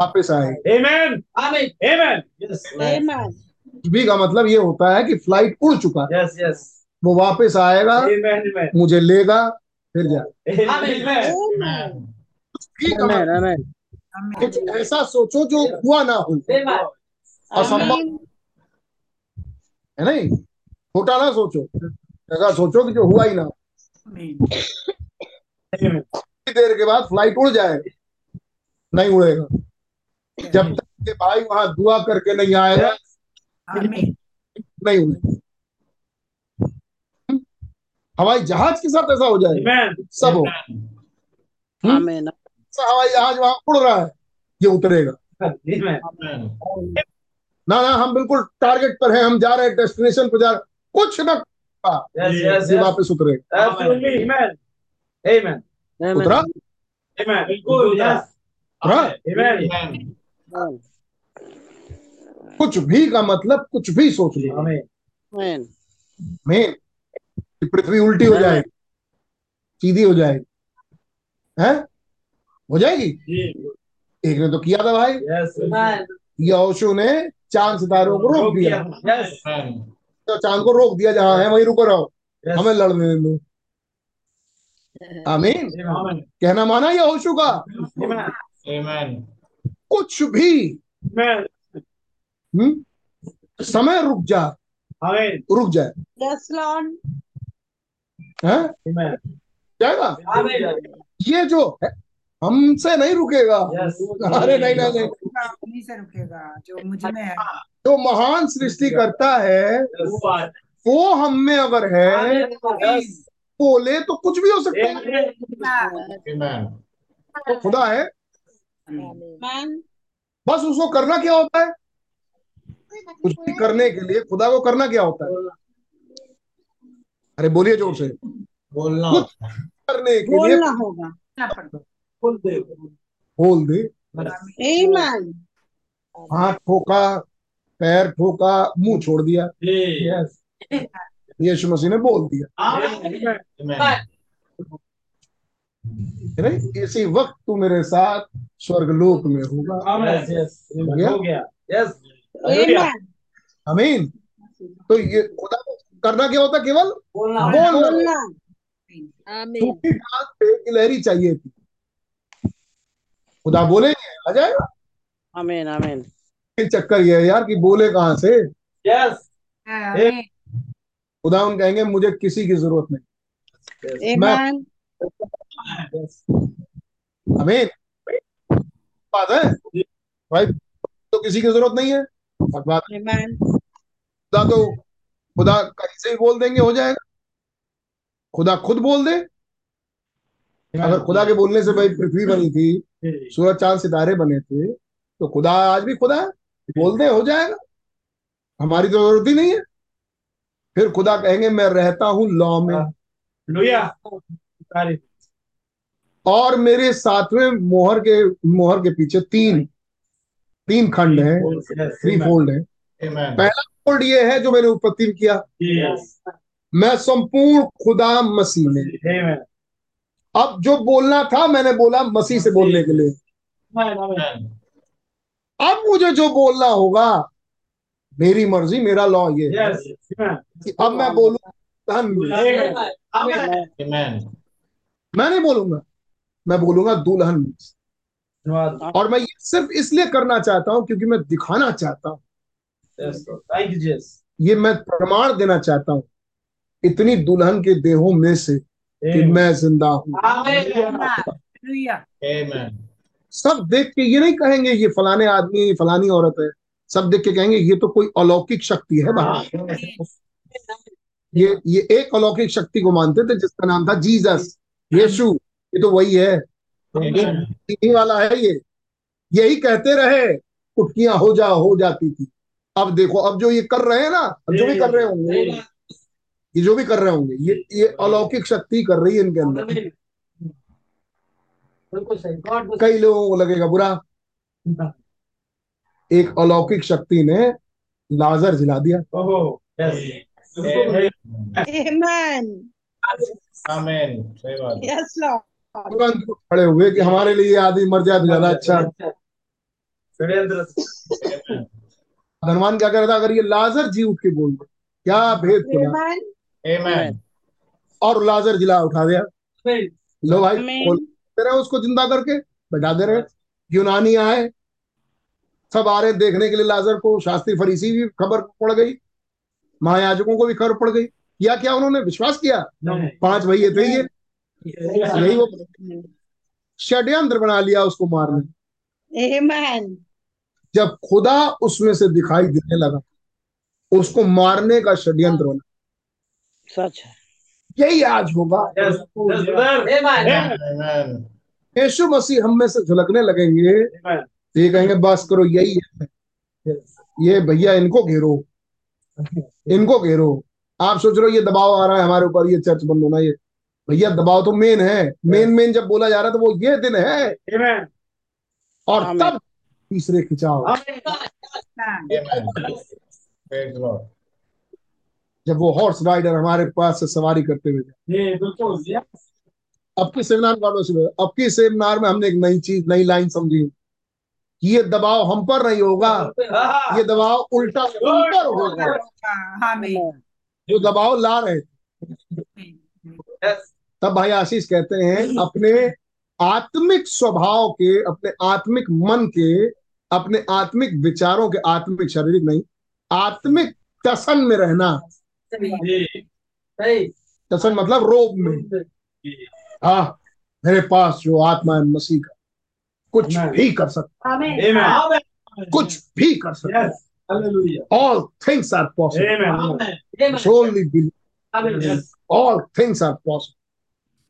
वापस आए Amen. Amen. Amen. Yes. Amen. कुछ भी का मतलब ये होता है कि फ़्लाइट उड़ चुका है Yes. Yes. वो वापस आएगा Amen. Amen. मुझे लेगा फिर जा Amen. Amen. भी का आमेन आमेन आमीन कुछ ऐसा सोचो जो हुआ ना हो असंभव है नहीं छोटा ना सोचो ऐसा सोचो कि जो हुआ ही ना हो। थोड़ी देर के बाद फ़्लाइट उड़ जाएगा नहीं उड़ेगा जब तक के भाई वहाँ दुआ करके नहीं आएगा नहीं उड़ेगा हवाई जहाज़ के साथ ऐसा हो जाएगा Amen. सब हो हवाई जहाज़ वहाँ उड़ रहा है ये उतरेगा. ना ना हम बिल्कुल टारगेट पर हैं हम जा रहे हैं डेस्टिनेशन पर जा रहे कुछ ना Yes. Yes. ये Yes. वापस उतरेगा. उतरा बिल्कुल. उतरा Amen. Amen. कुछ भी का मतलब कुछ भी सोच लो. मेन पृथ्वी उल्टी हो जाएगी सीधी हो जाएगी। हैं? हो जाएगी? एक ने तो किया था भाई. Amen. ने चाँद सितारों को रोक दिया। तो चाँद को रोक दिया जहाँ है वहीं रुको रहो. हमें लड़ने दे दो। आमीन कहना माना यहोशू का? Amen. Amen. कुछ भी. हम्म, समय रुक जा. रुक जाए। Yes. हैं? जाएगा? ये जो है हमसे नहीं रुकेगा। अरे नहीं नहीं नहीं। से रुकेगा जो मुझमें है। जो महान सृष्टि करता है वो हम में अगर है बोले तो कुछ भी हो सकता है। तो खुदा है। बस उसको करना क्या होता है? कुछ भी करने के लिए खुदा को करना क्या होता है? अरे बोलिए ज़ोर से। बोलना कुछ करने के लिए बोलना होगा। बोल दे। Amen. हाथ ठोका पैर ठोका मुँह छोड़ दिया। यीशु मसीह ने बोल दिया. है? इसी वक्त तू मेरे साथ स्वर्गलोक में होगा। हो गया? यस. अमीन तो ये खुदा को करना क्या होता केवल बोलना। बोलना। बोलना। सूखी घास पे गिलहरी चाहिए थी। खुदा बोलेंगे आ जाएगा आमीन आमीन फिर चक्कर ये है यार कि बोले कहाँ से? यस खुदा उन कहेंगे मुझे किसी की ज़रूरत नहीं। Amen. अमीन बात है? भाई तो किसी की ज़रूरत नहीं है। और खुदा तो खुदा कहीं से ही बोल देंगे हो जाएगा। खुदा खुद बोल दे। अगर खुदा के बोलने से भाई पृथ्वी बनी थी सूरज चाँद सितारे बने थे तो खुदा आज भी खुदा है। बोल दे हो जाएगा। हमारी तो ज़रूरत ही नहीं है। फिर खुदा कहेंगे मैं रहता हूँ लॉ में। और मेरे सातवें मोहर के मोहर के पीछे तीन। तीन खंड है थ्री फोल्ड है। पहला फोल्ड ये है जो मैंने उत्पत्ति किया। मैं संपूर्ण खुदा मसीह में। अब जो बोलना था मैंने बोला मसीह से बोलने के लिए। अब मुझे जो बोलना होगा मेरी मर्ज़ी मेरा लॉ ये कि अब मैं बोलूँ धन Amen. मैं नहीं बोलूँगा मैं बोलूँगा दुल्हन और मैं ये सिर्फ़ इसलिए करना चाहता हूँ क्योंकि मैं दिखाना चाहता हूँ। थैंक यू मैं प्रमाण देना चाहता हूँ इतनी दुल्हन के देहों में से कि मैं ज़िंदा हूँ. सब देख के ये नहीं कहेंगे ये फलाने आदमी फलानी औरत है। सब देख के कहेंगे ये तो कोई अलौकिक शक्ति है बाहर ये ये एक अलौकिक शक्ति को मानते थे जिसका नाम था जीसस। यीशु ये तो वही है। Amen. वाला है ये यही कहते रहे कुटकियाँ हो जा हो जाती थी अब देखो अब जो ये कर रहे हैं ना अब जो भी कर रहे होंगे ये जो भी कर रहे होंगे ये ये अलौकिक शक्ति कर रही है इनके अंदर बिल्कुल सही गॉड कई लोगों को लगेगा बुरा एक अलौकिक शक्ति ने लाजर जिला दिया ओहो यस Amen. Amen. सही बात. Yes, Lord. तुरंत खड़े हुए कि हमारे लिए आदि मर जाए तो ज़्यादा अच्छा धनवान क्या कर रहा था? अगर ये लाजर जी उठ के बोल दे क्या भेद. और लाजर जिला उठा दिया। लो भाई. रहे उसको ज़िंदा करके बैठा दे रहे। यूनानी आए सब आ रहे देखने के लिए लाजर को शास्त्री फरीसी भी खबर पड़ गई महायाजकों को भी खबर पड़ गई। या क्या उन्होंने? विश्वास किया? पाँच भैया थे ये यही वो षड्यंत्र बना लिया उसको मारने। Amen. जब खुदा उसमें से दिखाई देने लगा उसको मारने का षड्यंत्र बना सच यही आज होगा. यीशु मसीह हम में से झलकने लगेंगे। तो ये कहेंगे बस करो यही है। ये भैया इनको घेरो। इनको घेरो। आप सोच रहे हो ये दबाव आ रहा है हमारे ऊपर ये चर्च बंद होना ये भैया दबाव तो मेन है। मेन मेन जब बोला जा रहा है तो वो ये दिन है। और। तब तीसरे खिंचाव. जब वो हॉर्स राइडर हमारे पास से सवारी करते हुए अब की सेमिनार वालों से अब की सेमिनार में हमने एक नई चीज़ नई लाइन समझी। कि ये दबाव हम पर नहीं होगा ये दबाव उल्टा उन पर होगा। जो दबाव ला रहे थे। तब भाई आशीष कहते हैं अपने आत्मिक स्वभाव के अपने आत्मिक मन के अपने आत्मिक विचारों के आत्मिक शारीरिक नहीं आत्मिक टसन में रहना। सही। टसन मतलब रोब में। हाँ मेरे पास जो आत्मा है मसीह का कुछ भी कर सकता कुछ भी कर सकता Hallelujah. All things are possible. Amen. Solely believe. Yes. All things are possible.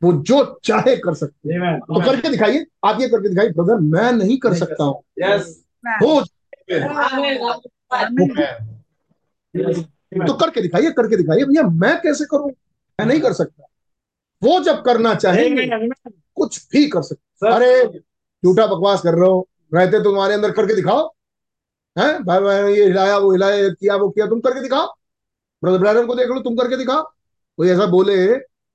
वो जो चाहे कर सकते हैं। तो करके दिखाइए आप ये करके दिखाइए ब्रदर मैं नहीं कर सकता हूँ। हो तो करके दिखाइए करके दिखाइए भैया मैं कैसे करूँ? मैं नहीं कर सकता। वो जब करना चाहेंगे कुछ भी कर सकते अरे झूठा बकवास कर रहे हो रहते तो तुम्हारे अंदर करके दिखाओ। हैं? भाई भाई ये हिलाया वो हिलाया किया वो किया तुम करके दिखाओ। ब्रदर ब्रदर को देख लो तुम करके दिखाओ। कोई ऐसा बोले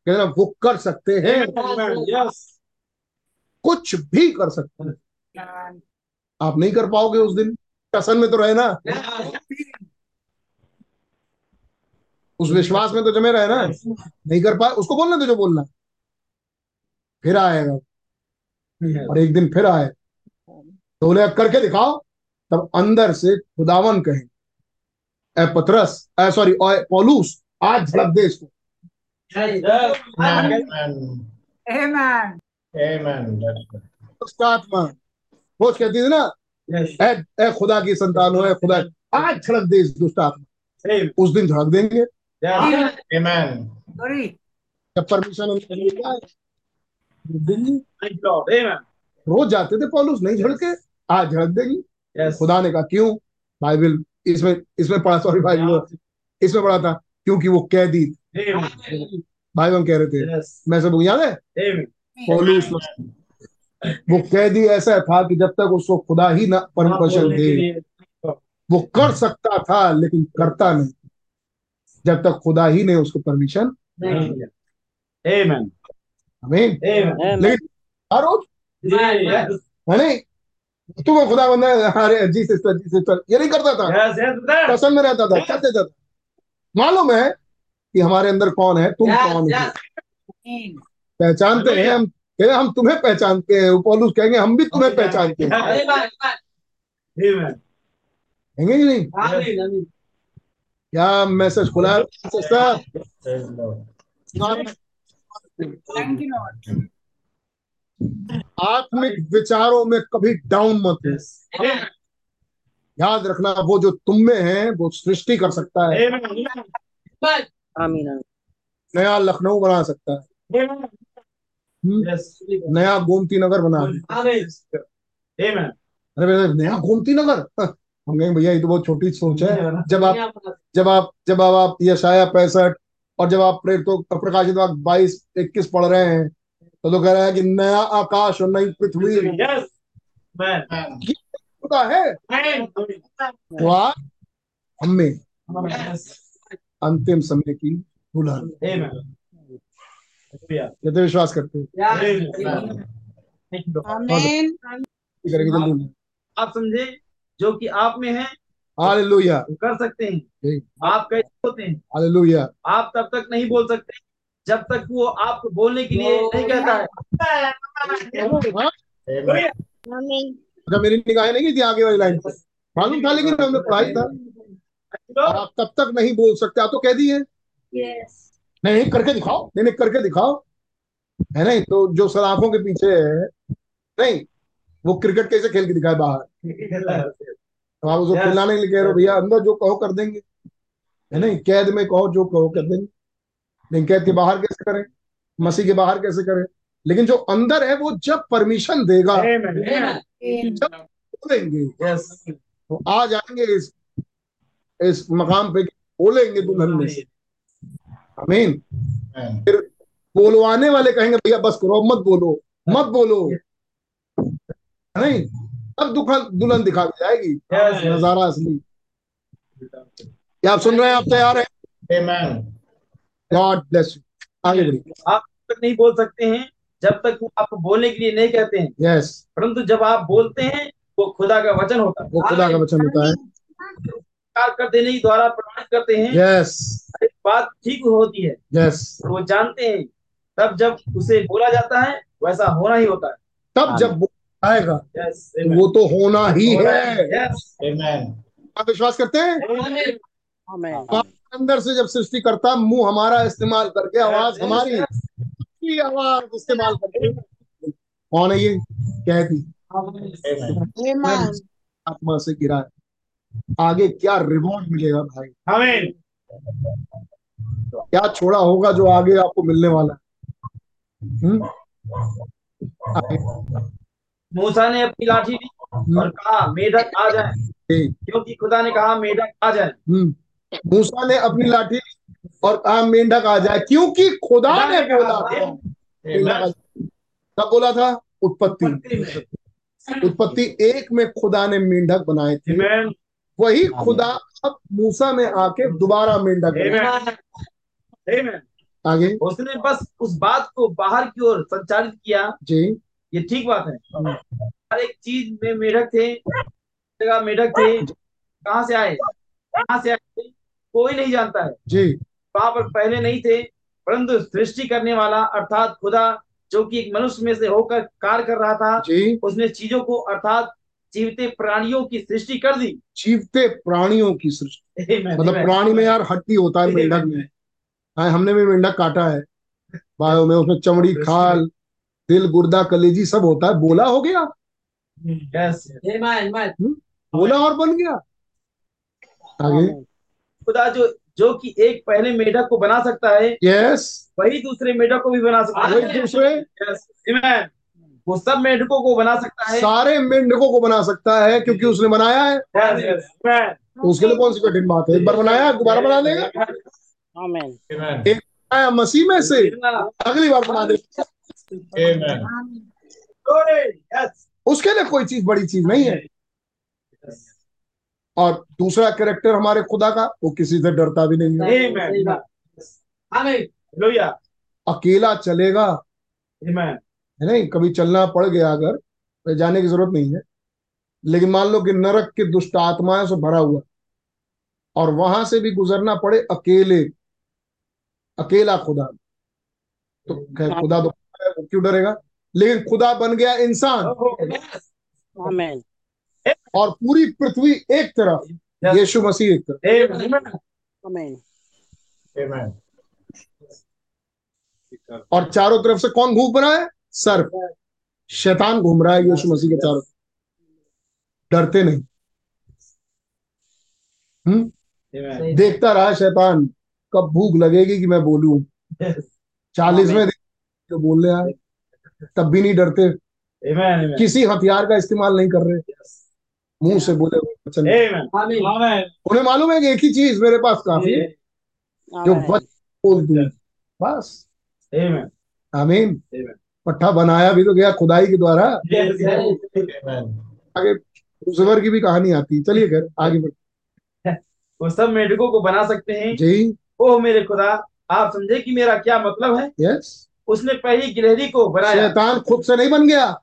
कहना वो कर सकते हैं. कुछ भी कर सकते हैं। आप नहीं कर पाओगे उस दिन। कसन में तो रहे ना। उस विश्वास में तो जमे रहे ना। नहीं कर पाए उसको बोलना दो जो बोलना। फिर आएगा और एक दिन फिर आए। तो बोले करके दिखाओ। तब अंदर से खुदावन कहे ए पथरस ए सॉरी पौलूस आज झड़क दे इसको। Yes. Amen. Amen. Amen. उसका आत्मा रोज कहती थी ना Yes. ए, ए खुदा की संतान हो खुदा आज झड़क दे इस दुष्ट आत्मा उस दिन झड़क देंगे. जब परमिशन. रोज जाते थे पौलुस नहीं झड़के आज झड़क देंगी Yes. खुदा ने कहा क्यों बाइबल इसमें इसमें पढ़ा सॉरी बाइबल इसमें पढ़ा था क्योंकि वो कैदी थे। भाई हम कह रहे थे Yes. मैं सब याद है वो कैदी ऐसा था कि जब तक उसको खुदा ही ना परमिशन बोलने के दे वो कर सकता था लेकिन करता नहीं जब तक खुदा ही ने उसको परमिशन नहीं दिया। Amen. हमें लेकिन हर रोज नहीं खुदा बंदा अरे जी सिस्टर जी सिस्टर ये नहीं करता था. कसन में रहता था क्या देता था मालूम है कि हमारे अंदर कौन है? तुम Yes. कौन हो? Yes. पहचानते हैं हम। कह हम तुम्हें पहचानते हैं। पौलुस कहेंगे हम भी तुम्हें पहचानते हैं. कहेंगे कि नहीं? क्या मैसेज खुला है Lord. Thank you, Lord. आत्मिक विचारों में कभी डाउन मत हो। याद रखना वो जो तुम में है वो सृष्टि कर सकता है. आमीन। नया लखनऊ बना सकता है हम्म, Yes. नया गोमती नगर बना. Amen. अरे भैया, नया गोमती नगर हाँ, हम कहेंगे भैया ये तो बहुत छोटी सोच है जब आप जब आप जब आप, आप यशाया पैंसठ और जब आप प्रेरितों प्रकाशित वाक्य बाईस इक्कीस पढ़ रहे हैं तो तो कह रहा है कि नया आकाश और नई पृथ्वी Yes. होता है. तो हमें Yes. अंतिम समय की दुल्हन तो विश्वास करते हैं। आप समझे जो कि आप में है हालेलुया वो कर सकते हैं। आप कैसे होते हैं? हालेलुया आप तब तक नहीं बोल सकते जब तक वो आपको बोलने के लिए नहीं कहता है। अच्छा मेरी निगाहें नहीं थी आगे वाली लाइन पे मालूम था लेकिन हमने पढ़ाई था। और आप तब तक नहीं बोल सकते। आप तो कह दिए नहीं नहीं करके दिखाओ। नहीं नहीं करके दिखाओ। है नहीं तो जो सलाखों के पीछे है। नहीं वो क्रिकेट कैसे खेल के दिखाए बाहर? तो आप उसको Yes. खिलाने के लिए कह रहे हो भैया अंदर जो कहो कर देंगे। है नहीं कैद में कहो जो कहो कर देंगे। लेकिन कैद के बाहर कैसे करें? मसीह के बाहर कैसे करें? लेकिन जो अंदर है वो जब परमिशन देगा Amen. Amen. जब बोलेंगे Yes. तो आ जाएँगे इस इस मकाम पे बोलेंगे दुल्हन में से आमीन। Amen. बोलवाने वाले कहेंगे भैया बस करो मत बोलो मत बोलो। नहीं अब दुल्हन दुल्हन दिखा दी जाएगी. नज़ारा असली। क्या आप सुन रहे हैं? आप तैयार हैं? Amen. गॉड ब्लेस यू आगे बढ़िए। आप तक नहीं बोल सकते हैं जब तक वो आपको बोलने के लिए नहीं कहते हैं। यस परंतु जब आप बोलते हैं वो खुदा का वचन होता है। वो खुदा का वचन होता है। कार्य कर देने के द्वारा प्रमाणित करते हैं। यस एक बात ठीक होती है। यस और वो जानते हैं। तब जब उसे बोला जाता है वैसा होना ही होता है। तब जब वो आएगा यस तो वो तो होना ही है। Yes Amen. आप विश्वास करते हैं? अंदर से जब सृष्टि करता मुँह हमारा इस्तेमाल करके आवाज़ हमारी आवाज़ इस्तेमाल करके कौन है ये? कहती. आत्मा से गिरा है। आगे क्या रिवॉर्ड मिलेगा भाई? आमीन। क्या छोड़ा होगा जो आगे आपको मिलने वाला है? हम्म? मूसा ने अपनी लाठी ली और कहा मेढक आ जाए। क्योंकि खुदा ने कहा मेढक आ जाए। हम्म। मूसा ने अपनी लाठी ली और कहा मेंढक आ जाए। क्योंकि खुदा ने बोला था। कब बोला था? उत्पत्ति उत्पत्ति एक में खुदा ने मेंढक बनाए थे. वही खुदा अब मूसा में आके दोबारा मेंढक. आगे। उसने बस उस बात को बाहर की ओर संचालित किया। जी। ये ठीक बात है। हर एक चीज़ में मेढक थे जगह मेढक थे। कहाँ से आए? कहाँ से आए? कोई नहीं जानता है। जी। वहाँ पर पहले नहीं थे परंतु सृष्टि करने वाला अर्थात खुदा जो कि एक मनुष्य में से होकर कार्य कर रहा था जी। उसने चीज़ों को अर्थात जीवते प्राणियों की सृष्टि कर दी। जीवते प्राणियों की सृष्टि। मतलब प्राणी में यार हड्डी होता है मेंढक में। हाँ हमने भी मेंढक काटा है। बायो में उसमें चमड़ी खाल दिल गुर्दा कलेजी सब होता है। बोला हो गया? Yes. बोला और बन गया? आगे। खुदा जो जो कि एक पहले मेढक को बना सकता है यस वही दूसरे मेढक को भी बना सकता है। वही दूसरे? Yes. वो सब मेंढकों को बना सकता है। सारे मेंढकों को बना सकता है क्योंकि उसने बनाया है. तो उसके लिए कौन सी कठिन बात है? एक बार बनाया दोबारा बना देगा? Amen. बनाया मसीह में से अगली बार बना देगा. उसके लिए कोई चीज़ बड़ी चीज़ नहीं है। और दूसरा कैरेक्टर हमारे खुदा का वो किसी से डरता भी नहीं है. Hallelujah. अकेला चलेगा। Amen. है नहीं कभी चलना पड़ गया अगर तो जाने की ज़रूरत नहीं है। लेकिन मान लो कि नरक के दुष्ट आत्माएँ से भरा हुआ और वहाँ से भी गुजरना पड़े अकेले अकेला खुदा। तो खैर खुदा तो वो क्यों डरेगा? लेकिन खुदा बन गया इंसान। और पूरी पृथ्वी एक तरफ़. यीशु मसीह एक तरफ़. और चारों तरफ़ से कौन घूम रहा सर्प शैतान घूम रहा है यीशु मसीह के चारों। तरफ़ डरते नहीं। हम्म? देखता रहा शैतान कब भूख लगेगी कि मैं बोलूँ? Yes. चालीसवें दिन जो बोलने आए तब भी नहीं डरते. किसी हथियार का इस्तेमाल नहीं कर रहे। मुँह से बोले वचन. उन्हें मालूम है कि एक ही चीज़ मेरे पास काफ़ी है। जो वचन बोल दूँ। बस. आमीन। Amen. पट्टा बनाया भी तो गया खुदाई के द्वारा. आगे लूसीफर की भी कहानी आती है। चलिए खैर आगे बढ़ वो सब मेढकों को बना सकते हैं। जी। ओह मेरे खुदा आप समझे कि मेरा क्या मतलब है? यस उसने पहली गिलहरी को बनाया। शैतान खुद से नहीं बन गया।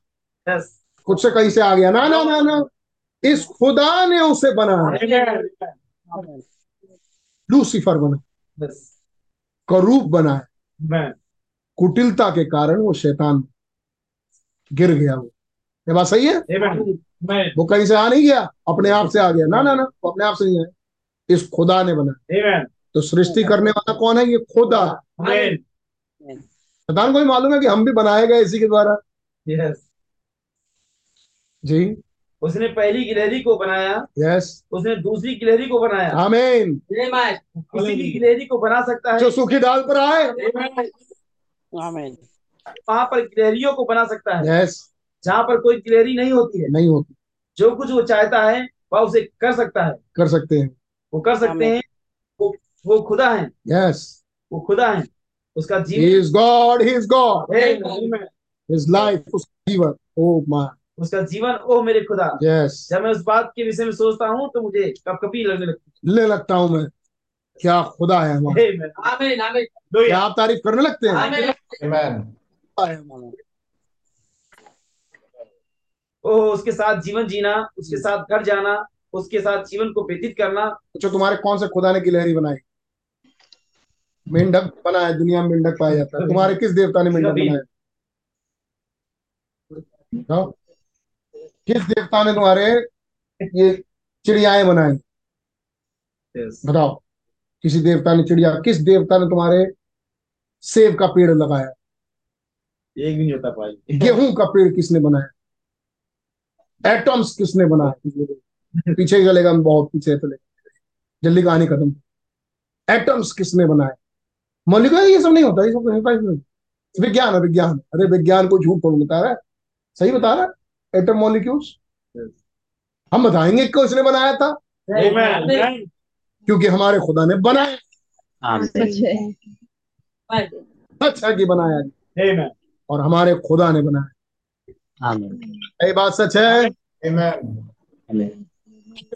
Yes. खुद से कहीं से आ गया। ना ना ना ना। इस खुदा ने उसे बनाया। लूसीफर बना. करूप बना। Amen. कुटिलता के कारण वो शैतान गिर गया वो। ये बात सही है. वो कहीं से आ नहीं गया अपने आप से आ गया। ना ना ना वो अपने आप से नहीं आया। इस खुदा ने बनाया। तो सृष्टि करने वाला कौन है? ये खुदा। शैतान को भी मालूम है कि हम भी बनाए गए इसी के द्वारा। Yes. जी। उसने पहली गिलहरी को बनाया। Yes yes. उसने दूसरी गिलहरी को बनाया। आमीन किसी भी गिलहरी को बना सकता है। जो सूखी डाल पर आए। वहाँ पर गिलहरियों को बना सकता है। यस जहाँ पर कोई गिलहरी नहीं होती है नहीं होती। जो कुछ वो चाहता है वह उसे कर सकता है। कर सकते हैं। वो कर सकते हैं। वो वो खुदा है। यस वो खुदा है। उसका जीवन is God he is God Amen. His life उसका जीवन। ओ माय उसका जीवन ओ मेरे खुदा। यस जब मैं उस बात के विषय में सोचता हूँ तो मुझे कपकपी लगने लगती ले लगता हूँ मैं। क्या खुदा है हमारा। आमीन आमीन क्या आप तारीफ़ करने लगते हैं। ओ उसके साथ जीवन जीना उसके साथ घर जाना उसके साथ जीवन को व्यतीत करना। पूछो तुम्हारे कौन से खुदा ने गिलहरी बनाई? मेंढक बना है दुनिया में मेंढक पाया जाता है। तुम्हारे किस देवता ने मेंढक बनाया? किस देवता ने तुम्हारे ये चिड़ियाएँ बनाई? बताओ। किसी देवता ने चिड़िया किस देवता ने तुम्हारे सेब का पेड़ लगाया? एक भी नहीं होता भाई। गेहूँ का पेड़ किसने बनाया? एटम्स किसने बनाया पीछे चलेगा हम बहुत पीछे चले। जल्दी कहानी खत्म। एटम्स किसने बनाए? मौलिक ये सब नहीं होता ये सब नहीं इसमें। विज्ञान है विज्ञान। अरे विज्ञान को झूठ कौन बता रहा है? सही बता रहा है? एटम मॉलिक्यूल्स हम बताएँगे कि उसने बनाया था? Amen. क्योंकि हमारे खुदा ने बनाया। सच है। कि बनाया और हमारे खुदा ने बनाया। ये बात सच है?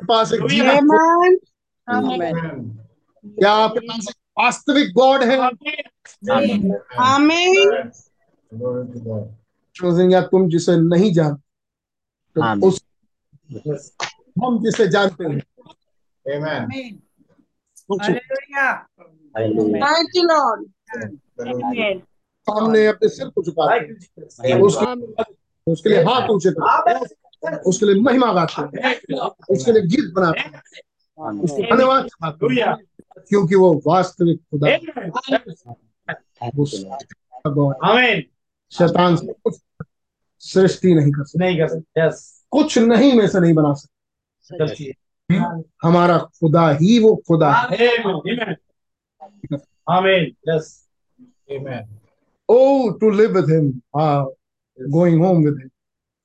पास एक जीवन Amen. Amen. क्या आपके पास एक वास्तविक गॉड है. चूजिंग या तुम जिसे नहीं जानते तो उस हम जिसे जानते हैं Amen. Amen. कुछ Hallelujah. Thank you, Lord. Amen. अपने सिर को झुका उसके उसके लिए हाथ ऊँचे कर। उसके लिए महिमा गाते हैं। उसके लिए गीत बनाते हैं। उसको धन्यवाद क्योंकि वो वास्तविक खुदा. शैतान से कुछ सृष्टि नहीं कर सकता। नहीं कर सकते। कुछ नहीं में से नहीं बना सकता। हमारा खुदा ही वो खुदा है। Amen. Amen. Yes. Amen. Oh to live with him going home with him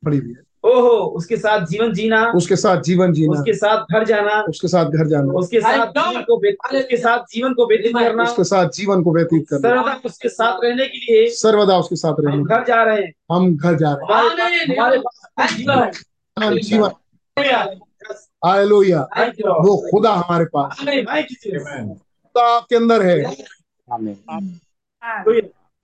बड़ी भी है। ओहो उसके साथ जीवन जीना उसके साथ जीवन जीना। उसके साथ घर जाना उसके साथ घर जाना। उसके साथ जीवन को व्यतीत उसके साथ जीवन को व्यतीत करना। उसके साथ जीवन को व्यतीत करना। सर्वदा उसके साथ रहने के लिए सर्वदा उसके साथ हम घर जा रहे हैं। हम घर जा रहे हमारे हमारे पास जीवन है हैं जीवन. हालेलुया। वो खुदा हमारे पास है। खुदा आपके अंदर है। Hallelujah.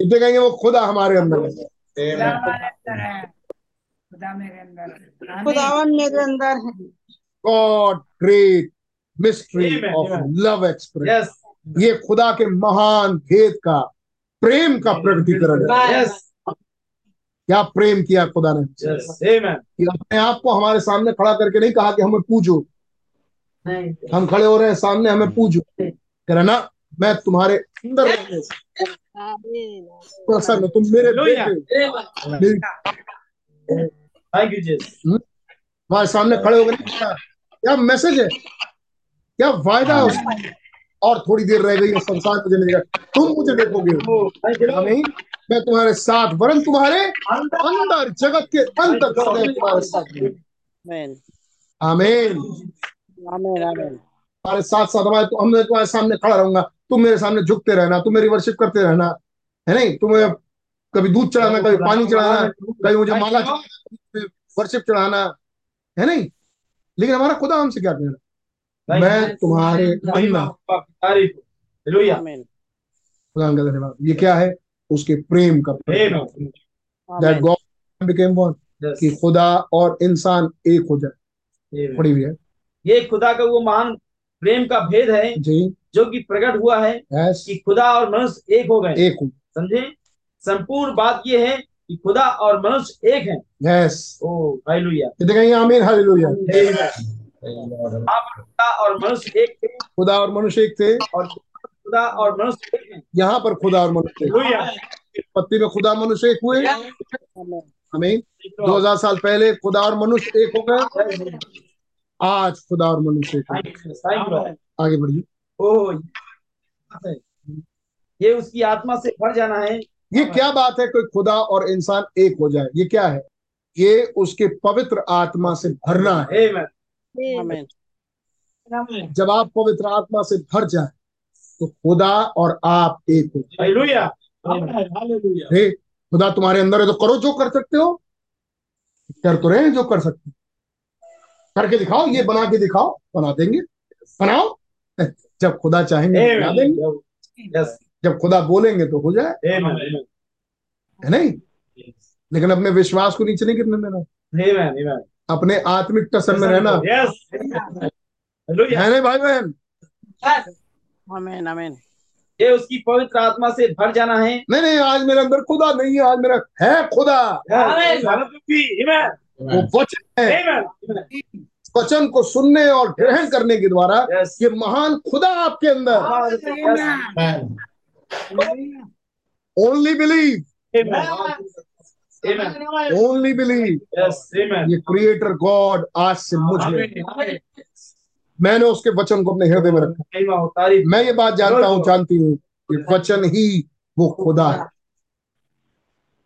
कितने कहेंगे वो खुदा हमारे अंदर है? खुदा Amen. हमारे अंदर है। खुदा मेरे अंदर है। आमीन। खुदावन मेरे अंदर है। God great mystery of love express ये खुदा के महान भेद का प्रेम का प्रकटीकरण है। Yes. क्या प्रेम किया खुदा ने? Yes. कि अपने आप को हमारे सामने खड़ा करके नहीं कहा कि हमें पूजो। हम खड़े हो रहे हैं सामने हमें पूजो। कह रहा ना मैं तुम्हारे अंदर प्रसन्न तुम मेरे. हमारे सामने खड़े हो गए क्या मैसेज है? क्या फ़ायदा है उसका? और थोड़ी देर रह गई संसार मुझे मिलेगा तुम मुझे देखोगे। मैं तुम्हारे साथ वरन तुम्हारे अंदर। जगत के अंत तक तुम्हारे साथ. आमीन. हमारे साथ साथ हमारे तो हम तुम्हारे सामने खड़ा रहूँगा। तुम मेरे सामने झुकते रहना तुम मेरी वर्शिप करते रहना। है नहीं? तुम्हें कभी दूध चढ़ाना कभी पानी चढ़ाना कभी मुझे माला वर्शिप चढ़ाना है नहीं? लेकिन हमारा खुदा हमसे क्या कह रहा मैं तुम्हारे. खुदा का धन्यवाद। ये क्या है? उसके प्रेम का Amen. That God became one कि खुदा और इंसान एक हो जाए। पड़ी हुई है? ये खुदा का वो महान प्रेम का भेद है जी। जो कि प्रकट हुआ है यस कि खुदा और मनुष्य एक हो गए। एक हो समझे? संपूर्ण बात ये है कि खुदा और मनुष्य एक है। Yes oh hallelujah. कहेंगे आमीन हालेलुया। Lord. खुदा और मनुष्य एक थे। खुदा और मनुष्य एक थे। और खुदा और मनुष्य यहाँ पर खुदा और मनुष्य। पत्ती में खुदा मनुष्य एक हुए? Amen. आमीन दो हज़ार साल पहले खुदा और मनुष्य एक हो गए। आज खुदा और मनुष्य एक आगे बढ़िए। ओ ये ये उसकी आत्मा से भर जाना है। ये क्या बात है कोई खुदा और इंसान एक हो जाए? ये क्या है? ये उसके पवित्र आत्मा से भरना है। Amen. Amen. जब आप पवित्र आत्मा से भर जाए तो खुदा और आप एक हो। हे खुदा तुम्हारे अंदर है तो करो जो कर सकते हो। कर तो रहे हैं जो कर सकते हो। करके दिखाओ ये बना के दिखाओ बना देंगे। बनाओ जब खुदा चाहेंगे तो बना देंगे। जब खुदा बोलेंगे तो हो जाए। है नहीं? लेकिन अपने विश्वास को नीचे नहीं गिरने देना। अपने आत्मिक टसन में रहना। है नहीं भाई बहन? ये उसकी पवित्र आत्मा से भर जाना है। नहीं नहीं आज मेरे अंदर खुदा नहीं है आज मेरा है खुदा। वो वचन है। वचन को सुनने और ग्रहण करने के द्वारा ये महान खुदा आपके अंदर। ओनली बिलीव ओनली बिलीव ये क्रिएटर गॉड आज से मुझ. मैंने उसके वचन को अपने हृदय में रखा। मैं ये बात जानता हूँ जानती हूँ कि वचन ही वो खुदा है।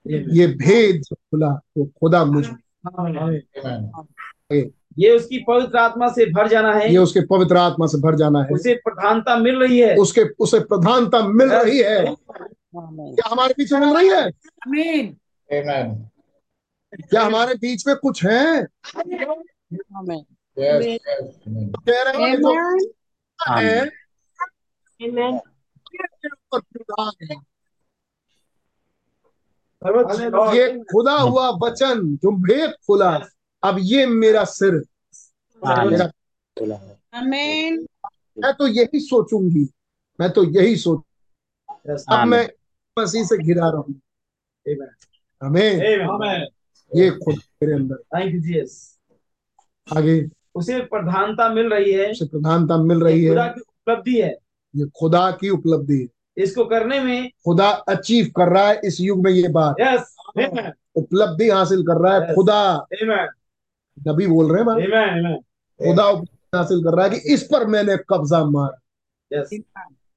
ये भेद खुला वो खुदा मुझ. ये उसकी पवित्र आत्मा से भर जाना है। ये उसके पवित्र आत्मा से भर जाना है। उसे प्रधानता मिल रही है। उसके उसे प्रधानता मिल रही है। क्या हमारे बीच में मिल रही है? आमीन। क्या हमारे बीच में कुछ है? Yes, yes. Amen. कह रहे हैं है है. ये खुदा हुआ वचन जो भेद खुला। अब ये मेरा सिर मेरा मैं तो यही सोचूँगी। मैं तो यही सोच अब मैं मसीह से घिरा रहा। Amen. हमें ये खुद मेरे अंदर. आगे। उसे प्रधानता मिल रही है। उसे प्रधानता मिल रही है। खुदा है की उपलब्धि है। ये खुदा की उपलब्धि है। इसको करने में खुदा अचीव कर रहा है इस युग में ये बात। यस उपलब्धि हासिल कर रहा है Yes. खुदा. नबी बोल रहे हैं Amen. खुदा उपलब्धि हासिल कर रहा है कि इस पर मैंने कब्जा मारा। Yes.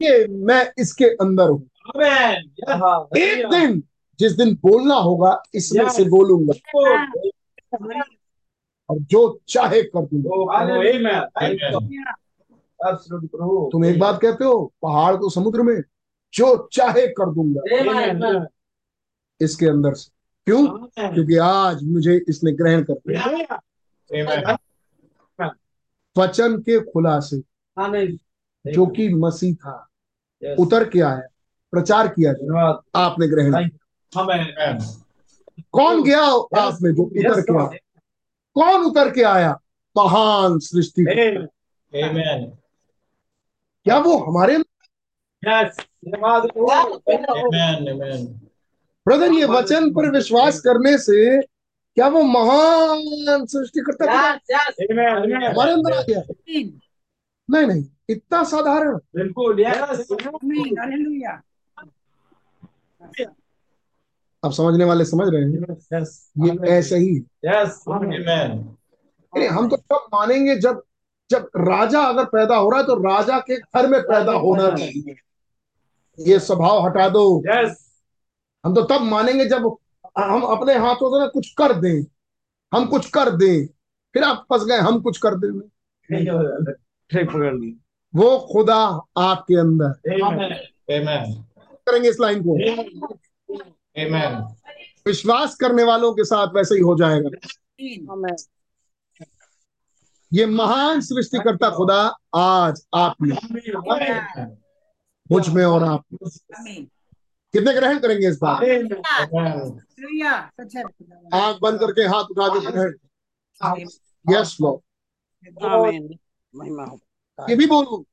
ये मैं इसके अंदर हूँ। Yes. एक दिन जिस दिन बोलना होगा इसमें से बोलूँगा। Oh, और जो चाहे कर दूँगा. तुम एक बात कहते हो पहाड़ को समुद्र में जो चाहे कर दूँगा. इसके अंदर से। क्यों? क्योंकि आज मुझे इसने ग्रहण कर लिया Amen. वचन के खुलासे जो कि मसीह था उतर के आया प्रचार किया गया। आपने ग्रहण किया। कौन गया आप में जो उतर के आया. कौन उतर के आया? महान सृष्टि. क्या वो हमारे Yes. ब्रदर ये वचन पर विश्वास करने से क्या वो महान सृष्टिकर्ता. हमारे अंदर आ गया। नहीं नहीं इतना साधारण। बिल्कुल यस हालेलुया अब समझने वाले समझ रहे हैं? यस ये ऐसे ही। Yes Amen. ए, हम तो तब मानेंगे जब जब राजा अगर पैदा हो रहा है तो राजा के घर में पैदा होना चाहिए। ये स्वभाव हटा दो। यस हम तो तब मानेंगे जब हम अपने हाथों से ना कुछ कर दें। हम कुछ कर दें। फिर आप फंस गए हम कुछ कर दें ठीक पकड़ ली। वो खुदा आपके अंदर. करेंगे इस लाइन को। Amen. विश्वास करने वालों के साथ वैसे ही हो जाएगा। आमीन ये महान सृष्टिकर्ता खुदा आज आप में। मुझमें और आप में। कितने ग्रहण करेंगे इस बात है आँख बंद करके हाथ उठा के ग्रहण। यस लो आमेन महिमा हो। ये भी बोलू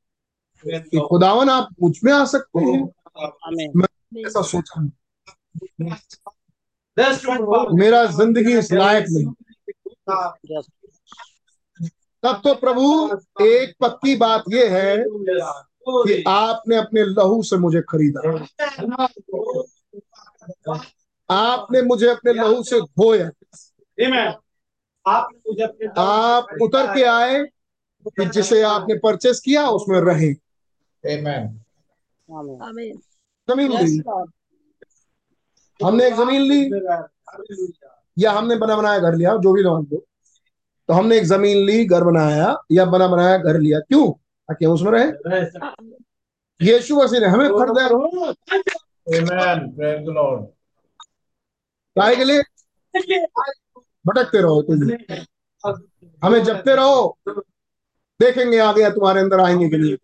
कि खुदावन आप मुझमें आ सकते हैं। आमेन ऐसा सोचा. मेरा ज़िंदगी इस लायक नहीं। तब तो प्रभु एक पक्की बात यह है कि आपने अपने लहू से मुझे खरीदा। आपने मुझे अपने लहू से धोया। आपने मुझे अपने आप उतर के आए कि जिसे आपने परचेस किया उसमें रहे। Amen. आमेन ज़मीन यस ली लॉर्ड हमने एक ज़मीन ली। या हमने बना बनाया घर लिया जो भी मान लो तो हमने एक ज़मीन ली घर बनाया या बना बनाया घर लिया। क्यों? ताकि हम उसमें रहे। यीशु मसीह ने हमें Lord. काहे के लिए? भटकते रहो तुम। हमें जपते रहो। देखेंगे आ गया तुम्हारे अंदर आएँगे के लिए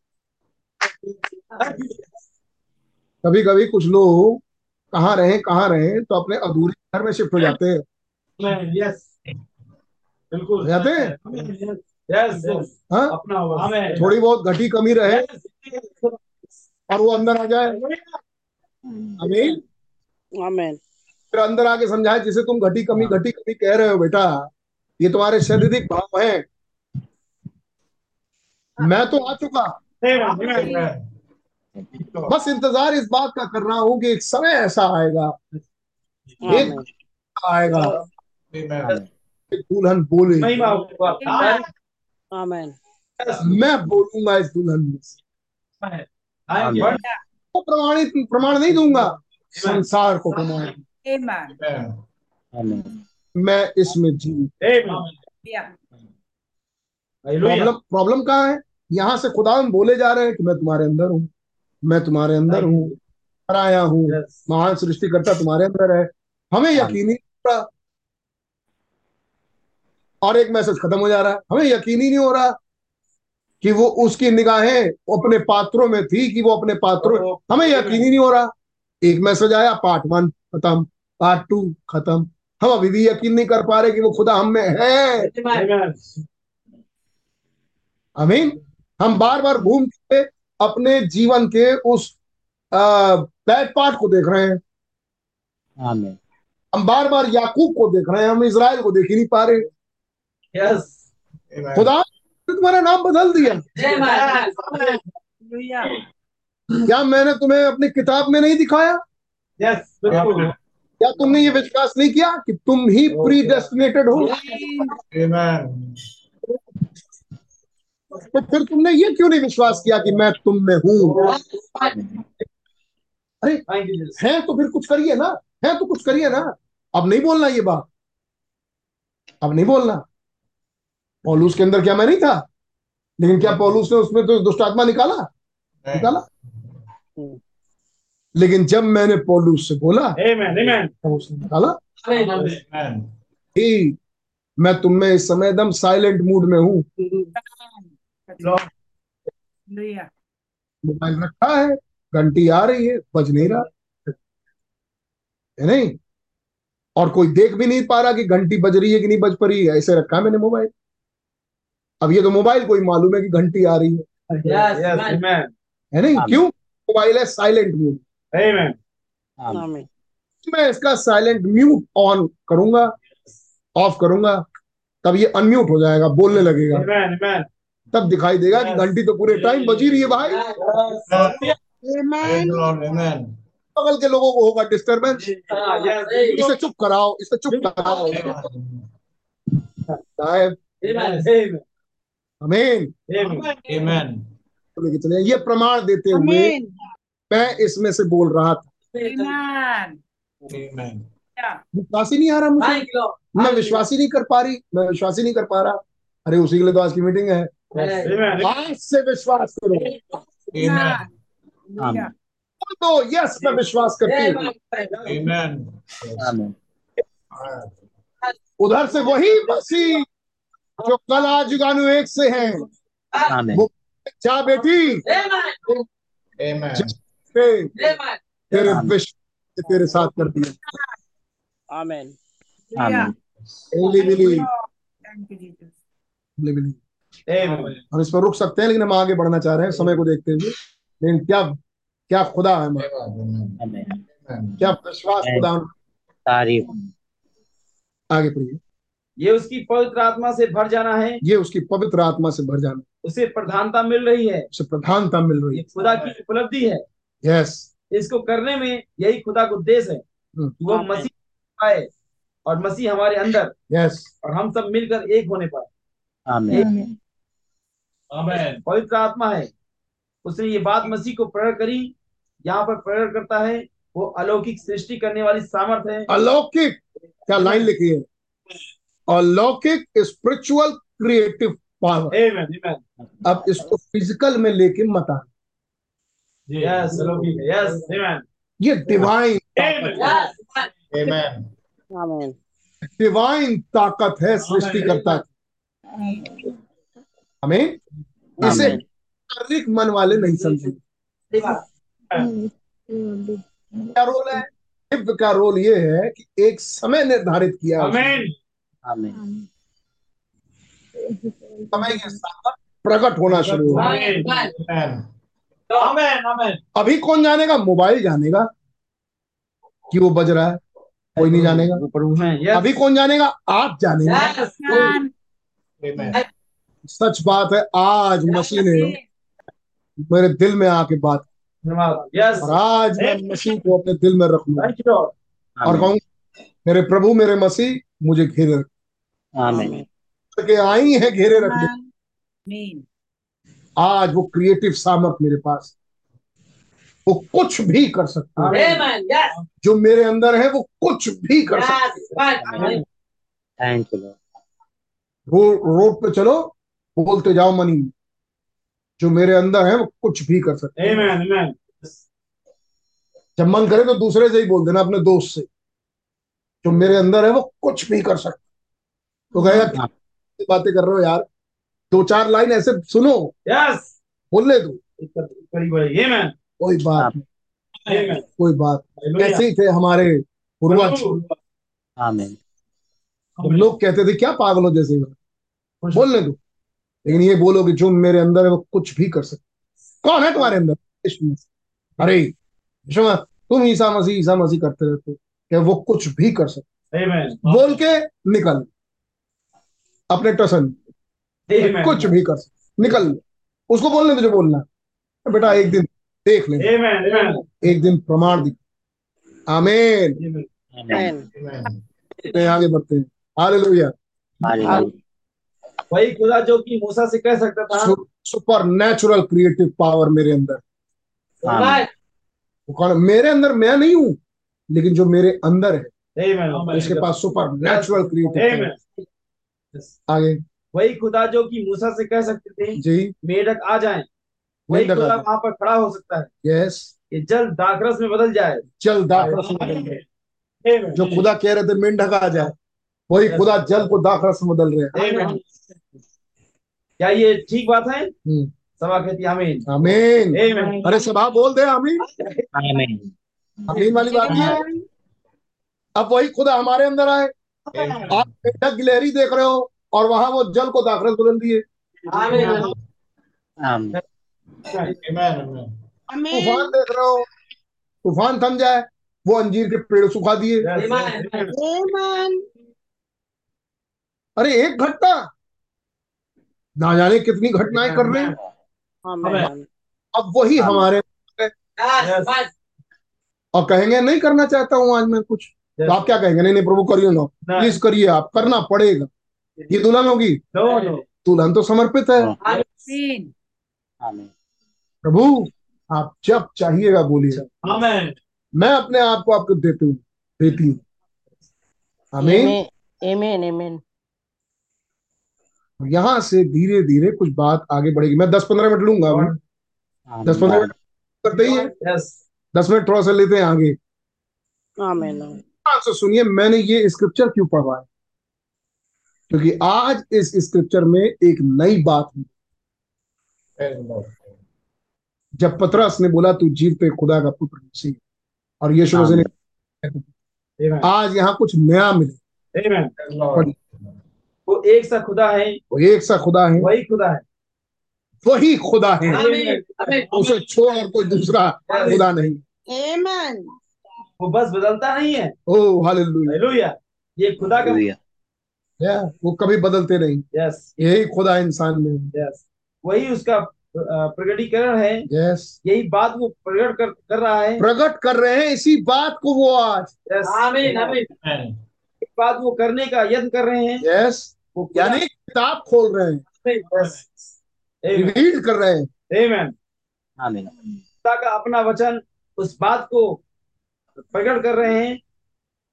कभी कभी कुछ लोग कहाँ रहे कहाँ रहे तो अपने अधूरे घर में शिफ्ट हो जाते हैं। यस बिल्कुल। जाते हैं? यस यस हाँ? अपना थोड़ी बहुत घटी कमी रहे और वो अंदर आ जाए। अमीन। आमेन फिर अंदर आके समझाए जिसे तुम घटी कमी घटी कमी कह रहे हो बेटा ये तुम्हारे शारीरिक भाव है। मैं तो आ चुका. बस इंतज़ार इस बात का कर रहा हूँ कि एक समय ऐसा आएगा। एक आएगा। दुल्हन बोले। हो मैं बोलूँगा इस दुल्हन में से। आएँगे। प्रमाणित प्रमाण नहीं दूँगा। संसार को प्रमाण. मैं इसमें जी. प्रॉब्लम प्रॉब्लम कहाँ है? यहाँ से खुदा हम बोले जा रहे हैं कि मैं तुम्हारे अंदर हूँ। मैं तुम्हारे अंदर हूँ आया हूँ। Yes. महान सृष्टिकर्ता तुम्हारे अंदर है। हमें यकीन ही नहीं हो रहा। और एक मैसेज खत्म हो जा रहा है। हमें यकीन ही नहीं हो रहा कि वो उसकी निगाहें अपने पात्रों में थी कि वो अपने पात्रों हमें यकीन ही नहीं हो रहा। एक मैसेज आया पार्ट वन खत्म। पार्ट टू खत्म। हम अभी भी यकीन नहीं कर पा रहे कि वो खुदा हम में है. आमीन हम बार बार घूम के अपने जीवन के उस बैड पार्ट को देख रहे हैं। आमीन। हम बार बार याकूब को देख रहे हैं हम इसराइल को देख ही नहीं पा रहे। Yes. खुदा ने तुम्हारा नाम बदल दिया। क्या मैंने तुम्हें अपनी किताब में नहीं दिखाया? Yes. क्या तुमने ये विश्वास नहीं किया कि तुम ही प्री डेस्टिनेटेड हो. तो फिर तुमने ये क्यों नहीं विश्वास किया कि मैं तुम में हूँ? अरे. है तो फिर कुछ करिए ना है तो कुछ करिए ना। अब नहीं बोलना ये बात। अब नहीं बोलना। पौलूस के अंदर क्या मैं नहीं था? लेकिन क्या पौलूस ने उसमें तो दुष्ट आत्मा निकाला? निकाला? लेकिन जब मैंने पौलूस से बोला. उसने निकाला। मैं तुम में इस समय एकदम साइलेंट मूड में हूँ। Hallelujah. मोबाइल रखा है घंटी आ रही है बज नहीं रहा। है नहीं? और कोई देख भी नहीं पा रहा कि घंटी बज रही है कि नहीं बज पा रही है। ऐसे रखा है मैंने मोबाइल। अब ये तो मोबाइल को ही मालूम है कि घंटी आ रही है। Yes. Yes. Amen. है नहीं? क्यों? मोबाइल है साइलेंट म्यूट मैं इसका साइलेंट म्यूट ऑन करूँगा ऑफ़ करूँगा तब ये अनम्यूट हो जाएगा बोलने लगेगा। Amen. Amen. तब दिखाई देगा कि घंटी तो पूरे टाइम बजी रही है भाई. बगल के लोगों को होगा डिस्टर्बेंस Ah, इसे चुप कराओ इसे चुप कराओ। साहब। Amen. Amen. अमीन चले ये प्रमाण देते हुए मैं इसमें से बोल रहा था। Amen. Amen. विश्वास ही नहीं आ रहा मुझे। मैं विश्वास ही नहीं कर पा रही मैं विश्वास ही नहीं कर पा रहा। अरे उसी के लिए तो आज की मीटिंग है। Amen. आज से विश्वास करो Amen. Hallelujah. तो यस मैं विश्वास करती हूँ उधर से वही मसीह जो कल आज युगानु एक से हैं। आमीन वो जा बेटी। तेरे विश्व तेरे साथ कर दिया। आमीन Hallelujah. हम इस पर रुक सकते हैं लेकिन हम आगे बढ़ना चाह रहे हैं समय को देखते हुए। लेकिन क्या क्या खुदा है. क्या विश्वास खुदा तारीफ़। आगे पढ़िए। ये उसकी पवित्र आत्मा से भर जाना है। ये उसकी पवित्र आत्मा से भर जाना उसे प्रधानता मिल रही है। उसे प्रधानता मिल रही है। खुदा की उपलब्धि है। है यस इसको करने में यही खुदा का उद्देश्य है हम्म। वो मसीह पाए और मसीह हमारे अंदर यस और हम सब मिलकर एक होने पाए। आमीन आमेन पवित्र आत्मा है। उसने ये बात मसीह को प्रकट करी। यहाँ पर प्रकट करता है वो अलौकिक सृष्टि करने वाली सामर्थ है। अलौकिक? क्या लाइन लिखी है? अलौकिक spiritual creative power amen amen अब इसको फ़िज़िकल में लेके मत आ यस अलौकिक यस आमेन ये डिवाइन Amen. डिवाइन ताकत है सृष्टिकर्ता की। हमें इसे शारीरिक मन वाले नहीं समझेंगे क्या रोल है? दिव्य का रोल ये है कि एक समय निर्धारित किया है। समय के साथ प्रकट होना शुरू हुआ. आमेन। आमेन। अभी कौन जानेगा? मोबाइल जानेगा कि वो बज रहा है। कोई नहीं जानेगा। हैं अभी कौन जानेगा? आप जानेंगे. सच बात है आज मसीह ने मेरे दिल में आके बात। यस और आज मैं मसीह को अपने दिल में रखूँगा और कहूँ मेरे प्रभु मेरे मसीह मुझे घेरे रखे। आई है घेरे रखने आज वो क्रिएटिव सामर्थ मेरे पास वो कुछ भी कर सकता है। Yes. जो मेरे अंदर है वो कुछ भी कर सकता है। Yes. रोड पे चलो। बोलते जाओ मनी। जो मेरे अंदर है वो कुछ भी कर सकता है। Amen. Amen. जब मन करे तो दूसरे से ही बोल देना अपने दोस्त से। जो मेरे अंदर है वो कुछ भी कर सकता तो कहेगा बातें कर रहे हो यार? दो चार लाइन ऐसे सुनो। Yes. बोलने दो। बड़ी कोई बात नहीं। कोई बात नहीं। ऐसे ही थे हमारे पूर्वज। तो लोग कहते थे क्या पागल हो जैसे? बोलने दो। लेकिन ये बोलो कि जो मेरे अंदर है वो कुछ भी कर सकते कौन है तुम्हारे अंदर? अरे तुम ईसा मसीह ईसा मसीह करते रहते हो। क्या वो कुछ भी कर सकते बोल के निकल। अपने टसन कुछ भी कर सकते निकल। उसको बोलने जो बोलना। बेटा एक दिन देख ले। Amen. Amen. एक दिन प्रमाण दिख। आमीन आगे बढ़ते हैं। हालेलुया हालेलुया वही खुदा जो कि मूसा से कह सकता था। सुपर नेचुरल क्रिएटिव पावर मेरे अंदर। कौन मेरे अंदर मैं नहीं हूँ लेकिन जो मेरे अंदर है. उसके पास सुपर नेचुरल क्रिएटिव आगे। वही खुदा जो कि मूसा से कह सकते थे जी। मेढक आ जाए। वही खुदा वहाँ पर खड़ा हो सकता है। यस कि जल दाखरस में बदल जाए। जल दाखरस में बदल हैं। Amen. जो खुदा कह रहे थे मेंढक आ जाए। वही खुदा जल को दाखरस में बदल रहे हैं. क्या ये ठीक बात है? हम्म, सभा कहती है आमीन। आमीन अरे सभा बोल दे आमीन। आमीन। आमीन वाली बात है। अब वही खुदा हमारे अंदर आए। आप मेंढक गिलहरी देख रहे हो और वहाँ वो जल को दाखरस बदल दिए. तूफ़ान देख रहे हो। तूफ़ान थम जाए वो अंजीर के पेड़ सुखा दिए. अरे एक घटना। ना जाने कितनी घटनाएँ कर रहे हैं। अब वही हमारे और कहेंगे नहीं करना चाहता हूँ आज मैं कुछ। तो आप क्या कहेंगे? नहीं नहीं प्रभु करिए ना। प्लीज़ करिए आप करना पड़ेगा। ये दुल्हन होगी. दुल्हन तो समर्पित है। आमीन आमीन प्रभु आप जब चाहिएगा बोलिए मैं अपने आप को आपको देती हूँ देती हूँ। आमीन. Amen. यहाँ से धीरे धीरे कुछ बात आगे बढ़ेगी। मैं दस पंद्रह मिनट लूँगा अभी। दस पंद्रह मिनट करते ही है। दस। मिनट थोड़ा सा लेते हैं आगे। Amen. ध्यान से सुनिए मैंने ये स्क्रिप्चर क्यों पढ़ा है? क्योंकि आज इस स्क्रिप्चर में एक नई बात Lord. जब पतरस ने बोला तू जीवते खुदा का पुत्र मसीह और यीशु मसीह ने आज यहाँ कुछ नया मिले Amen. Praise the Lord. वो एक सा खुदा है। वो एक सा खुदा है। वही खुदा है। वही खुदा है. उसे छोड़ और कोई दूसरा खुदा नहीं। Amen. वो बस बदलता नहीं है। Oh hallelujah. हालेलुया। ये खुदा का या, वो कभी बदलते नहीं। यस यही खुदा इंसान में है। यस वही उसका प्रगटीकरण है। यस यही बात वो प्रकट कर, कर रहा है। प्रकट कर रहे हैं इसी बात को वो आज। यस. Amen. एक बात वो करने का यत्न कर रहे हैं। यस वो खुदा- यानी किताब खोल रहे हैं. रिवील कर रहे हैं। का अपना वचन उस बात को प्रकट कर रहे हैं।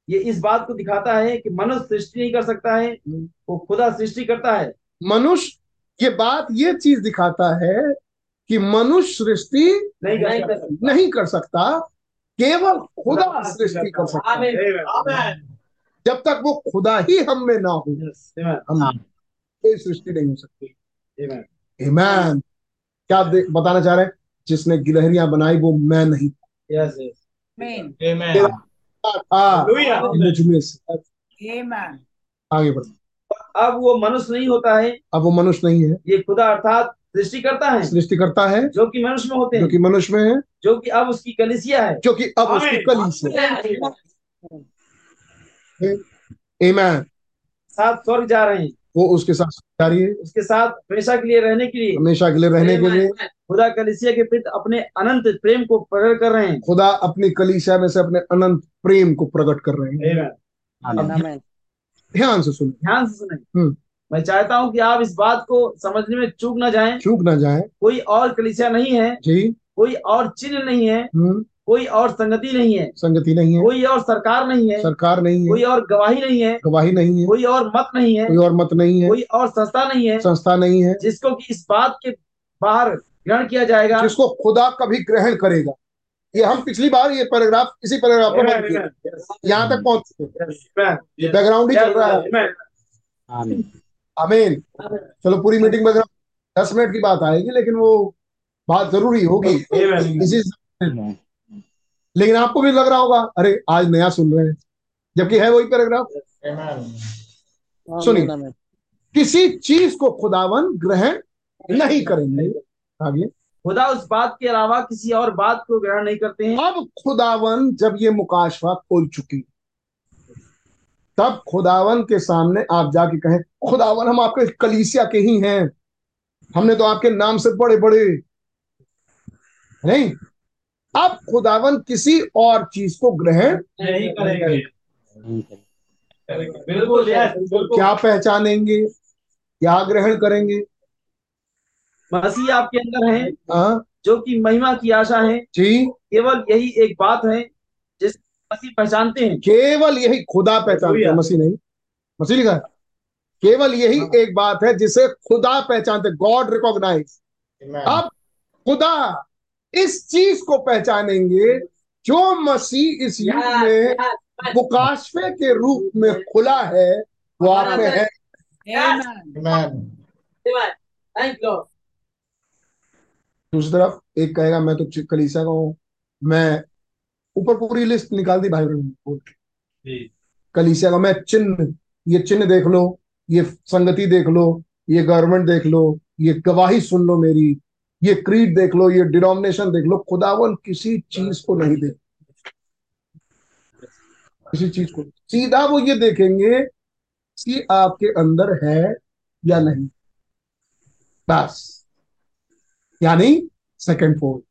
ये इस बात को दिखाता है कि मनुष्य सृष्टि नहीं कर सकता है वो खुदा सृष्टि करता है। मनुष्य ये बात ये चीज़ दिखाता है कि मनुष्य सृष्टि नहीं कर नहीं सकता। कर सकता। नहीं कर सकता केवल खुदा सृष्टि कर सकता है. जब तक वो खुदा ही हम में ना हो हम कोई सृष्टि नहीं हो सकती। Amen. ईमान क्या बताना चाह रहे हैं? जिसने गिलहरियाँ बनाई वो मैं नहीं। Yes. Yes. से। आगे बढ़। अब वो मनुष्य नहीं होता है। अब वो मनुष्य नहीं है। ये खुदा अर्थात सृष्टि करता है। सृष्टि करता है। जो कि मनुष्य में होते हैं। जो हैं कि मनुष्य में है। जो कि अब उसकी कलिसिया है। जो कि अब उसकी आमीन। ईमान साथ स्वर्ग जा रहे हैं। वो उसके साथ जारी है। उसके साथ हमेशा के लिए रहने के लिए। हमेशा के लिए रहने के लिए। खुदा कलिसिया के प्रति अपने अनंत प्रेम को प्रकट कर रहे हैं। खुदा अपनी कलीसिया में से अपने अनंत प्रेम को प्रकट कर रहे हैं। Amen. ध्यान से सुने। ध्यान से सुने। हम्म। मैं चाहता हूँ कि आप इस बात को समझने में चूक ना जाएँ। चूक ना जाए। कोई और कलिसिया नहीं है। जी। कोई और चिन्ह नहीं है। हम्म। कोई और संगति नहीं है संगति नहीं है कोई और सरकार नहीं है सरकार नहीं है कोई और गवाही नहीं है गवाही नहीं है कोई और मत नहीं है कोई और मत नहीं है कोई और संस्था नहीं है संस्था नहीं है जिसको कि इस बात के बाहर ग्रहण किया जाएगा जिसको खुदा कभी ग्रहण करेगा ये हम पिछली बार ये पैराग्राफ इसी पैराग्राफ में बंद यहाँ तक पहुँचते बैकग्राउंड ही चल रहा है आमीन आमीन चलो पूरी मीटिंग में दस मिनट की बात आएगी लेकिन वो बात ज़रूरी होगी इसी लेकिन आपको भी लग रहा होगा अरे आज नया सुन रहे हैं। जबकि है वही पैराग्राफ। सुनिए। किसी चीज़ को खुदावन ग्रहण नहीं करेंगे। आगे। खुदा उस बात के अलावा किसी और बात को ग्रहण नहीं करते हैं। अब खुदावन जब ये मुकाशवा खोल चुकी। तब खुदावन के सामने आप जाके कहें खुदावन हम आपके कलीसिया के ही हैं। हमने तो आपके नाम से बड़े बड़े नहीं। अब खुदावन किसी और चीज़ को ग्रहण नहीं करेंगे। बिल्कुल क्या पहचानेंगे? क्या ग्रहण करेंगे? मसीह आपके अंदर है हाँ। जो कि महिमा की आशा है। जी। केवल यही एक बात है जिस मसीह पहचानते हैं। केवल यही खुदा पहचानते हैं मसीह नहीं। मसीह लिखा है। केवल यही एक बात है जिसे खुदा पहचानते गॉड रिकॉग्नाइज अब खुदा इस चीज़ को पहचानेंगे जो मसीह इस युग में मुकाशफे के रूप में खुला है वो आप में है Amen. Amen. दूसरी तरफ़ एक कहेगा मैं तो कलीसिया का हूँ मैं ऊपर पूरी लिस्ट निकाल दी भाई बहनों। कलीसिया का मैं चिन्ह ये चिन्ह देख लो ये संगति देख लो ये गवर्नमेंट देख लो ये गवाही सुन लो मेरी ये क्रीड देख लो ये डिनोमिनेशन देख लो खुदावन किसी चीज़ को नहीं देख किसी चीज़ को सीधा वो ये देखेंगे कि आपके अंदर है या नहीं। बस। यानी सेकंड फोर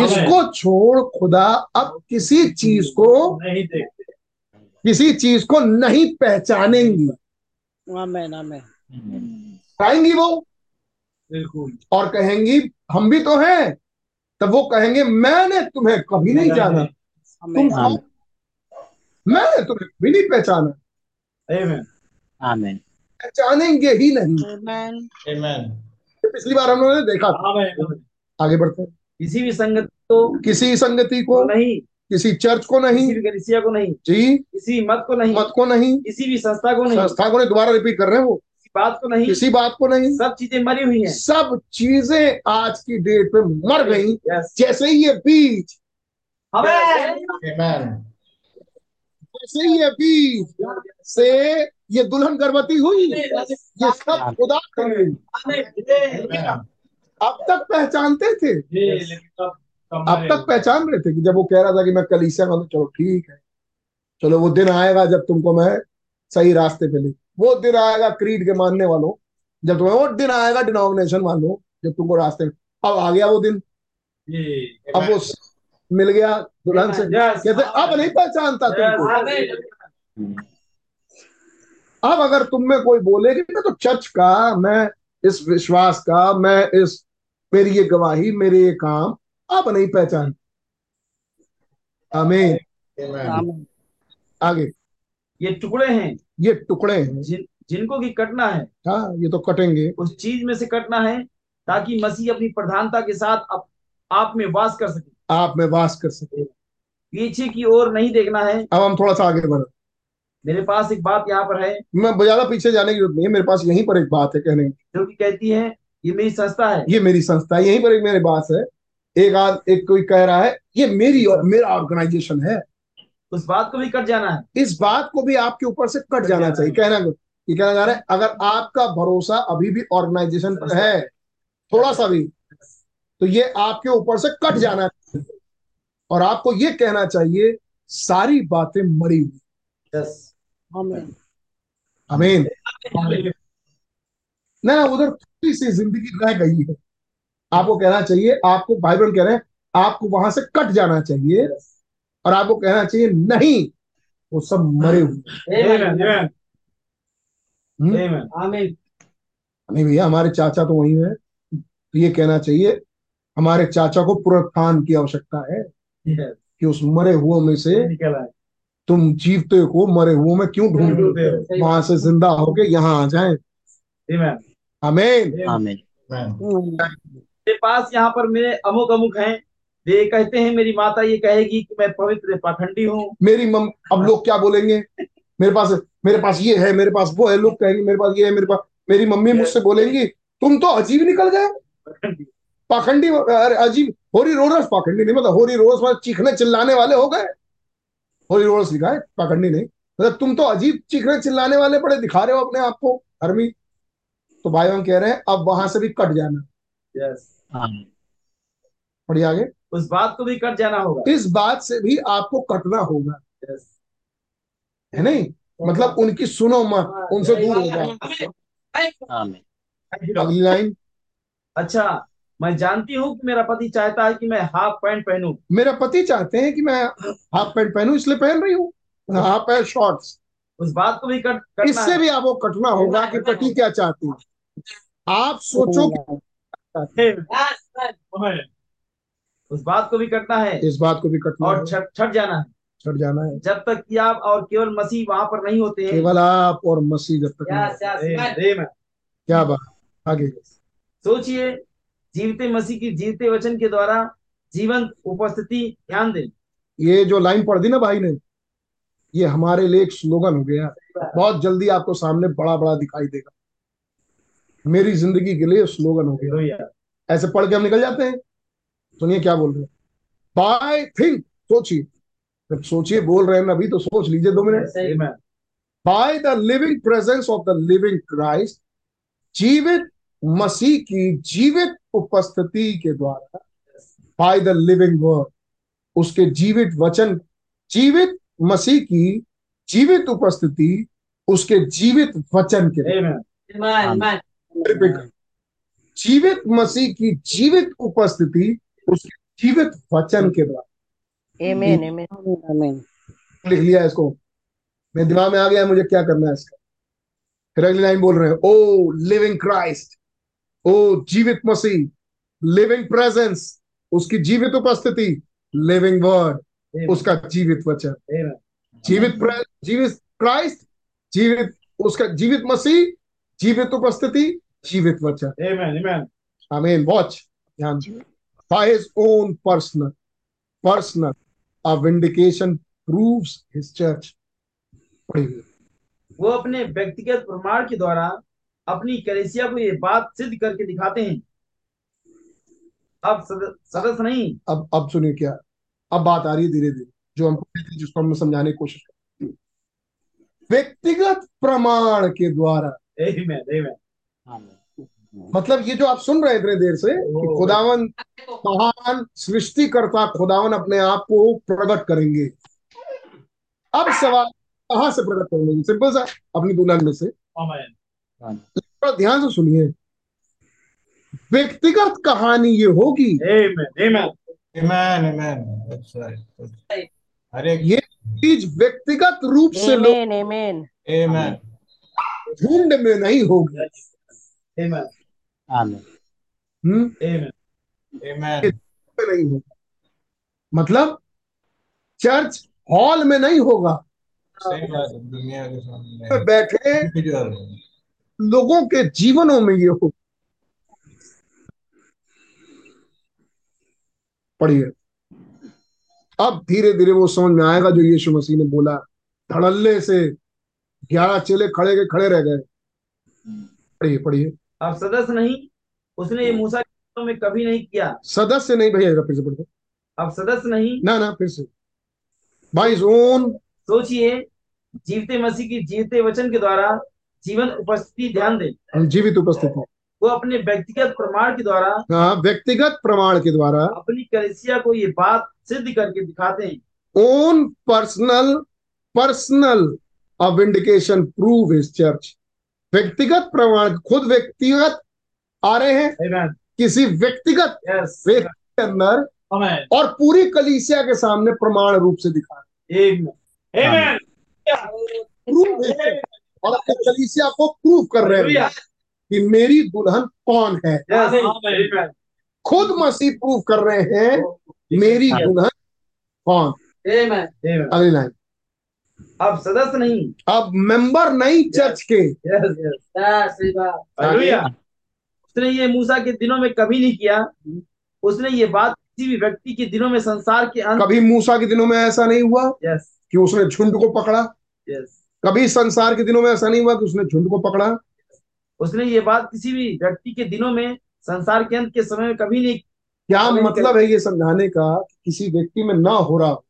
इसको छोड़ खुदा अब किसी चीज़ को नहीं देखते। किसी चीज़ को नहीं पहचानेंगी। आमीन आमीन वो? और कहेंगी हम भी तो हैं। तब वो कहेंगे मैंने तुम्हें कभी नहीं जाना। तुम मैंने तुम्हें कभी नहीं पहचाना। पहचानेंगे ही नहीं। पिछली बार हम लोगों ने देखा था। आगे बढ़ते हैं। किसी भी संगत को किसी संगति को नहीं। किसी चर्च को नहीं। कलिसिया को नहीं। जी। किसी मत को नहीं। मत को नहीं। किसी भी संस्था को नहीं। संस्था को नहीं। दोबारा रिपीट कर रहे हैं वो। किसी बात को नहीं किसी बात को नहीं। सब चीज़ें मरी हुई हैं। सब चीज़ें आज की डेट पे मर गई। जैसे ही ये बीज. Amen. जैसे ही ये बीज से ये दुल्हन गर्भवती हुई ये सब खुदा अब तक पहचानते थे। अब तक पहचान रहे थे कि जब वो कह रहा था कि मैं कलीसिया तो चलो ठीक है। चलो वो दिन आएगा जब तुमको मैं सही रास्ते पे ले वो दिन आएगा क्रीड के मानने वालों जब तुम्हें वो दिन आएगा डिनोमिनेशन वालों जब तुमको रास्ते में अब आ गया वो दिन। अब वो मिल गया दुल्हन से कहते अब नहीं पहचानता तुमको। अब अगर तुम में कोई बोले कि मैं तो चर्च का मैं इस विश्वास का मैं इस मेरी ये गवाही मेरे ये काम अब नहीं पहचान। आमीन आमीन आगे। ये टुकड़े हैं। ये टुकड़े हैं। जिन जिनको की कटना है। हाँ ये तो कटेंगे। उस चीज़ में से कटना है ताकि मसीह अपनी प्रधानता के साथ अप, आप में वास कर सके। आप में वास कर सके। पीछे की ओर नहीं देखना है। अब हम थोड़ा सा आगे बढ़े। मेरे पास एक बात यहाँ पर है। मैं ज़्यादा पीछे जाने की ज़रूरत नहीं है मेरे पास यहीं पर एक बात है कहने की। जो कि कहती है ये मेरी संस्था है। ये मेरी संस्था है यहीं पर एक मेरे पास है। एक आद एक कोई कह रहा है ये मेरी और मेरा ऑर्गेनाइजेशन है। उस बात को भी कट जाना है। इस बात को भी आपके ऊपर से कट जाना चाहिए। कहना ये कहना जा रहा है अगर आपका भरोसा अभी भी ऑर्गेनाइजेशन पर है थोड़ा सा भी तो ये आपके ऊपर से कट जाना चाहिए। और आपको ये कहना चाहिए सारी बातें मरी हुई। यस आमीन अमीन ना ना उधर थोड़ी सी ज़िंदगी रह गई है। आपको कहना चाहिए आपको भाई बहन कह रहे हैं आपको वहाँ से कट जाना चाहिए। और आपको कहना चाहिए नहीं वो सब मरे हुए. हम्म? नहीं भैया हमारे चाचा तो वही है। तो ये कहना चाहिए हमारे चाचा को पुनरुत्थान की आवश्यकता है कि उस मरे हुओं में से निकल तुम जीवते को मरे हुओं में क्यों ढूंढ ढूंढते रहे हो? वहाँ से ज़िंदा होके यहाँ आ जाए। आमीन मेरे पास यहाँ पर मेरे अमुक अमुक हैं। वे कहते हैं मेरी माता ये कहेगी कि मैं पवित्र पाखंडी हूँ। मेरी मम अब लोग क्या बोलेंगे? मेरे पास मेरे पास ये है मेरे पास वो है लोग कहेंगे मेरे पास ये है मेरे पास मेरी मम्मी मुझसे बोलेंगी तुम तो अजीब निकल गए पाखंडी। अरे अजीब होरी रोरस पाखंडी नहीं मतलब होरी रोरस मतलब चीखने चिल्लाने वाले हो गए। होरी रोरस लिखा है पाखंडी नहीं। मतलब तुम तो अजीब चीखने चिल्लाने वाले बड़े दिखा रहे हो अपने आप को धर्मी तो भाई हम कह रहे हैं अब वहाँ से भी कट जाना। यस आमीन पढ़िए आगे। उस बात को भी कट जाना होगा। इस बात से भी आपको कटना होगा। यस है नहीं? मतलब उनकी सुनो मत उनसे दूर हो। जाओ अगली लाइन अच्छा मैं जानती हूँ कि मेरा पति चाहता है कि मैं हाफ़ पैंट पहनूं। मेरा पति चाहते हैं कि मैं हाफ़ पैंट पहनूं इसलिए पहन रही हूँ। हाफ़ पैंट शॉर्ट्स उस बात को भी कट करना इससे भी आपको कटना होगा कि पति क्या चाहती है। आप सोचो उस बात को भी करना है इस बात को भी कटना और छट छट जाना है। छट जाना है। जब तक कि आप और केवल मसीह वहाँ पर नहीं होते हैं। केवल आप और मसीह जब तक यस। क्या बात आगे। सोचिए जीवते मसीह की जीवते वचन के द्वारा जीवंत उपस्थिति ध्यान दें। ये जो लाइन पढ़ दी ना भाई ने ये हमारे लिए एक स्लोगन हो गया। बहुत जल्दी आपको सामने बड़ा बड़ा दिखाई देगा। मेरी ज़िंदगी के लिए स्लोगन हो गया। ऐसे पढ़ के हम निकल जाते हैं। सुनिए क्या बोल रहे हैं। बाय थिंक सोचिए। जब सोचिए बोल रहे हैं अभी तो सोच लीजिए दो minute. By the living presence of the living Christ जीवित मसीह की जीवित उपस्थिति के द्वारा। बाय द लिविंग वर्ड उसके जीवित वचन जीवित मसीह की जीवित उपस्थिति उसके जीवित वचन के द्वारा। जीवित मसीह की जीवित उपस्थिति उसके जीवित वचन के द्वारा। लिख लिया इसको। मेरे दिमाग में आ गया है मुझे क्या करना है इसका। फिर अगली लाइन बोल रहे हैं ओ लिविंग क्राइस्ट ओ जीवित मसीह. लिविंग प्रेजेंस उसकी जीवित उपस्थिति. लिविंग वर्ड उसका जीवित वचन. जीवित प्रे- जीवित क्राइस्ट जीवित उसका जीवित मसीह जीवित उपस्थिति जीवित वचन। Amen. Amen. आमीन वॉच ध्यान। By his own personal personal a vindication proves his church वो अपने व्यक्तिगत प्रमाण के द्वारा अपनी कलेसिया को ये बात सिद्ध करके दिखाते हैं अब सद- सदस्य नहीं अब अब सुनिए क्या अब बात आ रही है धीरे धीरे जो हम पढ़े थे जिसको हम समझाने की कोशिश कर। व्यक्तिगत प्रमाण के द्वारा Amen. Amen. आमीन मतलब ये जो आप सुन रहे हैं इतने देर से कि खुदावन महान सृष्टिकर्ता खुदावन अपने आप को प्रकट करेंगे। अब सवाल कहाँ से प्रकट करेंगे? सिंपल सा अपनी दुल्हन में से। ध्यान से सुनिए। व्यक्तिगत कहानी ये होगी। ये चीज़ व्यक्तिगत रूप से लोग. झुंड में नहीं होगी। Amen. आमीन। हम्म? Amen. Amen. नहीं होगा। मतलब चर्च हॉल में नहीं होगा। सही दुनिया के सामने बैठे लोगों के जीवनों में ये हो पढ़िए। अब धीरे धीरे वो समझ में आएगा जो यीशु मसीह ने बोला। धड़ल्ले से ग्यारह चेले खड़े के खड़े रह गए। पढ़िए पढ़िए। अब सदस्य नहीं उसने ये मूसा में कभी नहीं किया। सदस्य नहीं भैया फिर से पढ़िए अब सदस्य नहीं। ना ना फिर से। बाई ओन सोचिए जीवते मसीह की जीवते वचन के द्वारा जीवन उपस्थिति ध्यान दें। जीवित उपस्थिति। वो अपने व्यक्तिगत प्रमाण के द्वारा हाँ व्यक्तिगत प्रमाण के द्वारा अपनी कलिसिया को ये बात सिद्ध करके दिखाते हैं। Own personal personal vindication prove his church व्यक्तिगत प्रमाण खुद व्यक्तिगत आ रहे हैं? किसी व्यक्तिगत के अंदर और पूरी कलीसिया के सामने प्रमाण रूप से दिखा रहे और अपने कलीसिया को प्रूव कर रहे हैं। कि मेरी दुल्हन कौन है? खुद मसीह प्रूव कर रहे हैं। मेरी दुल्हन कौन? अगली लाइन अब सदस्य नहीं। अब मेंबर नहीं चर्च के। Yes, yes. Hallelujah. उसने ये मूसा के दिनों में कभी नहीं किया। उसने ये बात किसी भी व्यक्ति के दिनों में संसार के अंत कभी मूसा के दिनों में ऐसा नहीं हुआ यस कि उसने झुंड को पकड़ा? यस कभी संसार के दिनों में ऐसा नहीं हुआ कि उसने झुंड को पकड़ा? उसने ये बात किसी भी व्यक्ति के दिनों में संसार के अंत के समय में कभी नहीं क्या मतलब है ये समझाने का कि किसी व्यक्ति में ना हो रहा हो?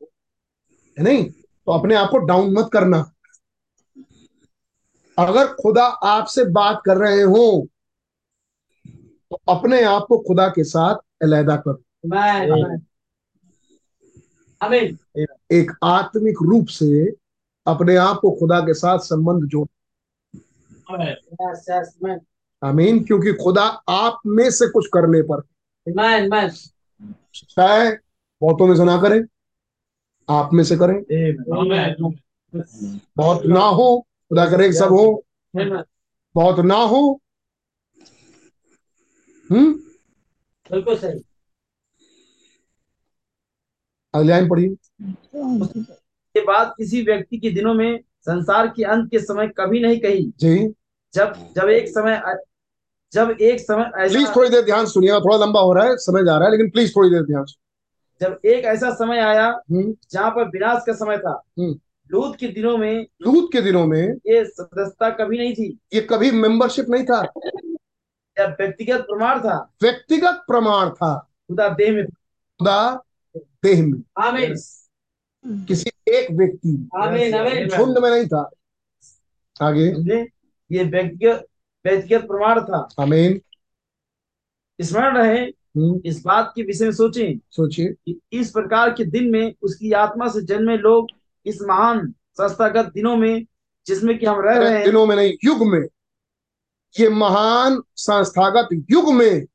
है नहीं? तो अपने आप को डाउन मत करना। अगर खुदा आपसे बात कर रहे हो तो अपने आप को खुदा के साथ अलहदा करो. एक आत्मिक रूप से अपने आप को खुदा के साथ संबंध जोड़। Yes, yes, आमीन क्योंकि खुदा आप में से कुछ करने पर। बहुतों में से ना करें। आप में से करें। बहुत ना हो खुदा करे सब हो। बहुत ना हो। हम्म? बिल्कुल सही। अगली लाइन पढ़िए। ये बात किसी व्यक्ति के दिनों में संसार के अंत के समय कभी नहीं कही। जी। जब जब एक समय जब एक समय प्लीज़ थोड़ी देर ध्यान सुनिएगा थोड़ा लंबा हो रहा है समय जा रहा है लेकिन प्लीज़ थोड़ी देर ध्यान सुनिए। जब एक ऐसा समय आया हम्म, जहाँ पर विनाश का समय था हम्म। लूत के दिनों में लूत के दिनों में ये सदस्यता कभी नहीं थी। ये कभी मेंबरशिप नहीं था। यह व्यक्तिगत प्रमाण था। व्यक्तिगत प्रमाण था। खुदा देह में खुदा देह में। आमीन। किसी एक व्यक्ति में, आमीन आमीन। झुंड में नहीं था। आगे। ये व्यक्तिगत व्यक्तिगत प्रमाण था। आमीन। स्मरण रहे इस बात के विषय में सोचें सोचिए। इस प्रकार के दिन में उसकी आत्मा से जन्मे लोग इस महान संस्थागत दिनों में जिसमें कि हम रह रहे हैं। दिनों में नहीं युग में। ये महान संस्थागत युग में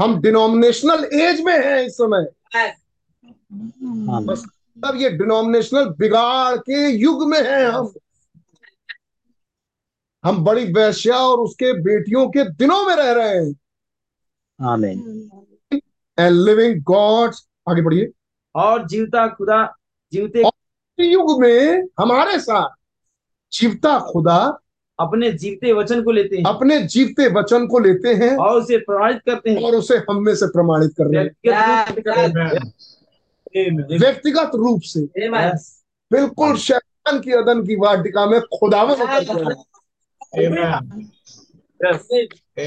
हम डिनोमिनेशनल एज में हैं इस समय। आमीन बस तब ये डिनोमिनेशनल बिगाड़ के युग में हैं हम। हम बड़ी वैश्या और उसके बेटियों के दिनों में रह रहे हैं। आमीन एंड लिविंग गॉड्स आगे बढ़िए। और जीवता खुदा जीवते युग में हमारे साथ जीवता खुदा अपने जीवते वचन को लेते हैं। अपने जीवते वचन को लेते हैं और उसे प्रमाणित करते हैं। और उसे हम में से प्रमाणित कर रहे हैं। व्यक्तिगत रूप से बिल्कुल शैतान की अदन की वाटिका में खुदावन.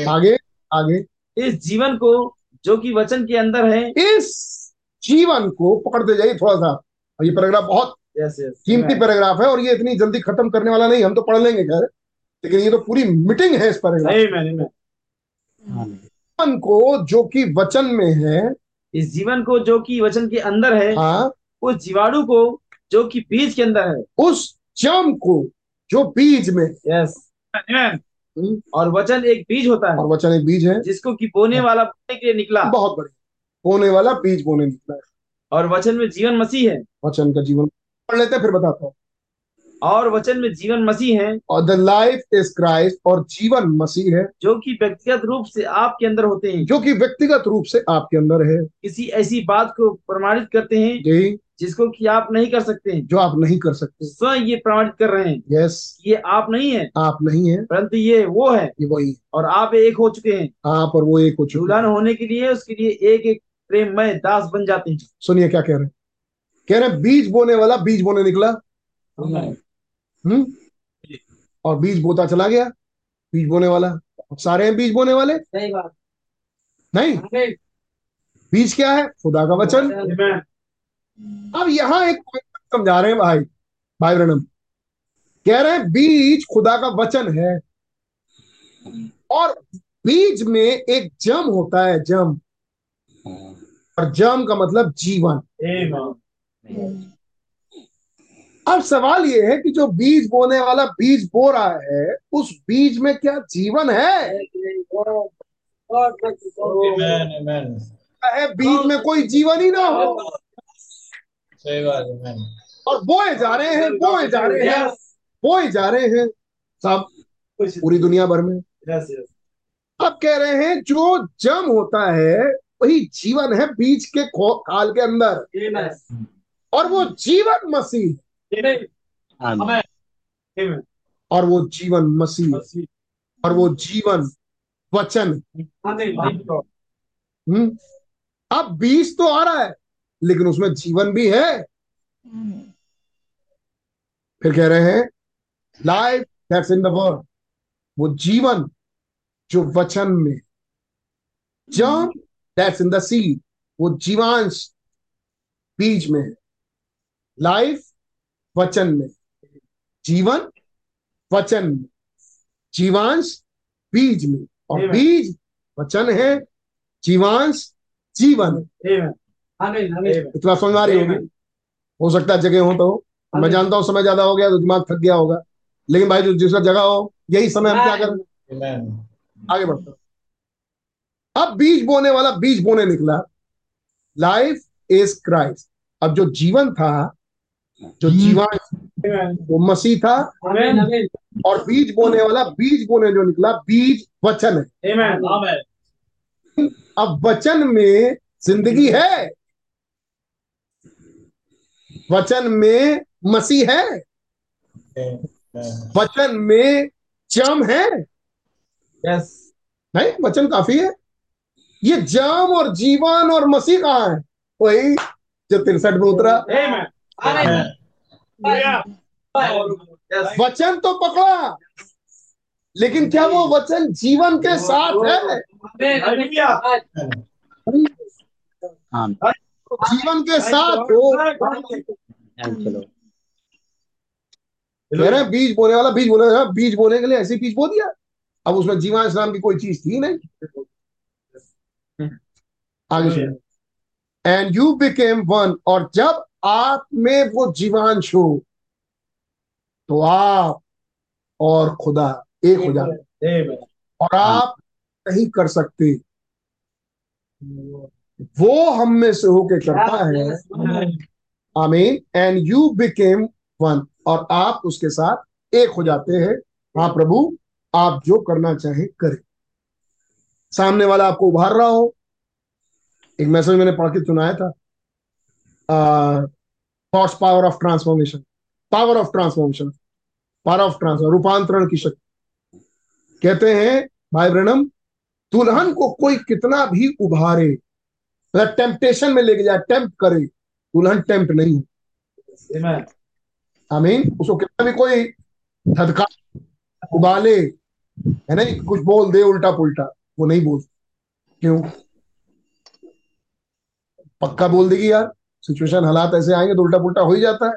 आगे आगे। इस जीवन को जो कि वचन के अंदर है। इस जीवन को पकड़ते जाइए थोड़ा सा। और ये पैराग्राफ बहुत यस यस कीमती पैराग्राफ है और ये इतनी जल्दी खत्म करने वाला नहीं हम तो पढ़ लेंगे खैर। लेकिन ये तो पूरी मीटिंग है इस पैराग्राफ जीवन को जो कि वचन में है। इस जीवन को जो कि वचन के अंदर है हाँ। उस जीवाणु को जो कि बीज के अंदर है। उस जम को जो बीज में यस हम्म, और वचन एक बीज होता है। और वचन एक बीज है। जिसको कि बोने वाला बोने के लिए निकला। बहुत बढ़िया। बोने वाला बीज बोने निकला है। और वचन में जीवन मसीह है। वचन का जीवन। पढ़ लेते हैं फिर बताता हूँ। और वचन में जीवन मसीह है। और द लाइफ इज़ क्राइस्ट और जीवन मसीह है। जो कि व्यक्तिगत रूप से आपके अंदर होते हैं। जो कि व्यक्तिगत रूप से आपके अंदर है। किसी ऐसी बात को प्रमाणित करते हैं जी। जिसको कि आप नहीं कर सकते हैं। जो आप नहीं कर सकते। स्वयं ये प्रमाणित कर रहे हैं यस ये आप नहीं है। आप नहीं है। परंतु ये वो है ये वही। और आप एक हो चुके हैं। आप और वो एक हो चुके दुल्हन हैं। होने के लिए उसके लिए एक एक प्रेममय दास बन जाते हैं। सुनिए क्या कह रहे हैं। कह रहे हैं बीज बोने वाला बीज बोने निकला। हम्म? और बीज बोता चला गया। बीज बोने वाला। सारे हैं बीज बोने वाले? सही बात। नहीं? बीज क्या है? खुदा का वचन। अब यहाँ एक समझा रहे हैं भाई भाई ब्रनम। कह रहे हैं बीज खुदा का वचन है। और बीज में एक जम होता है जम। और जम का मतलब जीवन। Amen. अब सवाल ये है कि जो बीज बोने वाला बीज बो रहा है उस बीज में क्या जीवन है. है बीज में कोई जीवन ही ना हो सही बात amen. और बोए जा रहे हैं बोए जा रहे हैं बोए जा रहे हैं सब पूरी दुनिया भर में. अब कह रहे हैं जो जम होता है वही जीवन है बीज के खाल के अंदर और वो जीवन मसीह. आमीन और वो जीवन मसीह। और वो जीवन वचन। हम्म। अब बीज तो आ रहा है लेकिन उसमें जीवन भी है। फिर कह रहे हैं life that's in the word वो जीवन जो वचन में जम दैट्स इन द सीड वो जीवांश बीज में। लाइफ वचन में। जीवन वचन में। जीवांश बीज में। और बीज वचन है। जीवांश जीवन। है. इतना समझ आ रही होगी? हो सकता है जगह हो तो। मैं जानता हूँ समय ज़्यादा हो गया तो दिमाग थक गया होगा। लेकिन भाई जो जिसका जगह हो यही समय हम क्या करें? आगे बढ़ते हैं। अब बीज बोने वाला बीज बोने निकला। लाइफ इज़ क्राइस्ट अब जो जीवन था जो जीवन Amen. वो मसीह था. और बीज बोने वाला बीज बोने जो निकला बीज वचन है. अब वचन में ज़िंदगी है। वचन में मसीह है। वचन में जम है। Yes. नहीं वचन काफ़ी है। ये जम और जीवन और मसीह कहाँ है? वही जो तिरसठ में उतरा। Yes. वचन तो पकड़ा। लेकिन क्या वो वचन जीवन के साथ है. आमीन जीवन के साथ हो। चलो। कह रहे हैं बीज बोने वाला बीज बोले हाँ, बीज बोने के लिए ऐसे बीज बो दिया? अब उसमें जीवांश नाम की कोई चीज़ थी नहीं? आगे सुनिए। एंड यू बिकेम वन और जब आप में वो जीवांश। हो तो आप और खुदा एक हो जाते और आप नहीं कर सकते। वो हम में से होके करता है। आमीन। एंड यू बिकेम वन और आप उसके साथ एक हो जाते हैं। हाँ प्रभु आप जो करना चाहे करें। सामने वाला आपको उभार रहा हो। एक मैसेज मैंने पढ़ के सुनाया था। Thoughts power of transformation power of transformation power of transform रूपांतरण की शक्ति कहते हैं भाई ब्रणम दुल्हन को कोई कितना भी उभारे मतलब टेम्पटेशन में लेके जाए टेम्प्ट करे दुल्हन टेम्प्ट नहीं हो. आमीन उसको कितना भी कोई धदका उबाले है ना कुछ बोल दे उल्टा पुल्टा वो नहीं बोल क्यों? पक्का बोल देगी यार। सिचुएशन हालात ऐसे आएँगे तो उल्टा पुल्टा हो ही जाता है।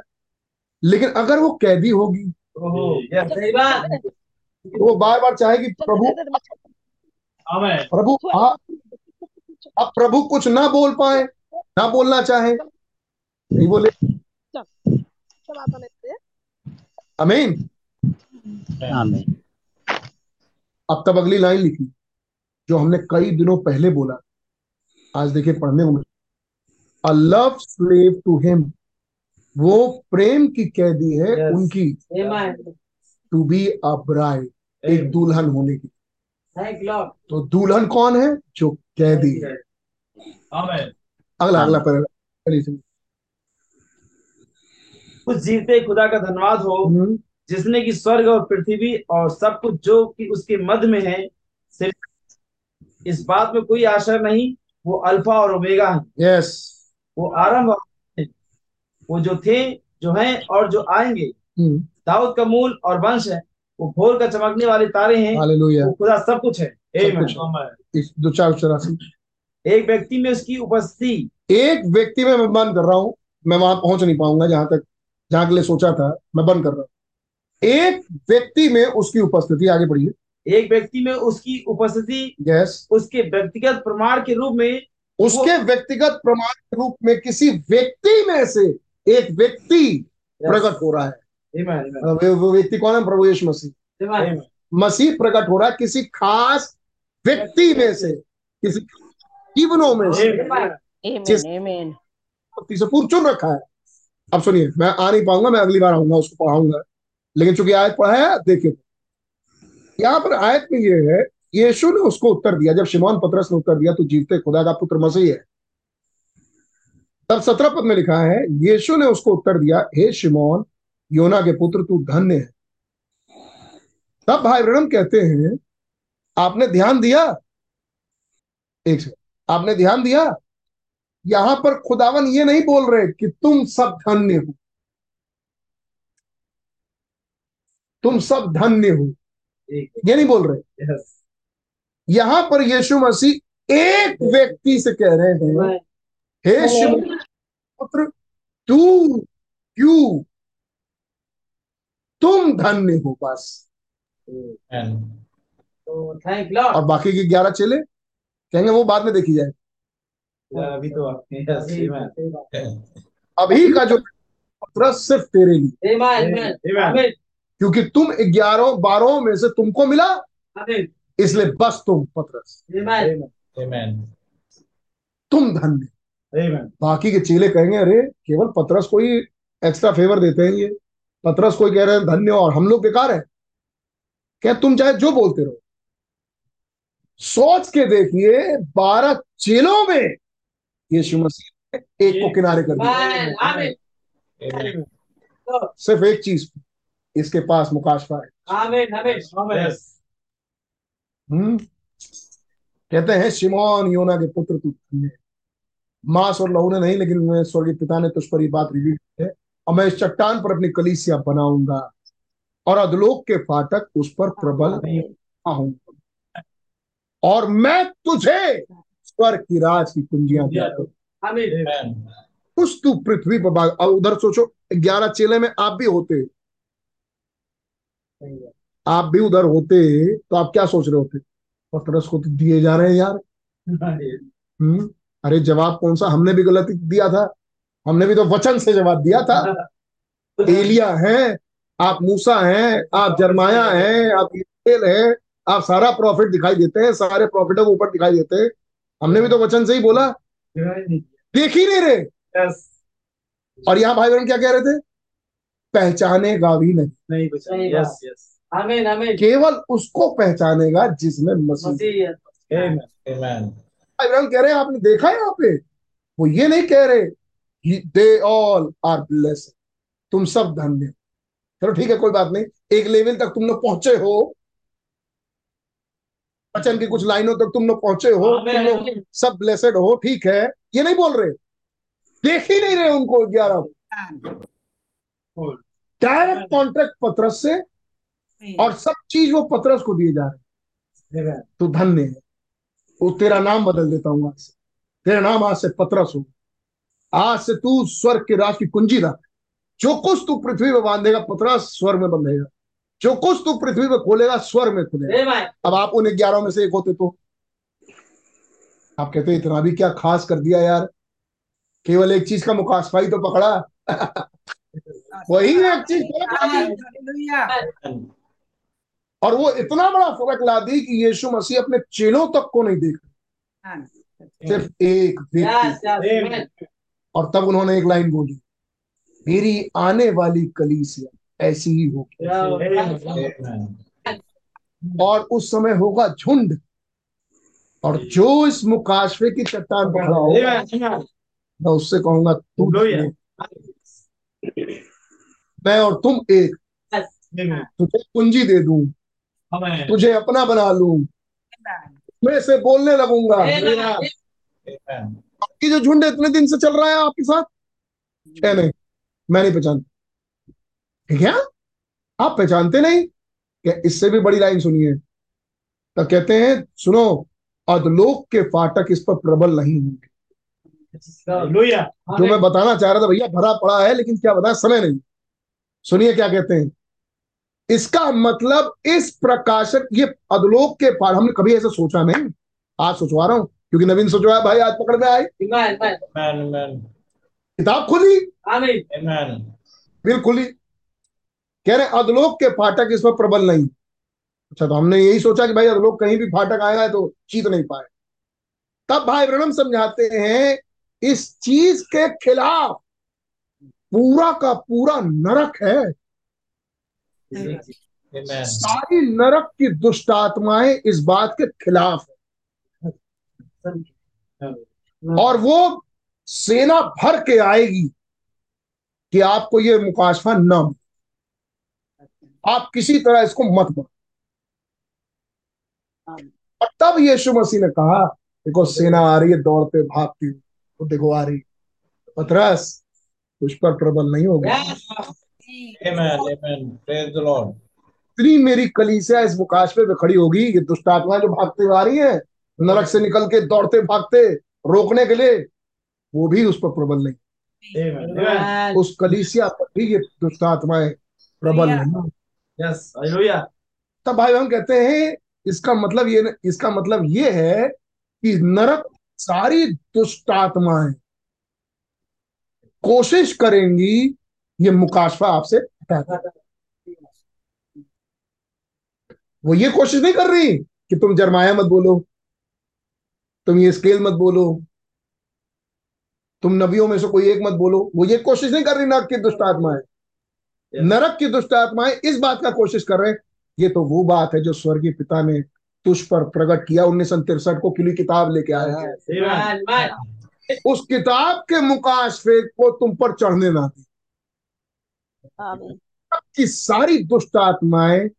लेकिन अगर वो कैदी होगी yes. सही बात। तो वो बार बार चाहेगी प्रभु प्रभु आप अब प्रभु कुछ ना बोल पाए ना बोलना चाहे। नहीं बोले। अमीन अब तब अगली लाइन लिखी जो हमने कई दिनों पहले बोला। आज देखिए पढ़ने को मिला a love slave to him वो प्रेम की कैदी है Yes. उनकी। टू बी अ ब्राइड एक दुल्हन होने की। तो दुल्हन कौन है? जो कैदी है। अगला अगला पैराग्राफ उस जीते खुदा का धन्यवाद हो। हम्म, जिसने की स्वर्ग और पृथ्वी और सब कुछ जो कि उसके मध्य में है सिर्फ़ इस बात में कोई आशा नहीं वो अल्फ़ा और ओमेगा है। यस वो आरंभ। वो जो थे जो हैं और जो आएँगे हम्म, दाऊद का मूल और वंश है वो भोर का चमकने वाले तारे हैं वो खुदा सब कुछ है। दो चार चौरासी। एक व्यक्ति में उसकी उपस्थिति। एक व्यक्ति में मैं बंद कर रहा हूँ। मैं वहाँ पहुँच नहीं पाऊँगा जहाँ तक जहाँ के लिए सोचा था। मैं बंद कर रहा हूँ। एक व्यक्ति में उसकी उपस्थिति आगे बढ़िए एक व्यक्ति में उसकी उपस्थिति यस उसके व्यक्तिगत प्रमाण के रूप में उसके व्यक्तिगत प्रमाण के रूप में किसी व्यक्ति में से एक व्यक्ति प्रकट हो रहा है। वो व्यक्ति कौन है? प्रभु यीशु मसीह. मसीह प्रकट हो रहा है किसी खास व्यक्ति में से किसी जीवनों में से। से पूर्व चुन रखा है। अब सुनिए मैं आ नहीं पाऊँगा मैं अगली बार आऊँगा उसको पढ़ाऊँगा। लेकिन चूँकि आयत पढ़ा है देखिए। यहाँ पर आयत में ये है यीशु ने उसको उत्तर दिया। जब शिमोन पत्रस ने उत्तर दिया तो जीवते खुदा का पुत्र मसीह है। तब सत्रह पद में लिखा है यीशु ने उसको उत्तर दिया हे शिमोन योना के पुत्र तू धन्य है। तब भाई ब्रह्म कहते हैं आपने ध्यान दिया? एक सेकंड आपने ध्यान दिया? यहाँ पर खुदावन ये नहीं बोल रहे कि तुम सब धन्य हो। तुम सब धन्य हो। ये नहीं बोल रहे। यस यहाँ पर यीशु मसीह एक व्यक्ति से कह रहे हैं हे शिव पुत्र तू क्यों? तुम धन्य हो बस। तो थैंक लॉर्ड और बाकी के ग्यारह चेले कहेंगे वो बाद में देखी जाए। अभी तो अभी का जो पत्र सिर्फ़ तेरे लिए। आमेन आमेन आमेन क्योंकि तुम ग्यारह बारह में से तुमको मिला। आमेन इसलिए बस तुम पतरस। आमेन Amen. तुम धन्य आमेन बाकी के चेले कहेंगे अरे केवल पत्रस को ही एक्स्ट्रा फेवर देते हैं ये। पत्रस कोई कह रहे हैं धन्य और हम लोग बेकार है। क्या तुम चाहे जो बोलते रहो। सोच के देखिए बारह चेलों में यीशु मसीह ने एक को किनारे कर दिया। Amen. सिर्फ़ एक चीज़ इसके पास मुकाशफा है। आमेन आमेन आमेन हम्म? कहते हैं शिमोन योना के पुत्र तू धन्य है। मांस और लहू ने नहीं लेकिन स्वर्गीय पिता ने तुझ पर ये बात रिवील की है। और मैं इस चट्टान पर अपनी कलीसिया बनाऊँगा और अधलोक के फाटक उस पर प्रबल आऊँगा और मैं तुझे स्वर्ग की राज की कुंजियाँ कुछ तू पृथ्वी पर उधर सोचो ग्यारह चेले में आप भी होते। आप भी उधर होते तो आप क्या सोच रहे होते? पतरस को तो दिए जा रहे हैं यार। हम्म? अरे जवाब कौन सा? हमने भी गलती दिया था। हमने भी तो वचन से जवाब दिया था। एलिया है आप मूसा हैं आप जरमाया हैं आप इस्राएल हैं आप सारा प्रॉफिट दिखाई देते हैं सारे प्रॉफिटों के ऊपर दिखाई देते हैं। हमने भी तो वचन से ही बोला। देख ही नहीं रहे यस। और यहाँ भाई बहन क्या कह रहे थे? पहचानेगा भी नहीं। नहीं यस बात। यस आमेन आमेन केवल उसको पहचानेगा जिसमें मसीह है। बहन कह रहे हैं आपने देखा है यहाँ पे? वो ये नहीं कह रहे दे ऑल आर ब्लेस्ड तुम सब धन्य। चलो ठीक है कोई बात नहीं। एक लेवल तक तुम लोग पहुँचे हो। वचन की कुछ लाइनों तक तुम लोग पहुँचे हो। तुम लोग सब ब्लेसेड हो ठीक है। ये नहीं बोल रहे। देख ही नहीं रहे उनको ग्यारह। डायरेक्ट कॉन्ट्रैक्ट पत्र से और सब चीज़ वो पत्रस को दिए जा रहे हैं। आमेन धन्य है। वो तेरा नाम बदल देता हूँ आज से। तेरा नाम आज से पत्रस हो। आज से तू स्वर्ग के राज की कुंजी रख। जो कुछ तू पृथ्वी में बांधेगा पत्रस स्वर्ग में बंधेगा। जो कुछ तू पृथ्वी में खोलेगा स्वर्ग में खुलेगा। अब आप उन्हें ग्यारह में से एक होते तो। आप कहते इतना भी क्या खास कर दिया यार। केवल एक चीज़ का मुकाशफा ही तो पकड़ा। वही एक चीज़ फ़र्क ला दी। Amen. और वो इतना बड़ा फ़र्क ला दी कि यीशु मसीह अपने चेलों तक को नहीं देख सिर्फ़ एक व्यक्ति। और तब उन्होंने एक लाइन बोली मेरी आने वाली कलीसिया ऐसी ही होगी। और उस समय होगा झुंड। और जो। इस मुकाशफे की चट्टान पकड़ा होगा आमेन मैं उससे कहूँगा तू मैं और तुम एक। तुझे कुंजी दे दूँ। तुझे अपना बना लू। मैं से बोलने लगूँगा. ये जो झुंड इतने दिन से चल रहा है आपके साथ? है नहीं। मैं नहीं पहचानता ठीक है आप पहचानते नहीं? क्या इससे भी बड़ी लाइन सुनिए। तो कहते हैं सुनो अधलोक के फाटक इस पर प्रबल नहीं होंगे। जो मैं बताना चाह रहा था भैया भरा पड़ा है लेकिन क्या बताया समय नहीं। सुनिए क्या कहते हैं। इसका मतलब इस प्रकाशक ये अधलोक के पार हमने कभी ऐसा सोचा नहीं आज सोचवा रहा हूँ क्योंकि नवीन सोचवाया भाई आज पकड़ में. Amen. किताब खुली. खुली कह रहे अधलोक के फाटक इस पर प्रबल नहीं अच्छा तो हमने यही सोचा कि भाई अधलोक कहीं भी फाटक आएगा तो जीत नहीं पाए तब भाई ब्रणम समझाते हैं इस चीज़ के खिलाफ पूरा का पूरा नरक है. सारी नरक की दुष्ट आत्माएँ इस बात के खिलाफ है। और वो सेना भर के आएगी कि आपको ये मुकाशफा न आप किसी तरह इसको मत बढ़ो और तब यीशु मसीह ने कहा देखो सेना आ रही है दौड़ते भागती हुई वो देखो आ रही पतरस उस पर प्रबल नहीं होगा। Amen. Amen. Praise the Lord. इतनी मेरी कलीसिया इस मुकाशफे पे खड़ी होगी ये दुष्ट आत्माएँ जो भागते आ रही है नरक से निकल के दौड़ते भागते रोकने के लिए वो भी उस पर प्रबल नहीं Amen. Amen. उस कलीसिया पर भी ये दुष्ट आत्माएँ प्रबल नहीं Yes. तब भाई हम कहते हैं इसका मतलब ये इसका मतलब ये है कि नरक सारी दुष्ट आत्माएँ कोशिश करेंगी ये मुकाशफा आपसे? वो ये कोशिश नहीं कर रही कि तुम जरमाया मत बोलो तुम ये स्केल मत बोलो तुम नबियों में से कोई एक मत बोलो। वो ये कोशिश नहीं कर रही नरक की दुष्ट आत्माएँ नरक की दुष्ट आत्माएँ इस बात का कोशिश कर रहे हैं। ये तो वो बात है जो स्वर्गीय पिता ने तुझ पर प्रकट किया उन्नीस सौ तिरसठ को खुली किताब लेके आया है. उस किताब के मुकाशफे को तुम पर चढ़ने ना दी। कि सारी दुष्ट आत्माएँ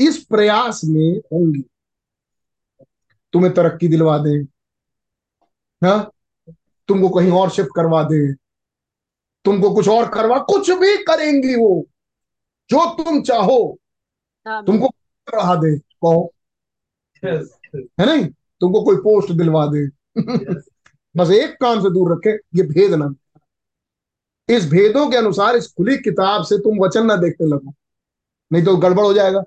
इस प्रयास में होंगी। तुम्हें तरक्की दिलवा दें हाँ? तुमको कहीं और शिफ्ट करवा दें। तुमको कुछ और करवा कुछ भी करेंगी वो जो तुम चाहो। तुमको रहा दे कहो। Yes. है नहीं? तुमको कोई पोस्ट दिलवा दे। Yes. बस एक काम से दूर रखे ये भेद ना। इस भेदों के अनुसार इस खुली किताब से तुम वचन ना देखने लगो। नहीं तो गड़बड़ हो जाएगा।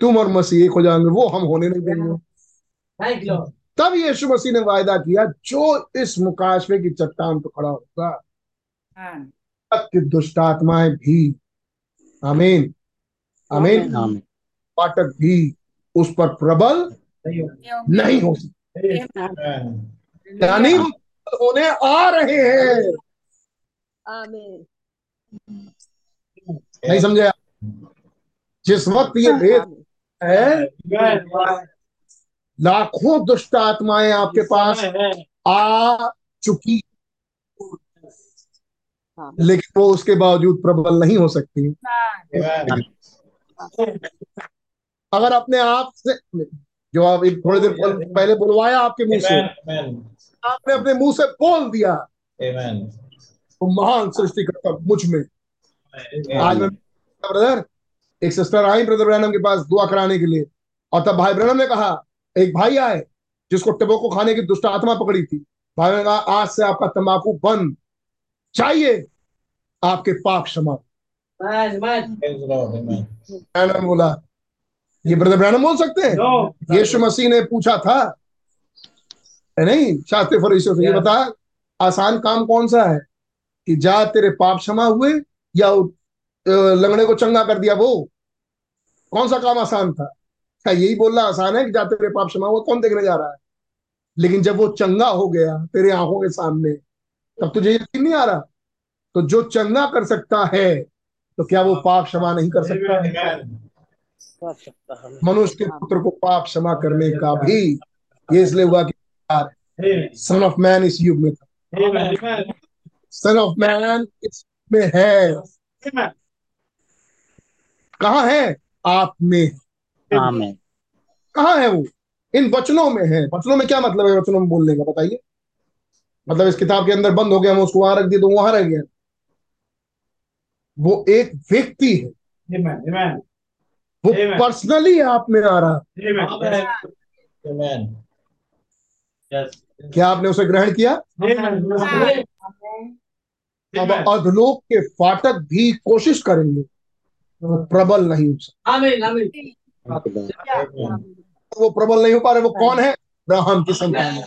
तुम और मसीह एक हो जाएँगे। वो हम होने नहीं देंगे. तब यीशु मसीह ने वायदा किया जो इस मुकाशवे की चट्टान पर खड़ा होगा दुष्ट आत्माएँ भी। आमीन। आमीन। आमीन। पाठक भी उस पर प्रबल नहीं हो। नहीं सकते। यानी वो होने आ रहे हैं। आमीन नहीं समझे? जिस वक्त ये भेद है। लाखों दुष्ट आत्माएँ आपके पास आ चुकी हाँ। लेकिन वो उसके बावजूद प्रबल नहीं हो सकती। अगर अपने आप से जो आप एक थोड़ी देर पहले बुलवाया आपके मुँह से. आपने अपने मुँह से बोल दिया। Amen. तो महान सृष्टि करता मुझमें। आज मैं ब्रदर एक सिस्टर आई ब्रदर ब्रैनम के पास दुआ कराने के लिए। और तब भाई ब्रैनम ने कहा एक भाई आए जिसको टबोको खाने की दुष्ट आत्मा पकड़ी थी। भाई ने कहा आज से आपका तंबाकू बंद। चाहिए आपके पाप क्षमा. ब्रैनम बोला ये ब्रदर ब्रैनम बोल सकते हैं. यीशु मसीह ने पूछा था। नहीं शास्त्री फरीसियों से ये. बता आसान काम कौन सा है? कि जा तेरे पाप क्षमा हुए या लंगड़े को चंगा कर दिया वो। कौन सा काम आसान था? क्या यही बोलना आसान है कि जा तेरे पाप क्षमा हुए कौन देखने जा रहा है? लेकिन जब वो चंगा हो गया तेरे आँखों के सामने तब तुझे यकीन नहीं आ रहा? तो जो चंगा कर सकता है तो क्या वो पाप क्षमा नहीं कर सकता है? मनुष्य के पुत्र को पाप क्षमा करने का भी ये इसलिए हुआ कि सन ऑफ़ मैन इस युग में था. सन ऑफ़ मैन इस में है कहा है? आप में। कहाँ है वो? इन वचनों में है। वचनों में क्या मतलब है? वचनों में बोलने का बताइए। मतलब इस किताब के अंदर बंद हो गया हम उसको वहाँ रख दिए तो वहाँ रह गया। वो एक व्यक्ति है। Amen. Amen. वो पर्सनली आप में आ रहा है। Amen. Amen. Yes. क्या आपने उसे ग्रहण किया? Amen. अब अधलोक के फाटक भी कोशिश करेंगे। वो प्रबल नहीं हो सकते. Amen. वो प्रबल नहीं हो पा रहे वो कौन है? अब्राहम की संतान है.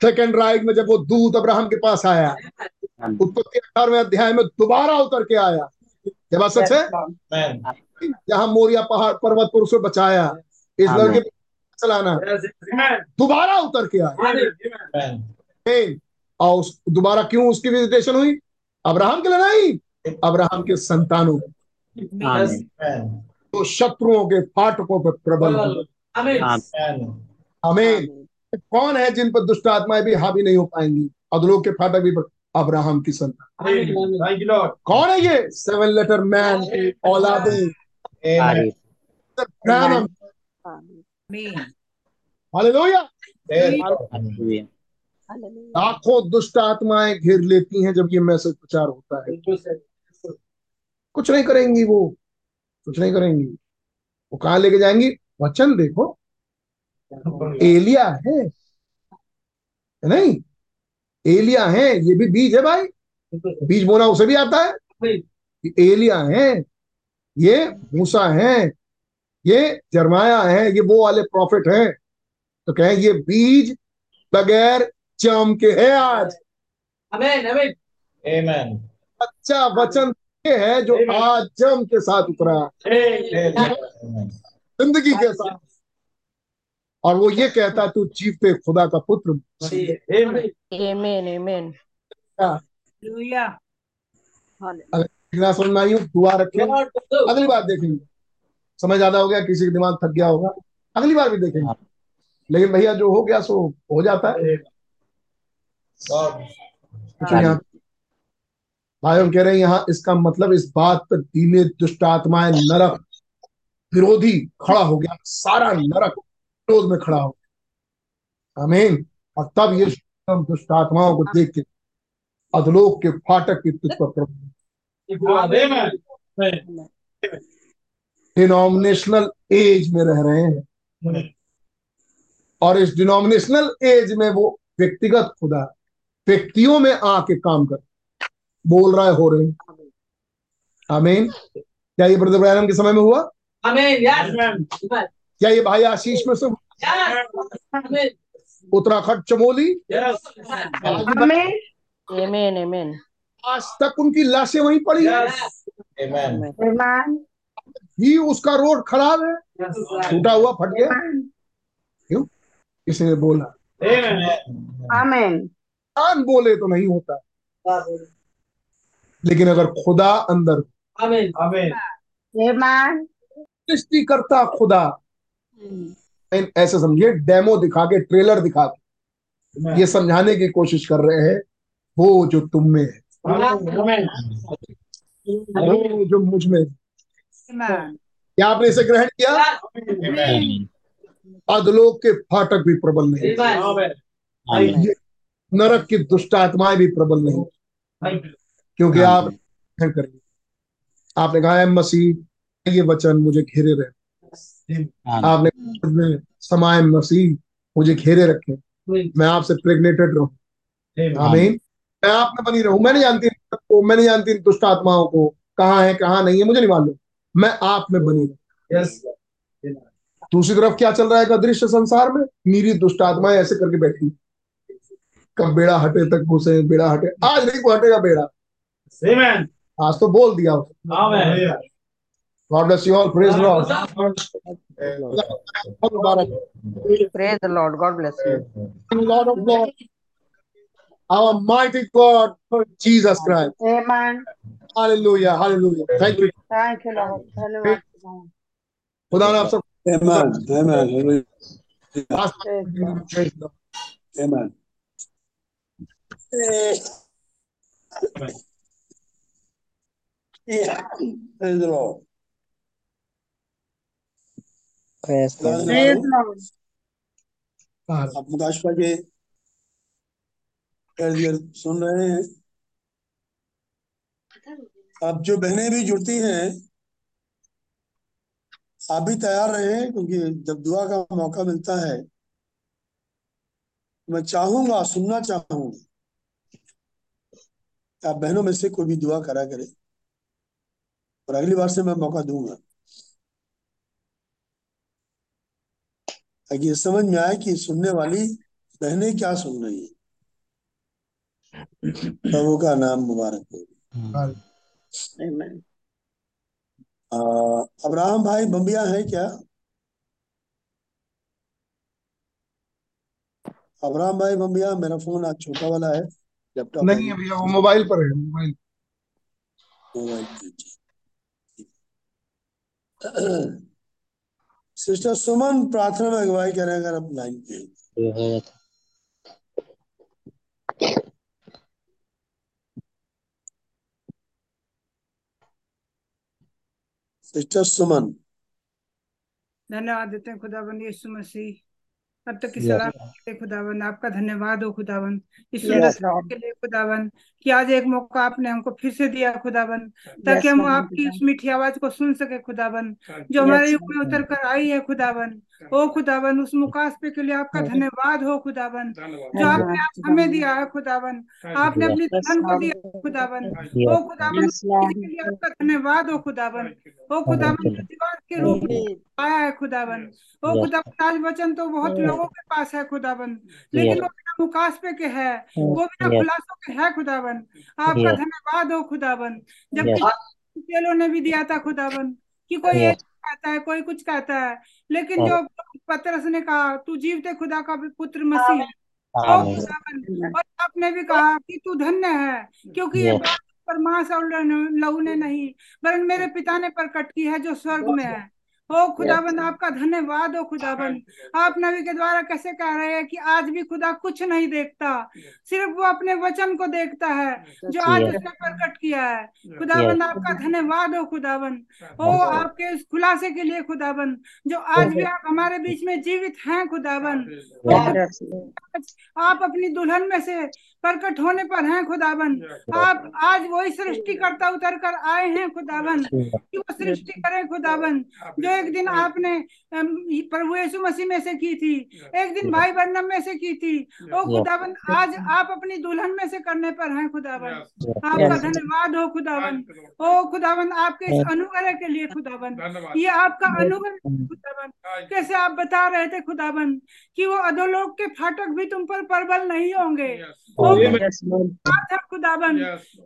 सेकंड राइट में जब वो दूत अब्राहम के पास आया उत्पत्ति अठारहवें अध्याय में दोबारा उतर के आया जब बात सच है. जहाँ मोरिया पहाड़ पर्वत पर उसे बचाया इस लड़के चलाना। दोबारा उतर के आया. और उस दोबारा क्यों उसकी विजिटेशन हुई? अब्राहम के लिए नहीं अब्राहम के संतानों तो शत्रुओं के फाटकों पर प्रबल हो Amen. आमीन आमीन कौन है जिन पर दुष्ट आत्माएँ भी हावी नहीं हो पाएँगी? अधलोक के फाटक भी अब्राहम की संतान। कौन है ये? सेवन लेटर मैन औलादे। हालेलुया लाखों दुष्ट आत्माएँ घेर लेती हैं जब ये मैसेज प्रचार होता है। कुछ नहीं करेंगी वो कुछ नहीं करेंगी। वो कहाँ लेके जाएँगी? वचन देखो। एलिया है। है नहीं? एलिया है ये भी बीज है भाई। बीज बोना उसे भी आता है। एलिया है ये मूसा है ये जरमाया है ये वो वाले प्रॉफिट हैं। तो कहें ये बीज बगैर चम के है आज। Amen. Amen. Amen. अच्छा वचन ये है जो आज जम के साथ उतरा। ज़िंदगी के साथ। और वो ये कहता तू जीवते खुदा का पुत्र समझ में आई हूँ। दुआ रखें. अगली बार देखेंगे। समय ज़्यादा हो गया किसी का दिमाग थक गया होगा। अगली बार भी देखेंगे। लेकिन भैया जो हो गया सो हो जाता है। यहाँ भाई हम कह रहे हैं यहाँ इसका मतलब इस बात पर दीने दुष्ट आत्माएँ नरक विरोधी खड़ा हो गया सारा नरक विरोध में खड़ा हो गया। आमीन। और तब ये दुष्ट आत्माओं को देख के अधलोक के फाटक की तुझ पर डिनोमिनेशनल एज में रह रहे हैं। और इस डिनोमिनेशनल एज में वो व्यक्तिगत खुदा व्यक्तियों में आके काम कर बोल रहा है हो रहे हैं आमीन क्या ये ब्रदर ब्रैनम के समय में हुआ. क्या ये भाई आशीष में से हुआ? Uttarakhand Chamoli Yes. Amen. Amen, amen. आज तक उनकी लाशें वहीं पड़ी है Yes. Amen. Amen. ही उसका रोड खराब है Yes. टूटा हुआ फट गया क्यों किसी ने बोला Amen. कान बोले तो नहीं होता। लेकिन अगर खुदा अंदर Amen. Amen. Amen. सृष्टि करता खुदा इन- ऐसे समझिए डेमो दिखा के ट्रेलर दिखा के ये समझाने की कोशिश कर रहे हैं वो जो तुम में है। वो जो मुझमें क्या आपने इसे ग्रहण किया? आमीन। अधलोक के फाटक भी प्रबल नहीं। ये नरक की दुष्ट आत्माएँ भी प्रबल नहीं क्योंकि आप ग्रहण करेंगे। आपने कहा है मसीह ये वचन मुझे घेरे रहे। आपने समाय मसीह मुझे घेरे रखे। मैं आपसे प्रेग्नेटेड रहूँ. आमीन। मैं आप में बनी रहूँ। मैं नहीं जानती को मैं नहीं जानती दुष्ट आत्माओं को कहाँ है कहाँ नहीं है मुझे नहीं मालूम। मैं आप में बनी रहूँ। Yes. दूसरी तरफ़ क्या चल रहा है दृश्य संसार में? नीरी दुष्ट आत्माएँ ऐसे करके बैठी कब बेड़ा हटे तक घुसे बेड़ा हटे आज नहीं को हटेगा बेड़ा Amen. आज तो बोल दिया Amen. God bless you all praise Lord Praise the Lord. God bless you. Lord of Lords, our mighty God, Jesus Christ. Amen. Hallelujah, hallelujah. Thank you. Thank you, Lord. धन्यवाद खुदा ने आप सब Amen. Amen. सुन रहे हैं अब जो बहनें भी जुड़ती हैं आप भी तैयार रहे क्योंकि जब दुआ का मौका मिलता है मैं चाहूँगा सुनना चाहूँगा आप बहनों में से कोई भी दुआ करा करे और अगली बार से मैं मौका दूँगा। ताकि समझ में आए कि सुनने वाली बहनें क्या सुन रही है। प्रभु का नाम मुबारक हो. आ, अब्राहम भाई बम्बिया है क्या? अब्राहम भाई बम्बिया मेरा फ़ोन आज छोटा वाला है। लैपटॉप नहीं है। भैया वो मोबाइल पर है मोबाइल। मोबाइल सिस्टर सुमन प्रार्थना में अगुवाई करें अगर आप लाइन पे सिस्टर सुमन। धन्यवाद देते हैं खुदाबंद यीशु मसीह। अब तक की. सलाह के लिए खुदाबंद आपका धन्यवाद हो खुदावन इस सुंदर के लिए खुदावन कि आज एक मौका आपने हमको फिर से दिया खुदावन ताकि हम आपकी इस मीठी आवाज़ को सुन सके खुदावन जो हमारे युग में उतर कर आई है खुदाबंद ओ खुदाबंद उस मुकासबे के लिए आपका धन्यवाद हो खुदाबंद जो आपने आज हमें दिया है खुदाबंद आपने अपनी धन को. दिया है Yes. ओ Lord. इसके लिए आपका धन्यवाद हो खुदाबंद ओ खुदाबंद प्रतिवाद के रूप में आया है खुदाबंद ओ. खुदाबंद आज वचन तो बहुत लोगों के पास है खुदाबंद लेकिन वो बिना मुकासबे के है वो बिना खुलासों के है खुदाबंद आपका धन्यवाद हो खुदाबंद जबकि. चेलों ने भी दिया था खुदाबंद कि कोई एक कहता है कोई कुछ कहता है। लेकिन Yes. जो पतरस ने कहा तू जीवते खुदा का पुत्र मसीह है Amen. खुदाबंद और आपने भी कहा कि तू धन्य है क्योंकि ये बात पर मांस और लहू ने नहीं वरन मेरे पिता ने प्रकट की है जो स्वर्ग में है। ओ खुदाबंद आपका धन्यवाद हो खुदाबंद आप नबी के द्वारा कैसे कह रहे हैं कि आज भी खुदा कुछ नहीं देखता सिर्फ़ वो अपने वचन को देखता है जो आज उसने प्रकट किया है। खुदाबंद आपका धन्यवाद हो खुदाबंद ओ आपके उस खुलासे के लिए खुदाबंद जो आज भी आप हमारे बीच में जीवित हैं खुदाबंद आप अपनी दुल्हन में से प्रकट होने पर हैं खुदाबंद। आप आज वही सृष्टि करता उतर कर आए हैं खुदाबन कि वो सृष्टि करें खुदाबंद। जो एक दिन आपने प्रभु यीशु मसीह में से की थी। एक दिन भाई बन्नम में से की थी। ओ खुदाबंद आज आप अपनी दुल्हन में से करने पर हैं खुदाबंद। आपका धन्यवाद हो खुदाबन ओ खुदाबन आपके इस अनुग्रह के लिए खुदाबंद। ये आपका अनुग्रह खुदाबंद। कैसे आप बता रहे थे खुदाबन कि वो अधोलोक के फाटक भी तुम पर प्रबल नहीं होंगे। खुदाबंद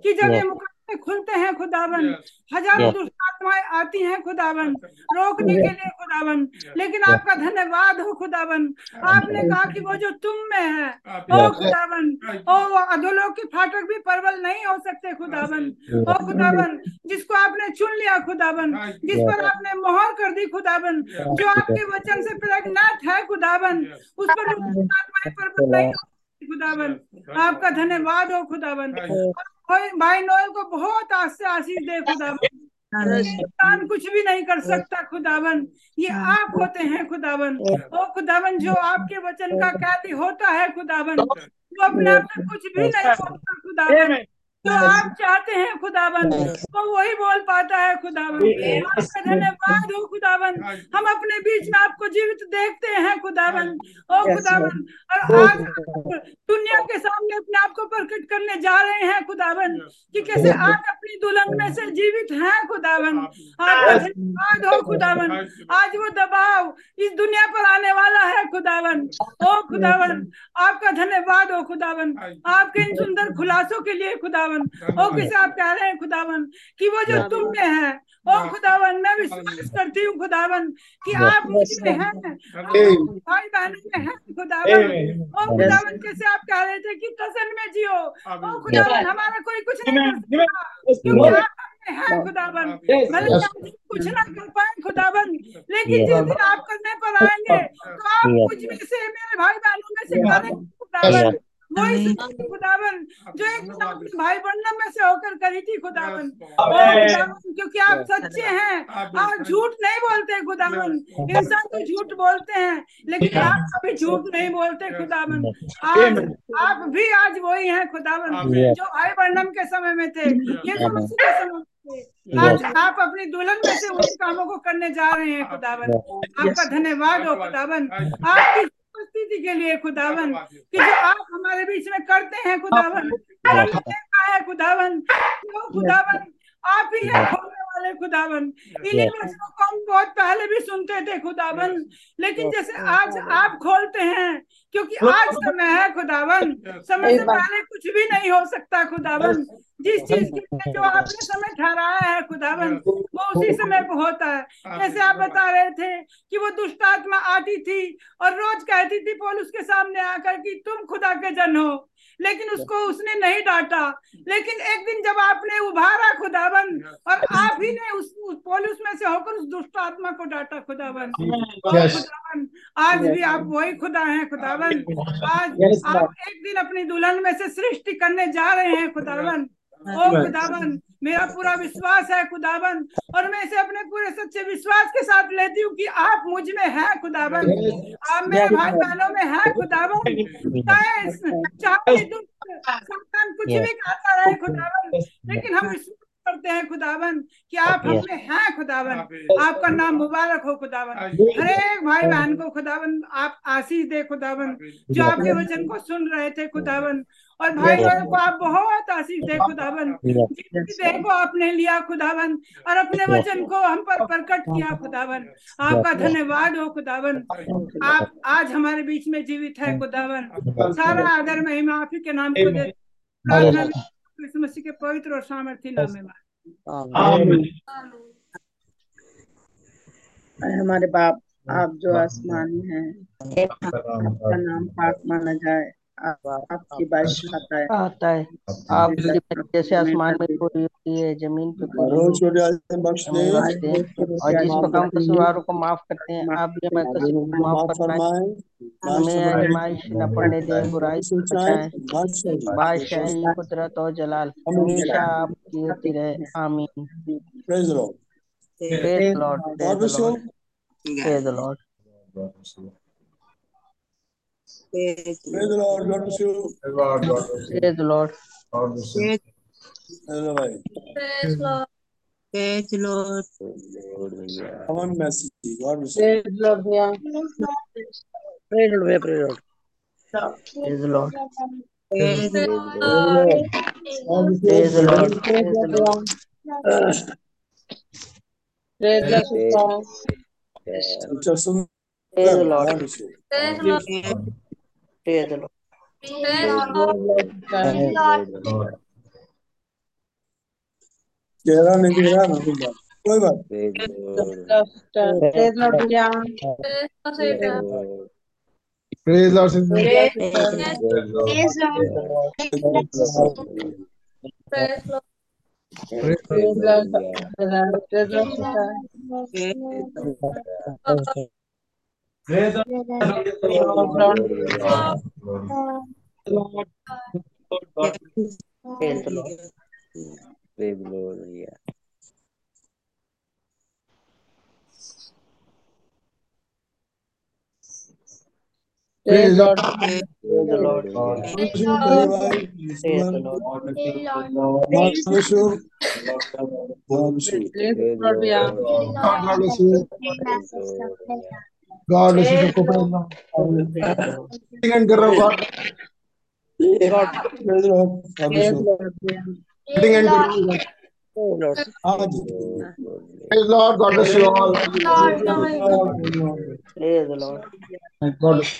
कि जब ये. मुकाबले खुलते हैं खुदाबंद हज़ारों Yes. दुष्ट आत्माएँ आती हैं खुदाबंद रोकने के लिए खुदाबंद। लेकिन आपका धन्यवाद हो खुदाबंद। आपने कहा कि वो जो तुम में है ओ. खुदाबंद ओ वो अधोलोक के फाटक भी प्रबल नहीं हो सकते खुदाबंद। ओ खुदाबंद जिसको आपने चुन लिया खुदाबंद जिस पर आपने मोहर कर दी खुदाबंद जो आपके वचन से प्रेग्नेंट है खुदाबंद उस पर दुष्ट आत्माएँ प्रबल नहीं हो खुदाबंद। आपका धन्यवाद। हो खुदाबंद भाई भाई नोएल को बहुत आशीष दे खुदाबंद इंसान कुछ भी नहीं कर सकता खुदावन ये आप होते हैं खुदावन ओ खुदावन जो आपके वचन का कैदी होता है खुदावन वो अपने आप में कुछ भी नहीं होता खुदाबंद जो आप चाहते हैं खुदाबंद? वो वही बोल पाता है खुदाबंद। आपका धन्यवाद हो खुदाबंद? हम अपने बीच में आपको जीवित देखते हैं खुदाबंद। ओ खुदाबंद और आज दुनिया के सामने अपने आप को प्रकट करने जा रहे हैं खुदाबंद कि कैसे आज अपनी दुल्हन में से जीवित हैं खुदाबंद। आपका धन्यवाद हो खुदाबंद। आज वो दबाव इस दुनिया पर आने वाला है खुदाबंद। ओ खुदाबंद आपका धन्यवाद हो खुदाबंद। आपके इन सुंदर खुलासों के लिए खुदाबंद। ओ किसे आप कह रहे हैं खुदाबंद कि वो जो तुम में है ओ खुदाबंद मैं विश्वास करती हूँ खुदाबंद कि आप मुझमें हैं भाई बहनों में हैं खुदाबंद ओ खुदाबंद कैसे आप कह रहे थे कि प्रसन्न में जियो? ओ खुदाबंद हमारा कोई कुछ नहीं कर सकता क्योंकि आप हमें हैं खुदाबंद भले कुछ ना कर पाए खुदाबंद लेकिन जिस दिन आप करने पर आएँगे तो आप. कुछ में से मेरे भाई बहनों में से करेंगे खुदाबंद वही सच्ची खुदाबंद जो एक भाई बन्नम में से होकर करी थी ओ क्योंकि आप सच्चे हैं। आप झूठ नहीं बोलते खुदाबंद इंसान तो झूठ बोलते हैं लेकिन आप कभी झूठ नहीं बोलते खुदाबंद आज आप भी आज वही हैं Yes. जो भाई बन्नम के समय में थे ये तो मसीह के समय आज आप अपनी दुल्हन में से उन कामों को करने जा रहे हैं खुदाबंद आपका धन्यवाद हो खुदाबंद आपकी उपस्थिति के लिए खुदावन। कि जो आप हमारे बीच में करते हैं खुदावन। है खुदावन। खुदावन? आप ही हैं वाले खुदाबंद इन्हीं वचनों को हम बहुत पहले भी सुनते थे खुदाबंद लेकिन जैसे आज आप खोलते हैं क्योंकि आज समय है खुदाबंद समय से पहले कुछ भी नहीं हो सकता खुदाबंद जिस चीज़ के लिए जो आपने समय ठहराया है खुदाबंद वो उसी समय को होता है। जैसे आप बता रहे थे कि वो दुष्ट आत्मा आती थी और रोज कहती थी पौलुस के सामने आकर कि तुम खुदा के जन हो। लेकिन उसको उसने नहीं डांटा। लेकिन एक दिन जब आपने उभारा खुदावन और आप ही ने उस, उस पोलिस में से होकर उस दुष्ट आत्मा को डांटा खुदावन। खुदावन आज भी आप वही खुदा हैं खुदावन। आज आप एक दिन अपनी दुल्हन में से सृष्टि करने जा रहे हैं खुदावन। ओ खुदावन मेरा पूरा विश्वास है खुदावन और मैं इसे अपने पूरे सच्चे विश्वास के साथ लेती हूँ कि आप मुझमें हैं खुदावन। आप मेरे भाई बहनों में हैं खुदावन। चाहे चाहे दुष्ट सातान कुछ भी खाता रहे खुदावन लेकिन हम करते हैं खुदावन कि आप हमें में हैं खुदावन। आपका नाम मुबारक हो खुदावन। हर एक भाई बहन को खुदावन आप आशीष दे खुदावन। जो आपके वचन को सुन रहे थे खुदावन और भाई बहन को आप बहुत आशीष दे खुदावन। जिसकी देह को आपने लिया खुदावन और अपने वचन को हम पर प्रकट किया खुदावन। आपका धन्यवाद हो खुदावन। आप आज हमारे बीच में जीवित है खुदावन। सारा आदर महिमा आप ही के नाम को दे। प्रार्थना मसीह के पवित्र और सामर्थ्य नाम में हमारे बाप आप जो आसमान में हैं आपका नाम पाक माना जाए। आपकी बारिश खाता है। आता है। आप जैसे आसमान में पूरी होती है ज़मीन पे पूरी और जिस हम कसूरवारों को माफ़ करते हैं आप भी हमें कसूर को माफ़ फरमाए। हमें आजमाइश न पड़ने दें बुराई से बचाएँ। बादशाह कुदरत और जलाल। हमेशा आपकी होती रहे। आमीन। Praise low praise Lord God bless Praise the Lord. God bless you. Praise the Lord. God bless you. Praise the Lord. God bless you. Praise the Lord. Praise the Lord. Come message. God bless you. Praise the Lord. Yeah. Praise the Lord. Praise the Lord. Praise the Lord. Praise the Lord. Praise the Lord. Praise the Lord. Praise the Lord. Praise the Lord. Praise the Lord. बात कोई बात प्रेज लॉर्ड भैया praise Lord sister Praise Lord. Praise Lord praise Lord Praise Lord. Praise Lord Greater Lord. Praise the Lord. Praise the Lord. Yeah. Praise the Lord. Praise the Lord. Praise the Lord. Praise the Lord. Praise the Lord. Praise the Lord. Praise the Lord. Praise the Lord. God is a co-pilot. And girl, God. Sitting and girl. Praise Lord, God bless you all. Praise the Lord. God bless